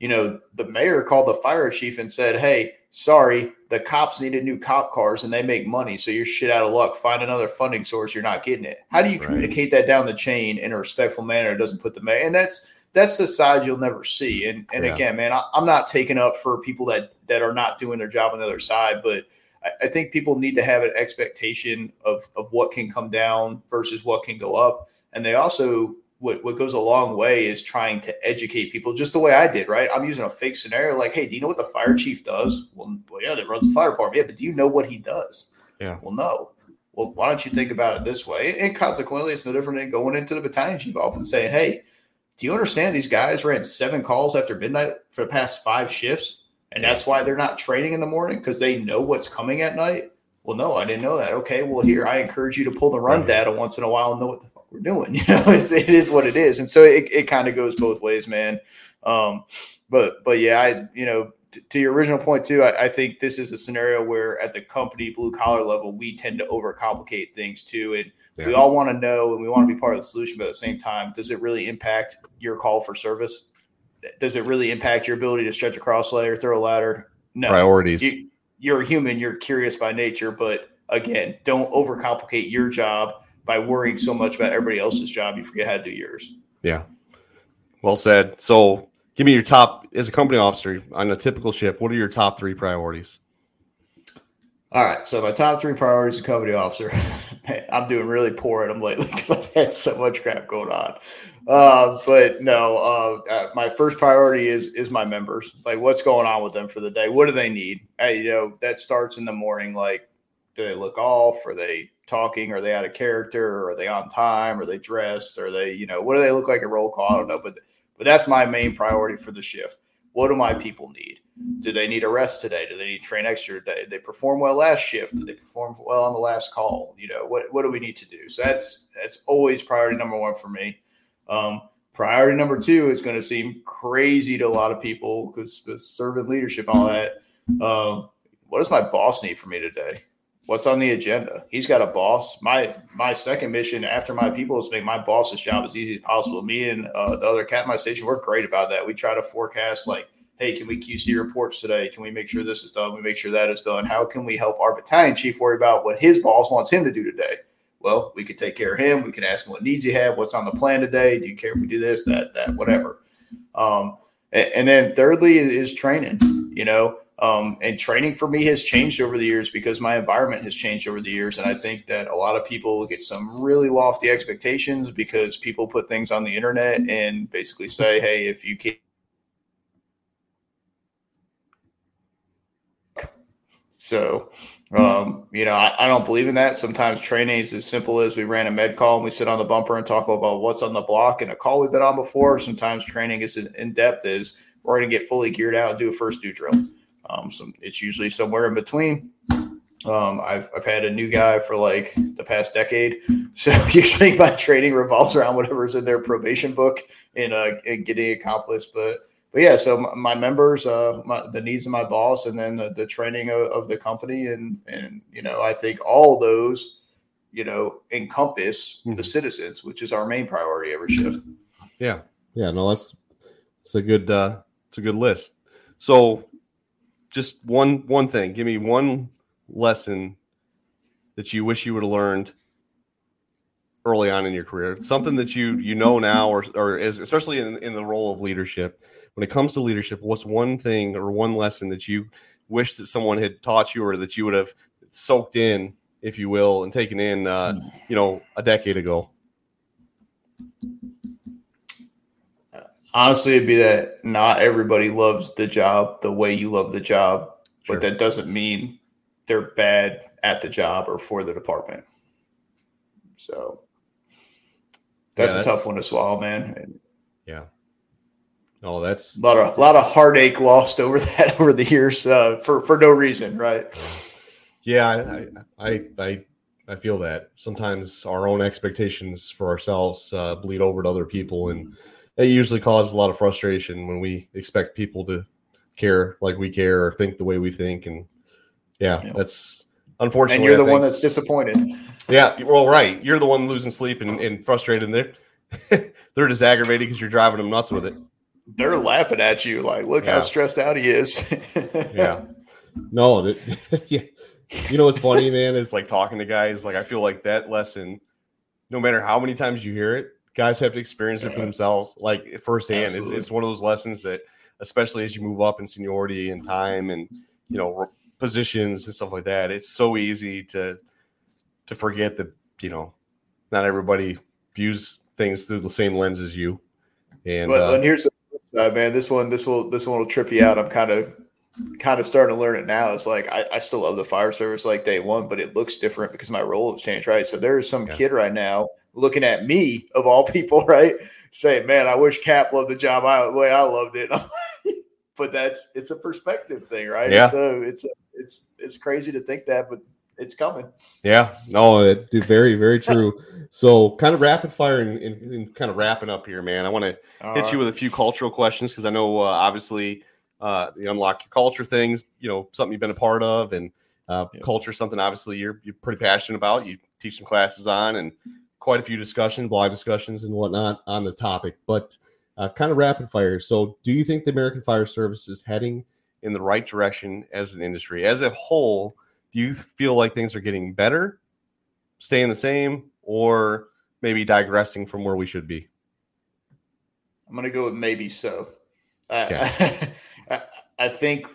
you know, the mayor called the fire chief and said, hey, sorry, the cops needed new cop cars and they make money. So you're shit out of luck. Find another funding source. You're not getting it. How do you communicate right. that down the chain in a respectful manner? It doesn't put the mayor, and that's, that's the side you'll never see. And, and yeah. again, man, I, I'm not taking up for people that, that are not doing their job on the other side, but – I think people need to have an expectation of of what can come down versus what can go up, and they also what what goes a long way is trying to educate people just the way I did. Right, I'm using a fake scenario like, hey, do you know what the fire chief does? Well, well, yeah, that runs the fire department. Yeah, but do you know what he does? Yeah. Well, no. Well, why don't you think about it this way? And consequently, it's no different than going into the battalion chief office and saying, hey, do you understand these guys ran seven calls after midnight for the past five shifts? And that's why they're not training in the morning because they know what's coming at night. Well, no, I didn't know that. Okay, well, here I encourage you to pull the run data once in a while and know what the fuck we're doing. You know, it's, it is what it is, and so it, it kind of goes both ways, man. Um, but but yeah, I you know t- to your original point too, I, I, think this is a scenario where at the company blue collar level, we tend to overcomplicate things too, and yeah. we all want to know and we want to be part of the solution, but at the same time, does it really impact your call for service? Does it really impact your ability to stretch a cross layer, throw a ladder? No. Priorities. You, you're a human. You're curious by nature, but again, don't overcomplicate your job by worrying so much about everybody else's job. You forget how to do yours. Yeah. Well said. So, give me your top as a company officer on a typical shift. What are your top three priorities? All right, so my top three priorities as a company officer. Man, I'm doing really poor at them lately because I've had so much crap going on. Uh, but no, uh, uh, my first priority is is my members. Like, what's going on with them for the day? What do they need? Hey, you know, that starts in the morning. Like, do they look off? Are they talking? Are they out of character? Are they on time? Are they dressed? Are they, you know, what do they look like at roll call? I don't know, but but that's my main priority for the shift. What do my people need? Do they need a rest today? Do they need to train extra today? Did they perform well last shift? Did they perform well on the last call? You know, what what do we need to do? So that's that's always priority number one for me. Um, priority number two is going to seem crazy to a lot of people because servant leadership and all that. Um, what does my boss need from me today? What's on the agenda? He's got a boss. My my second mission after my people is to make my boss's job as easy as possible. Me and uh, the other cat in my station, we're great about that. We try to forecast like, hey, can we QC reports today? Can we make sure this is done? We make sure that is done. How can we help our battalion chief worry about what his boss wants him to do today? Well, we could take care of him. We can ask him what needs he have, what's on the plan today. Do you care if we do this, that, that, whatever. Um, and, and, then thirdly is training. You know, um, and training for me has changed over the years because my environment has changed over the years. And I think that a lot of people get some really lofty expectations because people put things on the internet and basically say, "Hey, if you can't." So um, you know, I, I, don't believe in that. Sometimes training is as simple as we ran a med call and we sit on the bumper and talk about what's on the block and a call we've been on before. Sometimes training is in depth is we're going to get fully geared out and do a first due drill. Um, so it's usually somewhere in between. Um, I've, I've had a new guy for like the past decade. So usually my training revolves around whatever's in their probation book and, uh, and getting accomplished. But but yeah, so my, members, uh, my, the needs of my boss, and then the, the training of, of, the company, and and you know, I think all those, you know, encompass mm-hmm. the citizens, which is our main priority every shift. Yeah, yeah, no, that's it's a good uh, it's a good list. So, just one one thing. Give me one lesson that you wish you would have learned early on in your career. Something that you you know now, or or is especially in in the role of leadership. When it comes to leadership, what's one thing or one lesson that you wish that someone had taught you, or that you would have soaked in, if you will, and taken in, uh, you know, a decade ago? Honestly, it'd be that not everybody loves the job the way you love the job, Sure. but that doesn't mean they're bad at the job or for the department. So that's Yeah, a tough one to swallow, man. And Yeah. Oh, that's a lot of a lot of heartache lost over that over the years uh, for for no reason, right? Yeah, I, I, I, I feel that sometimes our own expectations for ourselves uh, bleed over to other people, and it usually causes a lot of frustration when we expect people to care like we care or think the way we think, and yeah, Yeah. that's And unfortunately. you're I the think- one that's disappointed. yeah, well, right. You're the one losing sleep and, and frustrated. And they're they're just aggravated because you're driving them nuts with it. They're laughing at you like, look Yeah. how stressed out he is. Yeah. No, yeah. You know what's funny, man? It's like talking to guys. Like I feel like that lesson, no matter how many times you hear it, guys have to experience it for themselves, like firsthand. It's, it's one of those lessons that, especially as you move up in seniority and time and you know positions and stuff like that, it's so easy to to forget that you know not everybody views things through the same lens as you. And But uh, and here's the side, man. This one, this will, this one will trip you out. I'm kind of, kind of starting to learn it now. It's like I, I still love the fire service like day one, but it looks different because my role has changed, right? So there is some Yeah. kid right now looking at me of all people, right, saying, "Man, I wish Cap loved the job I the way I loved it." but that's it's a perspective thing, right? Yeah. So it's it's it's crazy to think that, but it's coming. Yeah, no, it, very, very true. So, kind of rapid fire and, and, and kind of wrapping up here, man. I want to All hit you with a few cultural questions because I know, uh, obviously, uh, the unlock your culture things. You know, something you've been a part of, and uh, Yeah. culture, something obviously you're you're pretty passionate about. You teach some classes on, and quite a few discussions, blog discussions, and whatnot on the topic. But uh, kind of rapid fire. So, do you think the American Fire Service is heading in the right direction as an industry, as a whole? Do you feel like things are getting better, staying the same, or maybe digressing from where we should be? I'm gonna go with maybe so. I, I, I think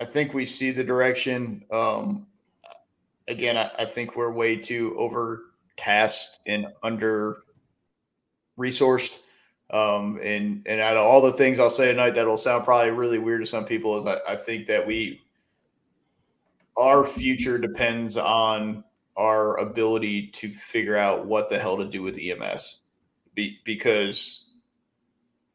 I think we see the direction. Um, again, I, I think we're way too overtasked and under resourced. Um, and and out of all the things I'll say tonight, that'll sound probably really weird to some people. Is I, I think that we our future depends on our ability to figure out what the hell to do with EMS, Be, because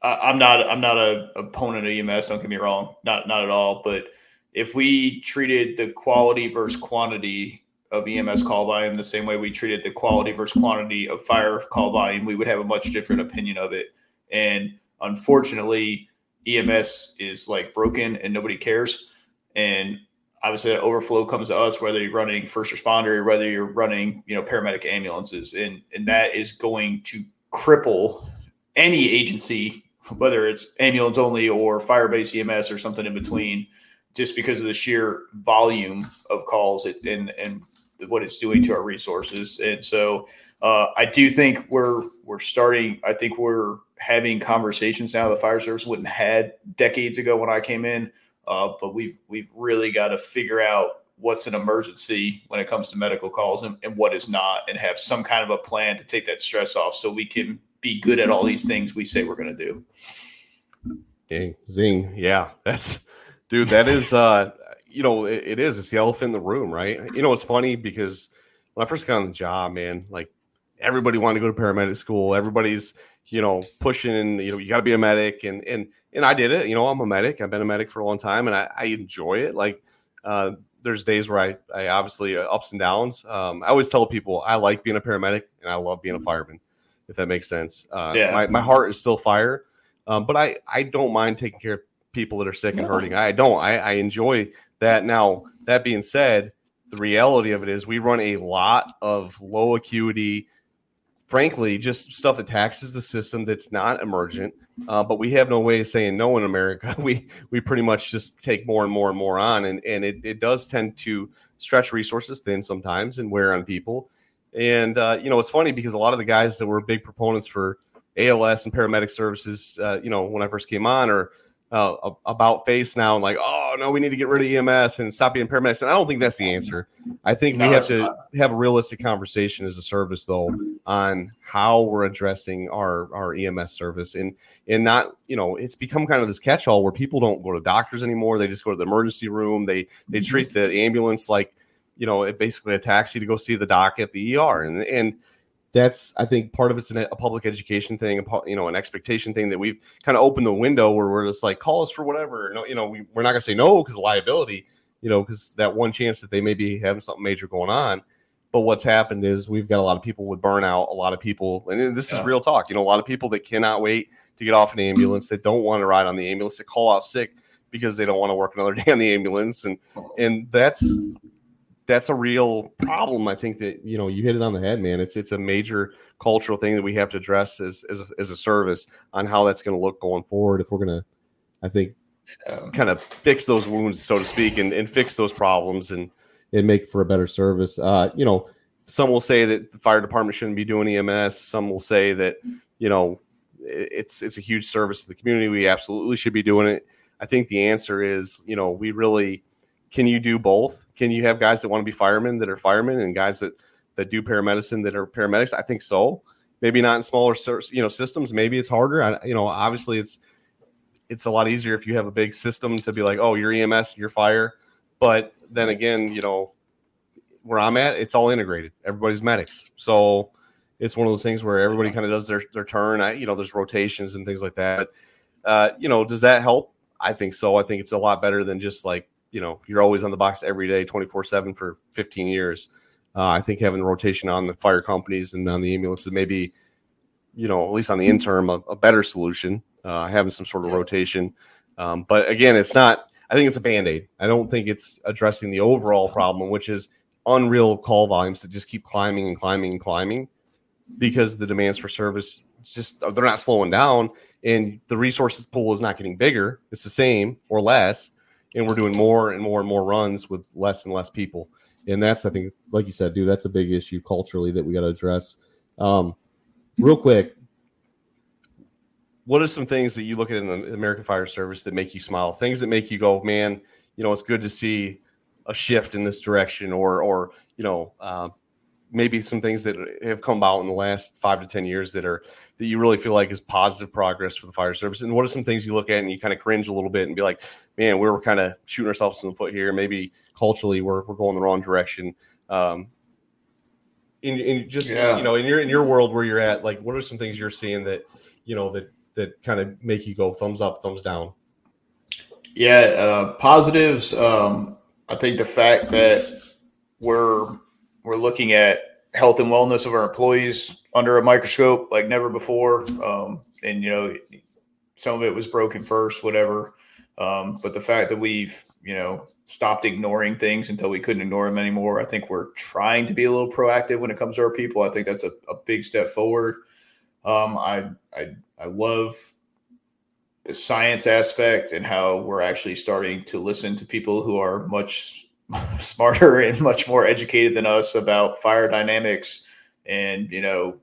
I, I'm not I'm not a opponent of EMS. Don't get me wrong, not not at all. But if we treated the quality versus quantity of EMS call volume the same way we treated the quality versus quantity of fire call volume, we would have a much different opinion of it. And unfortunately, EMS is like broken and nobody cares. And obviously, that overflow comes to us whether you're running first responder, whether you're running you know paramedic ambulances, and and that is going to cripple any agency whether it's ambulance only or fire based EMS or something in between, just because of the sheer volume of calls and and what it's doing to our resources. And so uh, I do think we're we're starting. I think we're having conversations now. The fire service wouldn't had decades ago when I came in, uh, but we've we've really got to figure out what's an emergency when it comes to medical calls and, and what is not, and have some kind of a plan to take that stress off so we can be good at all these things we say we're going to do. Dang, zing. Yeah, that's dude, that is uh you know, it, it is, it's the elephant in the room, right? You know, it's funny because when I first got on the job, man, like everybody wanted to go to paramedic school, everybody's, you know, pushing, you know, you gotta be a medic and and and I did it, you know, I'm a medic, I've been a medic for a long time and I, I enjoy it. Like uh there's days where I, I obviously uh, ups and downs. Um, I always tell people I like being a paramedic and I love being a fireman, if that makes sense. Uh, Yeah. my, my heart is still fire, um, but I, I don't mind taking care of people that are sick and hurting. I don't. I, I enjoy that. Now, that being said, the reality of it is we run a lot of low acuity frankly, just stuff that taxes the system that's not emergent. Uh, but we have no way of saying no in America. We we pretty much just take more and more and more on, and and it, it does tend to stretch resources thin sometimes and wear on people. And uh, you know, it's funny because a lot of the guys that were big proponents for ALS and paramedic services, uh, you know, when I first came on, or uh, about face now and like, oh no, we need to get rid of EMS and stop being paramedics. And I don't think that's the answer. I think no, we have to not. have a realistic conversation as a service though on how we're addressing our our EMS service and and not you know it's become kind of this catch all where people don't go to doctors anymore. They just go to the emergency room. They they treat the ambulance like you know it basically a taxi to go see the doc at the ER and and that's I think part of it's an, a public education thing, a, you know, an expectation thing that we've kind of opened the window where we're just like, call us for whatever. No, you know, we, we're not gonna say no because of liability, you know, because that one chance that they may be having something major going on. But what's happened is we've got a lot of people with burnout, a lot of people, and this yeah. is real talk. You know, a lot of people that cannot wait to get off an ambulance, that don't want to ride on the ambulance, that call out sick because they don't want to work another day on the ambulance, and and that's that's a real problem. I think that you know you hit it on the head, man. It's it's a major cultural thing that we have to address as as a, as a service on how that's going to look going forward. If we're going to, I think, kind of fix those wounds, so to speak, and, and fix those problems and and make for a better service. Uh, you know, some will say that the fire department shouldn't be doing EMS. Some will say that you know it's it's a huge service to the community. We absolutely should be doing it. I think the answer is you know we really can you do both? Can you have guys that want to be firemen that are firemen and guys that that do paramedicine that are paramedics? I think so. Maybe not in smaller you know systems. Maybe it's harder. I, you know, obviously it's it's a lot easier if you have a big system to be like, oh, you're EMS, you're fire. But then again, you know, where I'm at, it's all integrated. Everybody's medics, so it's one of those things where everybody kind of does their their turn. I, you know, there's rotations and things like that. Uh, you know, does that help? I think so. I think it's a lot better than just like you know you're always on the box every day 24 7 for 15 years. Uh, i think having the rotation on the fire companies and on the ambulances maybe you know at least on the interim a, a better solution uh, having some sort of rotation. Um, but again it's not i think it's a band-aid. I don't think it's addressing the overall problem which is unreal call volumes that just keep climbing and climbing and climbing because the demands for service just they're not slowing down and the resources pool is not getting bigger. It's the same or less and we're doing more and more and more runs with less and less people. And that's, I think, like you said, dude, that's a big issue culturally that we got to address. Um, real quick, what are some things that you look at in the American Fire Service that make you smile? Things that make you go, man, you know, it's good to see a shift in this direction, or, or you know, uh, maybe some things that have come about in the last five to ten years that are that you really feel like is positive progress for the fire service. And what are some things you look at and you kind of cringe a little bit and be like man we are kind of shooting ourselves in the foot here. Maybe culturally we're, we're going the wrong direction. Um in, in just yeah. you know in your in your world where you're at like what are some things you're seeing that you know that that kind of make you go thumbs up thumbs down? Yeah uh positives um i think the fact that we're we're looking at health and wellness of our employees under a microscope like never before. Um, and you know, some of it was broken first, whatever. Um, but the fact that we've you know stopped ignoring things until we couldn't ignore them anymore, I think we're trying to be a little proactive when it comes to our people. I think that's a, a big step forward. Um, I, I I love the science aspect and how we're actually starting to listen to people who are much smarter and much more educated than us about fire dynamics and you know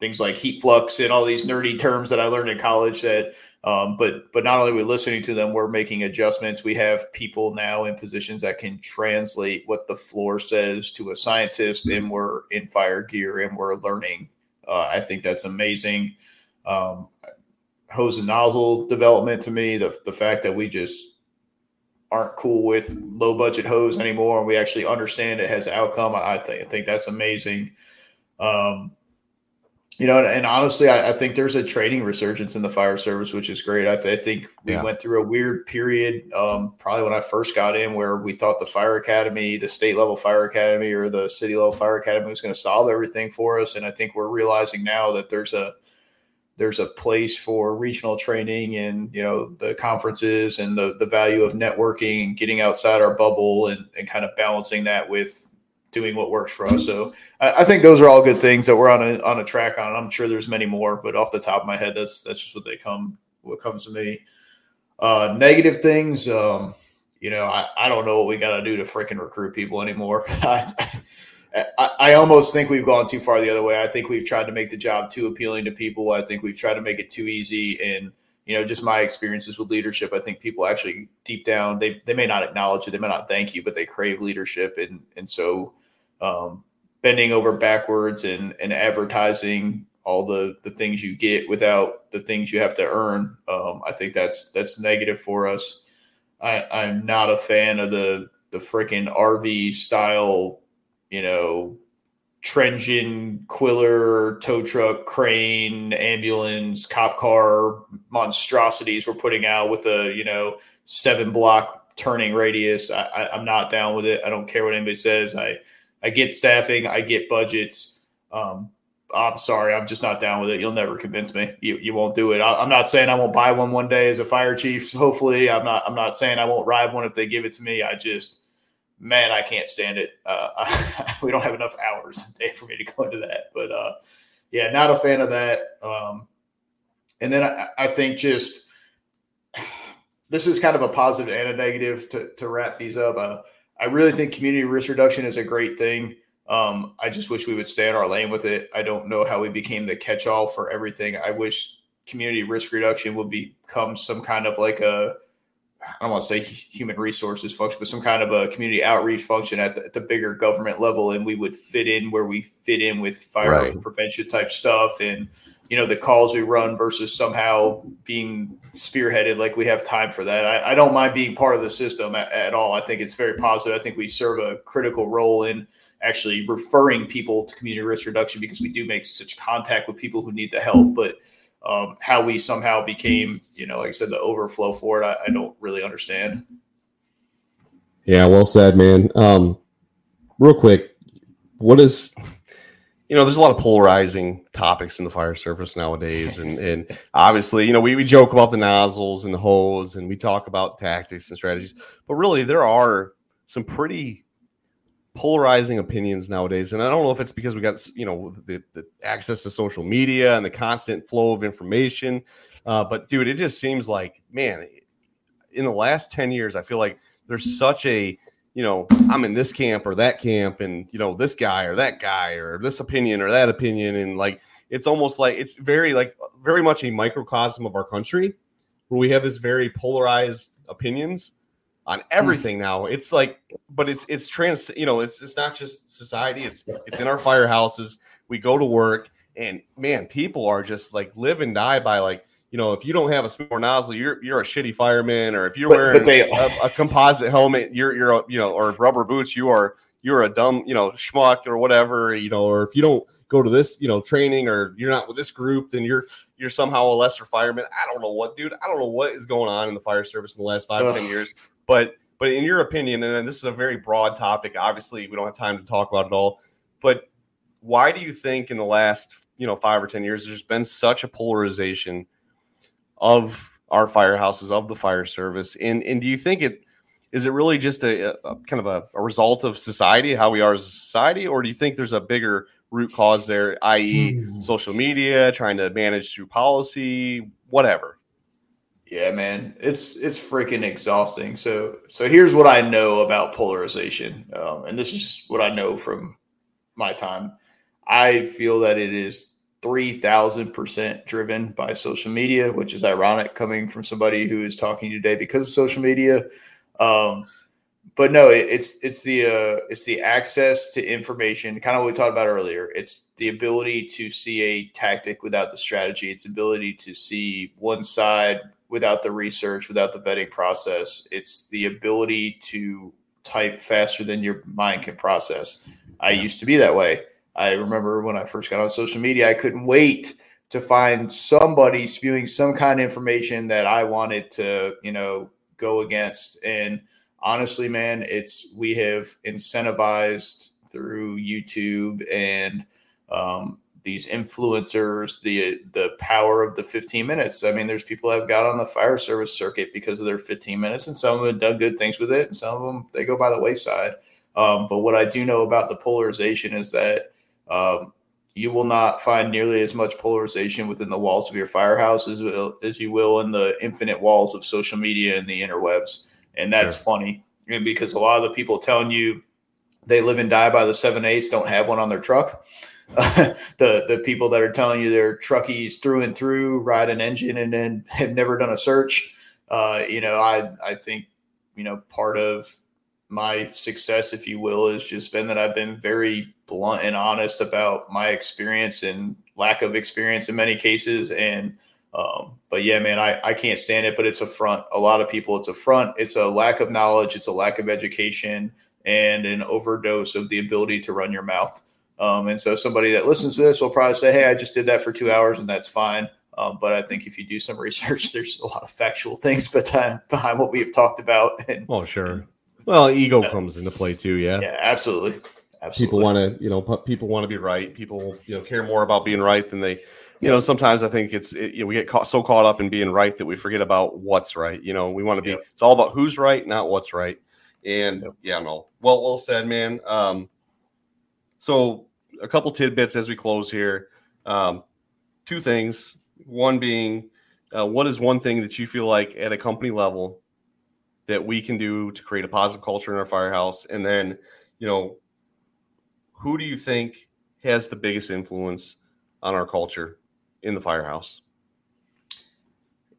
things like heat flux and all these nerdy terms that I learned in college that um, but but not only are we listening to them we're making adjustments. We have people now in positions that can translate what the floor says to a scientist and we're in fire gear and we're learning. Uh, I think that's amazing. Um, hose and nozzle development to me the, the fact that we just aren't cool with low budget hose anymore and we actually understand it has an outcome. I think i think that's amazing. Um, you know and, and honestly I, I, think there's a training resurgence in the fire service which is great. I, th- I think we yeah. went through a weird period um, probably when i first got in where we thought the fire academy the state level fire academy or the city level fire academy was going to solve everything for us. And i think we're realizing now that there's a there's a place for regional training and you know the conferences and the the value of networking and getting outside our bubble and, and kind of balancing that with doing what works for us. So I, I, think those are all good things that we're on a on a track on. I'm sure there's many more, but off the top of my head, that's that's just what they come what comes to me. Uh, negative things, um, you know, I, I don't know what we got to do to freaking recruit people anymore. I, I, almost think we've gone too far the other way. I think we've tried to make the job too appealing to people. I think we've tried to make it too easy. And, you know, just my experiences with leadership, I think people actually deep down, they, they may not acknowledge it, they may not thank you, but they crave leadership. And, and so, um, bending over backwards and, and advertising all the, the things you get without the things you have to earn. Um, I think that's, that's negative for us. I, I'm not a fan of the, the freaking RV style you know, Trenton, Quiller, tow truck, crane, ambulance, cop car monstrosities we're putting out with a, you know, seven block turning radius. I, I, am not down with it. I don't care what anybody says. I, I get staffing, I get budgets. Um, I'm sorry, I'm just not down with it. You'll never convince me. You, you won't do it. I, am not saying I won't buy one one day as a fire chief. Hopefully, I'm not. I'm not saying I won't ride one if they give it to me. I just man, I can't stand it. Uh, I, we don't have enough hours a day for me to go into that. But uh, yeah, not a fan of that. Um, and then I, I, think just this is kind of a positive and a negative to, to wrap these up. Uh, I really think community risk reduction is a great thing. Um, I just wish we would stay in our lane with it. I don't know how we became the catch all for everything. I wish community risk reduction would become some kind of like a I don't want to say human resources function, but some kind of a community outreach function at the, at the bigger government level, and we would fit in where we fit in with fire right. prevention type stuff, and you know the calls we run versus somehow being spearheaded. Like we have time for that. I, I don't mind being part of the system at, at, all. I think it's very positive. I think we serve a critical role in actually referring people to community risk reduction because we do make such contact with people who need the help, but um, how we somehow became, you know, like I said, the overflow for it, I, I don't really understand. Yeah, well said, man. Um, real quick, what is you know, there's a lot of polarizing topics in the fire service nowadays, and and obviously, you know, we, we joke about the nozzles and the hose, and we talk about tactics and strategies, but really, there are some pretty polarizing opinions nowadays. And i don't know if it's because we got you know the, the access to social media and the constant flow of information. Uh, but dude it just seems like man in the last 10 years i feel like there's such a you know i'm in this camp or that camp and you know this guy or that guy or this opinion or that opinion. And like it's almost like it's very like very much a microcosm of our country where we have this very polarized opinions on hmm. everything now. It's like, but it's it's trans. You know, it's it's not just society. It's it's in our firehouses. We go to work, and man, people are just like live and die by like. You know, if you don't have a small nozzle, you're you're a shitty fireman, or if you're but, wearing but they, a, a, composite helmet, you're you're a, you know, or rubber boots, you are you're a dumb, you know, schmuck or whatever, you know, or if you don't go to this, you know, training or you're not with this group, then you're you're somehow a lesser fireman. I don't know what, dude. I don't know what is going on in the fire service in the last five Ugh. ten years. But but in your opinion, and this is a very broad topic, obviously we don't have time to talk about it all. But why do you think in the last you know five or ten years there's been such a polarization of our firehouses of the fire service? And and do you think it is it really just a, a kind of a, a, result of society, how we are as a society, or do you think there's a bigger root cause there, i.e., hmm. social media, trying to manage through policy, whatever? Yeah, man, it's it's freaking exhausting. So so here's what I know about polarization, um, and this is what I know from my time. I feel that it is three thousand percent driven by social media, which is ironic coming from somebody who is talking today because of social media. Um, but no, it, it's it's the uh, it's the access to information, kind of what we talked about earlier. It's the ability to see a tactic without the strategy. It's ability to see one side without the research, without the vetting process. It's the ability to type faster than your mind can process. I used to be that way. I remember when I first got on social media, I couldn't wait to find somebody spewing some kind of information that I wanted to, you know, go against. And honestly, man, it's we have incentivized through YouTube and um, these influencers, the the power of the 15 minutes. I mean, there's people that have got on the fire service circuit because of their 15 minutes, and some of them have done good things with it, and some of them they go by the wayside. Um, but what I do know about the polarization is that um, you will not find nearly as much polarization within the walls of your firehouse as, as you will in the infinite walls of social media and the interwebs. And that's sure. funny and because a lot of the people telling you they live and die by the seven eighths don't have one on their truck. the the people that are telling you they're truckies through and through, ride an engine, and then have never done a search. Uh, you know, I I think you know part of my success, if you will, has just been that I've been very blunt and honest about my experience and lack of experience in many cases. And, um, but yeah, man, I, I can't stand it, but it's a front. A lot of people, it's a front. It's a lack of knowledge. It's a lack of education and an overdose of the ability to run your mouth. Um, and so somebody that listens to this will probably say, Hey, I just did that for two hours and that's fine. Um, but I think if you do some research, there's a lot of factual things behind, behind what we've talked about. And, oh, sure. And, well, ego uh, comes into play too. Yeah. Yeah, absolutely. Absolutely. People want to, you know, people want to be right. People, you know, care more about being right than they, you know, sometimes I think it's, it, you know, we get caught, so caught up in being right that we forget about what's right. You know, we want to be, yep. it's all about who's right, not what's right. And yep. yeah, no, well, well said, man. Um, so a couple tidbits as we close here. Um, two things. One being, uh, what is one thing that you feel like at a company level that we can do to create a positive culture in our firehouse? And then, you know, who do you think has the biggest influence on our culture in the firehouse?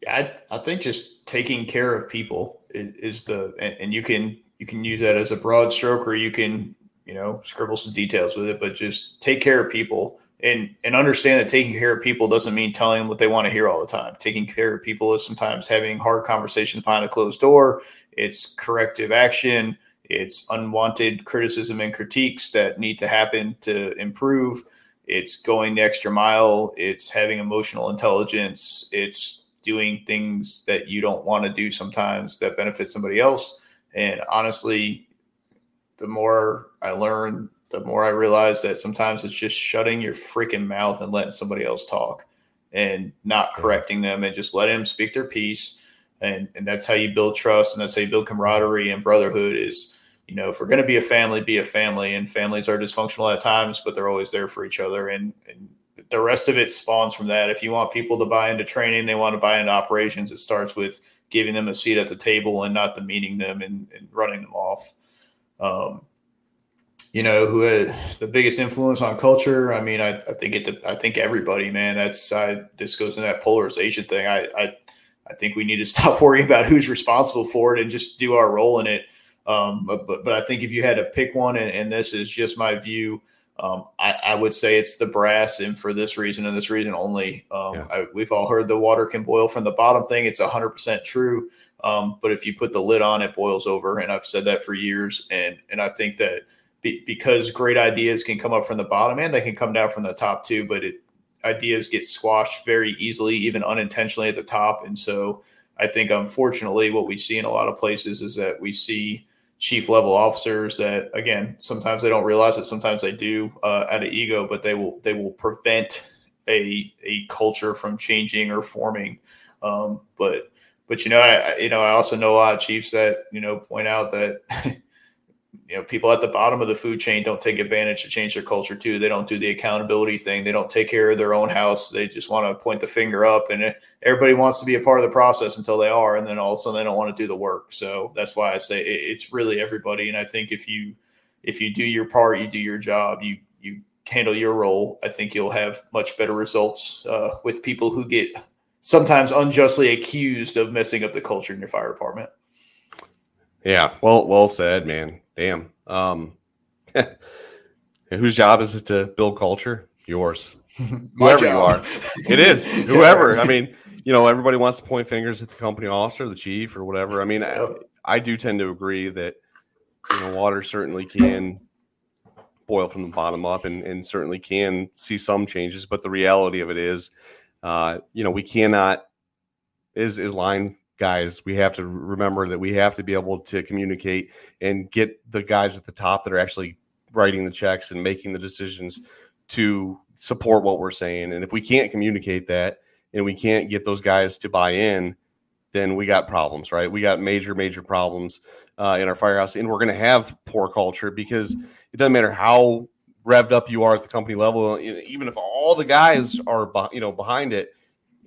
Yeah, I, I think just taking care of people is, is the and, and, you can you can use that as a broad stroke or you can you know scribble some details with it, but just take care of people and and understand that taking care of people doesn't mean telling them what they want to hear all the time. Taking care of people is sometimes having hard conversations behind a closed door. It's corrective action. It's unwanted criticism and critiques that need to happen to improve. It's going the extra mile. It's having emotional intelligence. It's doing things that you don't want to do sometimes that benefit somebody else. And honestly, the more I learn, the more I realize that sometimes it's just shutting your freaking mouth and letting somebody else talk and not correcting them and just letting them speak their piece. And, and that's how you build trust and that's how you build camaraderie and brotherhood is, you know, if we're going to be a family, be a family and families are dysfunctional at times, but they're always there for each other. And, and the rest of it spawns from that. If you want people to buy into training, they want to buy into operations. It starts with giving them a seat at the table and not demeaning them and, and running them off. Um, you know who had the biggest influence on culture i mean i, I think it i think everybody man that's i this goes into that polarization thing I, I i think we need to stop worrying about who's responsible for it and just do our role in it um, but, but but i think if you had to pick one and, and this is just my view um, I, I, would say it's the brass, and for this reason and this reason only. Um, yeah. I, we've all heard the water can boil from the bottom thing. It's 100% true. Um, but if you put the lid on, it boils over. And I've said that for years. And, and I think that be, because great ideas can come up from the bottom and they can come down from the top too, but it, ideas get squashed very easily, even unintentionally at the top. And so I think, unfortunately, what we see in a lot of places is that we see chief level officers that, again, sometimes they don't realize it, sometimes they do uh, out of ego, but they will they will prevent a a culture from changing or forming. Um, but but you know, I you know I also know a lot of chiefs that you know point out that you know people at the bottom of the food chain don't take advantage to change their culture too. They don't do the accountability thing. They don't take care of their own house. They just want to point the finger up and everybody wants to be a part of the process until they are and then all of a sudden they don't want to do the work. So that's why i say it's really everybody and i think if you if you do your part you do your job you you handle your role i think you'll have much better results uh, with people who get sometimes unjustly accused of messing up the culture in your fire department yeah well well said man damn. Um, whose job is it to build culture? Yours. Whoever you are. It is. Whoever. I mean, you know, everybody wants to point fingers at the company officer, the chief, or whatever. I mean, I, I do tend to agree that, you know, water certainly can boil from the bottom up and, and certainly can see some changes. But the reality of it is, uh, you know, we cannot, is, is line guys, we have to remember that we have to be able to communicate and get the guys at the top that are actually writing the checks and making the decisions to support what we're saying. And if we can't communicate that and we can't get those guys to buy in, then we got problems, right? We got major, major problems uh, in our firehouse, and we're going to have poor culture because it doesn't matter how revved up you are at the company level, even if all the guys are, you know, behind it,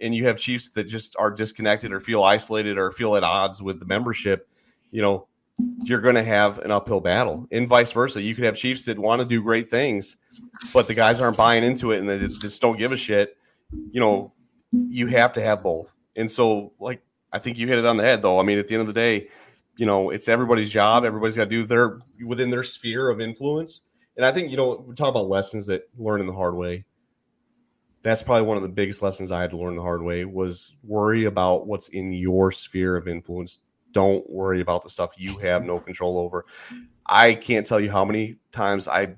and you have chiefs that just are disconnected or feel isolated or feel at odds with the membership, you know, you're going to have an uphill battle, and vice versa. You could have chiefs that want to do great things, but the guys aren't buying into it and they just, just don't give a shit. You know, you have to have both. And so, like, I think you hit it on the head, though. I mean, at the end of the day, you know, it's everybody's job. Everybody's got to do their within their sphere of influence. And I think, you know, we talk about lessons that learn in the hard way. That's probably one of the biggest lessons I had to learn the hard way was worry about what's in your sphere of influence. Don't worry about the stuff you have no control over. I can't tell you how many times I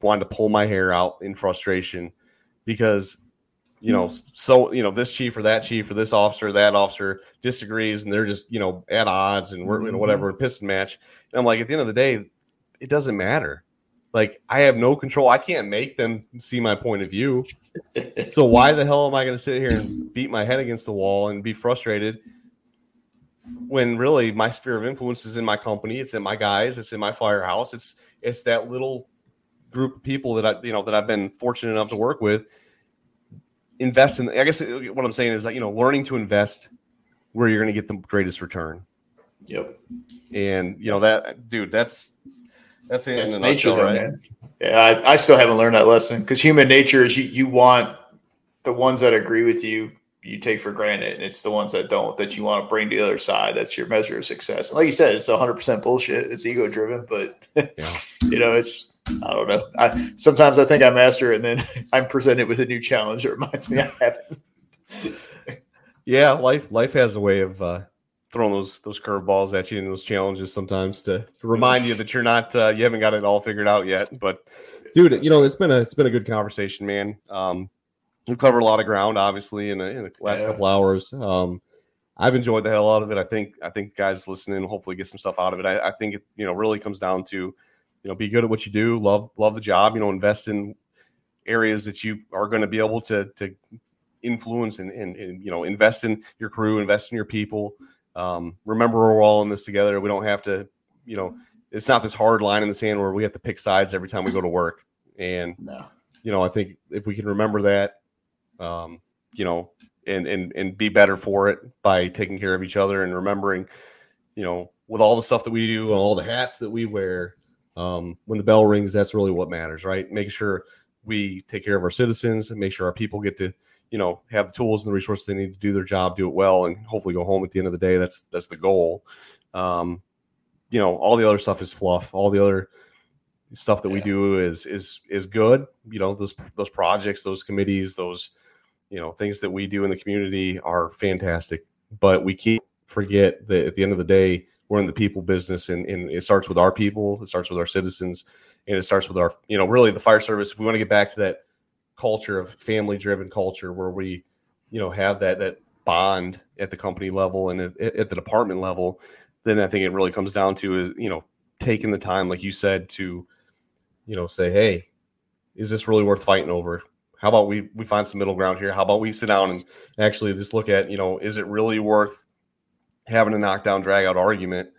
wanted to pull my hair out in frustration because you know, so you know, this chief or that chief or this officer, or that officer disagrees, and they're just you know at odds, and we're you know mm-hmm. whatever piston match. And I'm like, at the end of the day, it doesn't matter. Like I have no control. I can't make them see my point of view. so why the hell am I going to sit here and beat my head against the wall and be frustrated when really my sphere of influence is in my company, it's in my guys, it's in my firehouse, it's it's that little group of people that I you know that I've been fortunate enough to work with invest in. I guess what I'm saying is that you know, learning to invest where you're going to get the greatest return. Yep. And you know that, dude. That's that's, that's nature, nutshell, though, right? Man. Yeah, I, I still haven't learned that lesson because human nature is you you want the ones that agree with you you take for granted. And it's the ones that don't that you want to bring to the other side. That's your measure of success. And like you said, it's 100% bullshit. It's ego driven, but yeah. you know, it's I don't know. I sometimes I think I master it, and then I'm presented with a new challenge that reminds me I haven't. yeah, life life has a way of uh, throwing those those curveballs at you and those challenges sometimes to, to remind you that you're not uh, you haven't got it all figured out yet. But dude, you know it's been a it's been a good conversation, man. Um, we've covered a lot of ground, obviously, in, a, in the last yeah. couple hours. Um, I've enjoyed the hell out of it. I think I think guys listening hopefully get some stuff out of it. I, I think it you know really comes down to you know, be good at what you do, love love the job, you know, invest in areas that you are going to be able to to influence and, and, and, you know invest in your crew, invest in your people. Um, remember, we're all in this together. We don't have to, you know, it's not this hard line in the sand where we have to pick sides every time we go to work. And no. you know, I think if we can remember that, um, you know, and and and be better for it by taking care of each other and remembering, you know, with all the stuff that we do, and all the hats that we wear, um, when the bell rings, that's really what matters, right? Make sure we take care of our citizens and make sure our people get to, you know, have the tools and the resources they need to do their job, do it well, and hopefully go home at the end of the day. That's that's the goal. Um, you know, all the other stuff is fluff. All the other stuff that yeah. we do is is is good. You know, those those projects, those committees, those you know things that we do in the community are fantastic. But we keep forget that at the end of the day, we're in the people business and, and it starts with our people it starts with our citizens and it starts with our you know really the fire service if we want to get back to that culture of family driven culture where we you know have that that bond at the company level and at, at, the department level then i think it really comes down to is you know taking the time like you said to you know say hey is this really worth fighting over how about we we find some middle ground here how about we sit down and actually just look at you know is it really worth having a knockdown drag out argument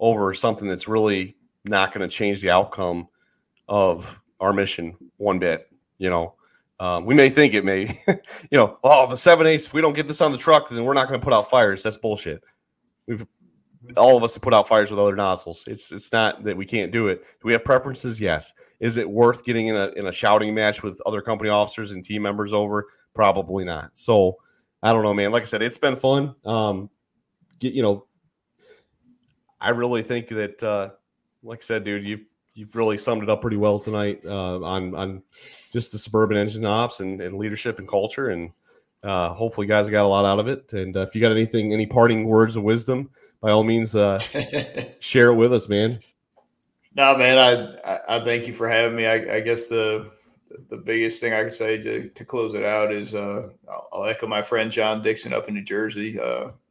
over something that's really not going to change the outcome of our mission one bit. You know, um, we may think it may, you know, oh, the seven eighths, if we don't get this on the truck, then we're not going to put out fires. That's bullshit. We've all of us have put out fires with other nozzles. It's it's not that we can't do it. Do we have preferences? Yes. Is it worth getting in a in a shouting match with other company officers and team members over? Probably not. So I don't know, man. Like I said, it's been fun. Um, get you know, I really think that, uh, like I said, dude, you've you've really summed it up pretty well tonight uh, on on just the suburban engine ops and, and leadership and culture, and uh, hopefully, guys got a lot out of it. And uh, if you got anything, any parting words of wisdom, by all means, uh, share it with us, man. No, man, I, I thank you for having me. I, I guess the the biggest thing I can say to, to close it out is uh, I'll, I'll, echo my friend John Dixon up in New Jersey.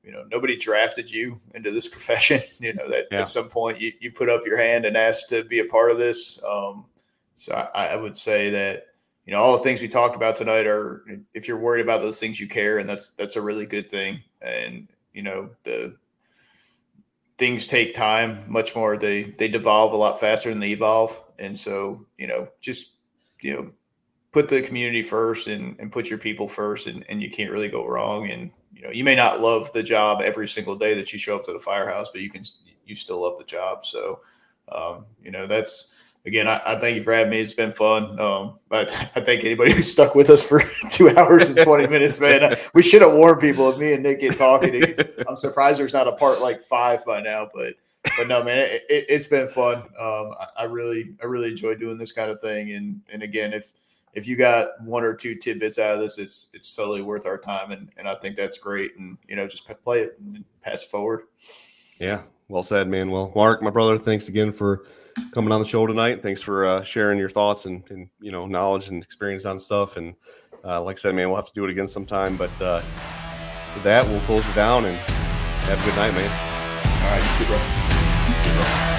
You know nobody drafted you into this profession. You know that yeah. at some point you, you put up your hand and asked to be a part of this. Um, so I, I, would say that you know all the things we talked about tonight are if you're worried about those things you care and that's that's a really good thing. And you know the things take time much more. They they devolve a lot faster than they evolve. And so you know just you know put the community first and, and put your people first and, and you can't really go wrong and you know you may not love the job every single day that you show up to the firehouse but you can you still love the job so um, you know that's again, I, I, thank you for having me. It's been fun. Um, but I thank anybody who stuck with us for two hours and 20 minutes, man. We should have warned people if me and Nick get talking. I'm surprised there's not a part like five by now, but but no, man, it, has it, been fun. Um, I, I, really, I really enjoy doing this kind of thing. And, and again, if, if you got one or two tidbits out of this, it's, it's totally worth our time. And, and I think that's great. And, you know, just play it and pass it forward. Yeah. Well said, man. Well, Mark, my brother, thanks again for, coming on the show tonight. Thanks for uh, sharing your thoughts and, and, you know knowledge and experience on stuff. And uh, like I said, man, we'll have to do it again sometime. But uh, with that, we'll close it down and have a good night, man. All right, you too, bro. You too, bro.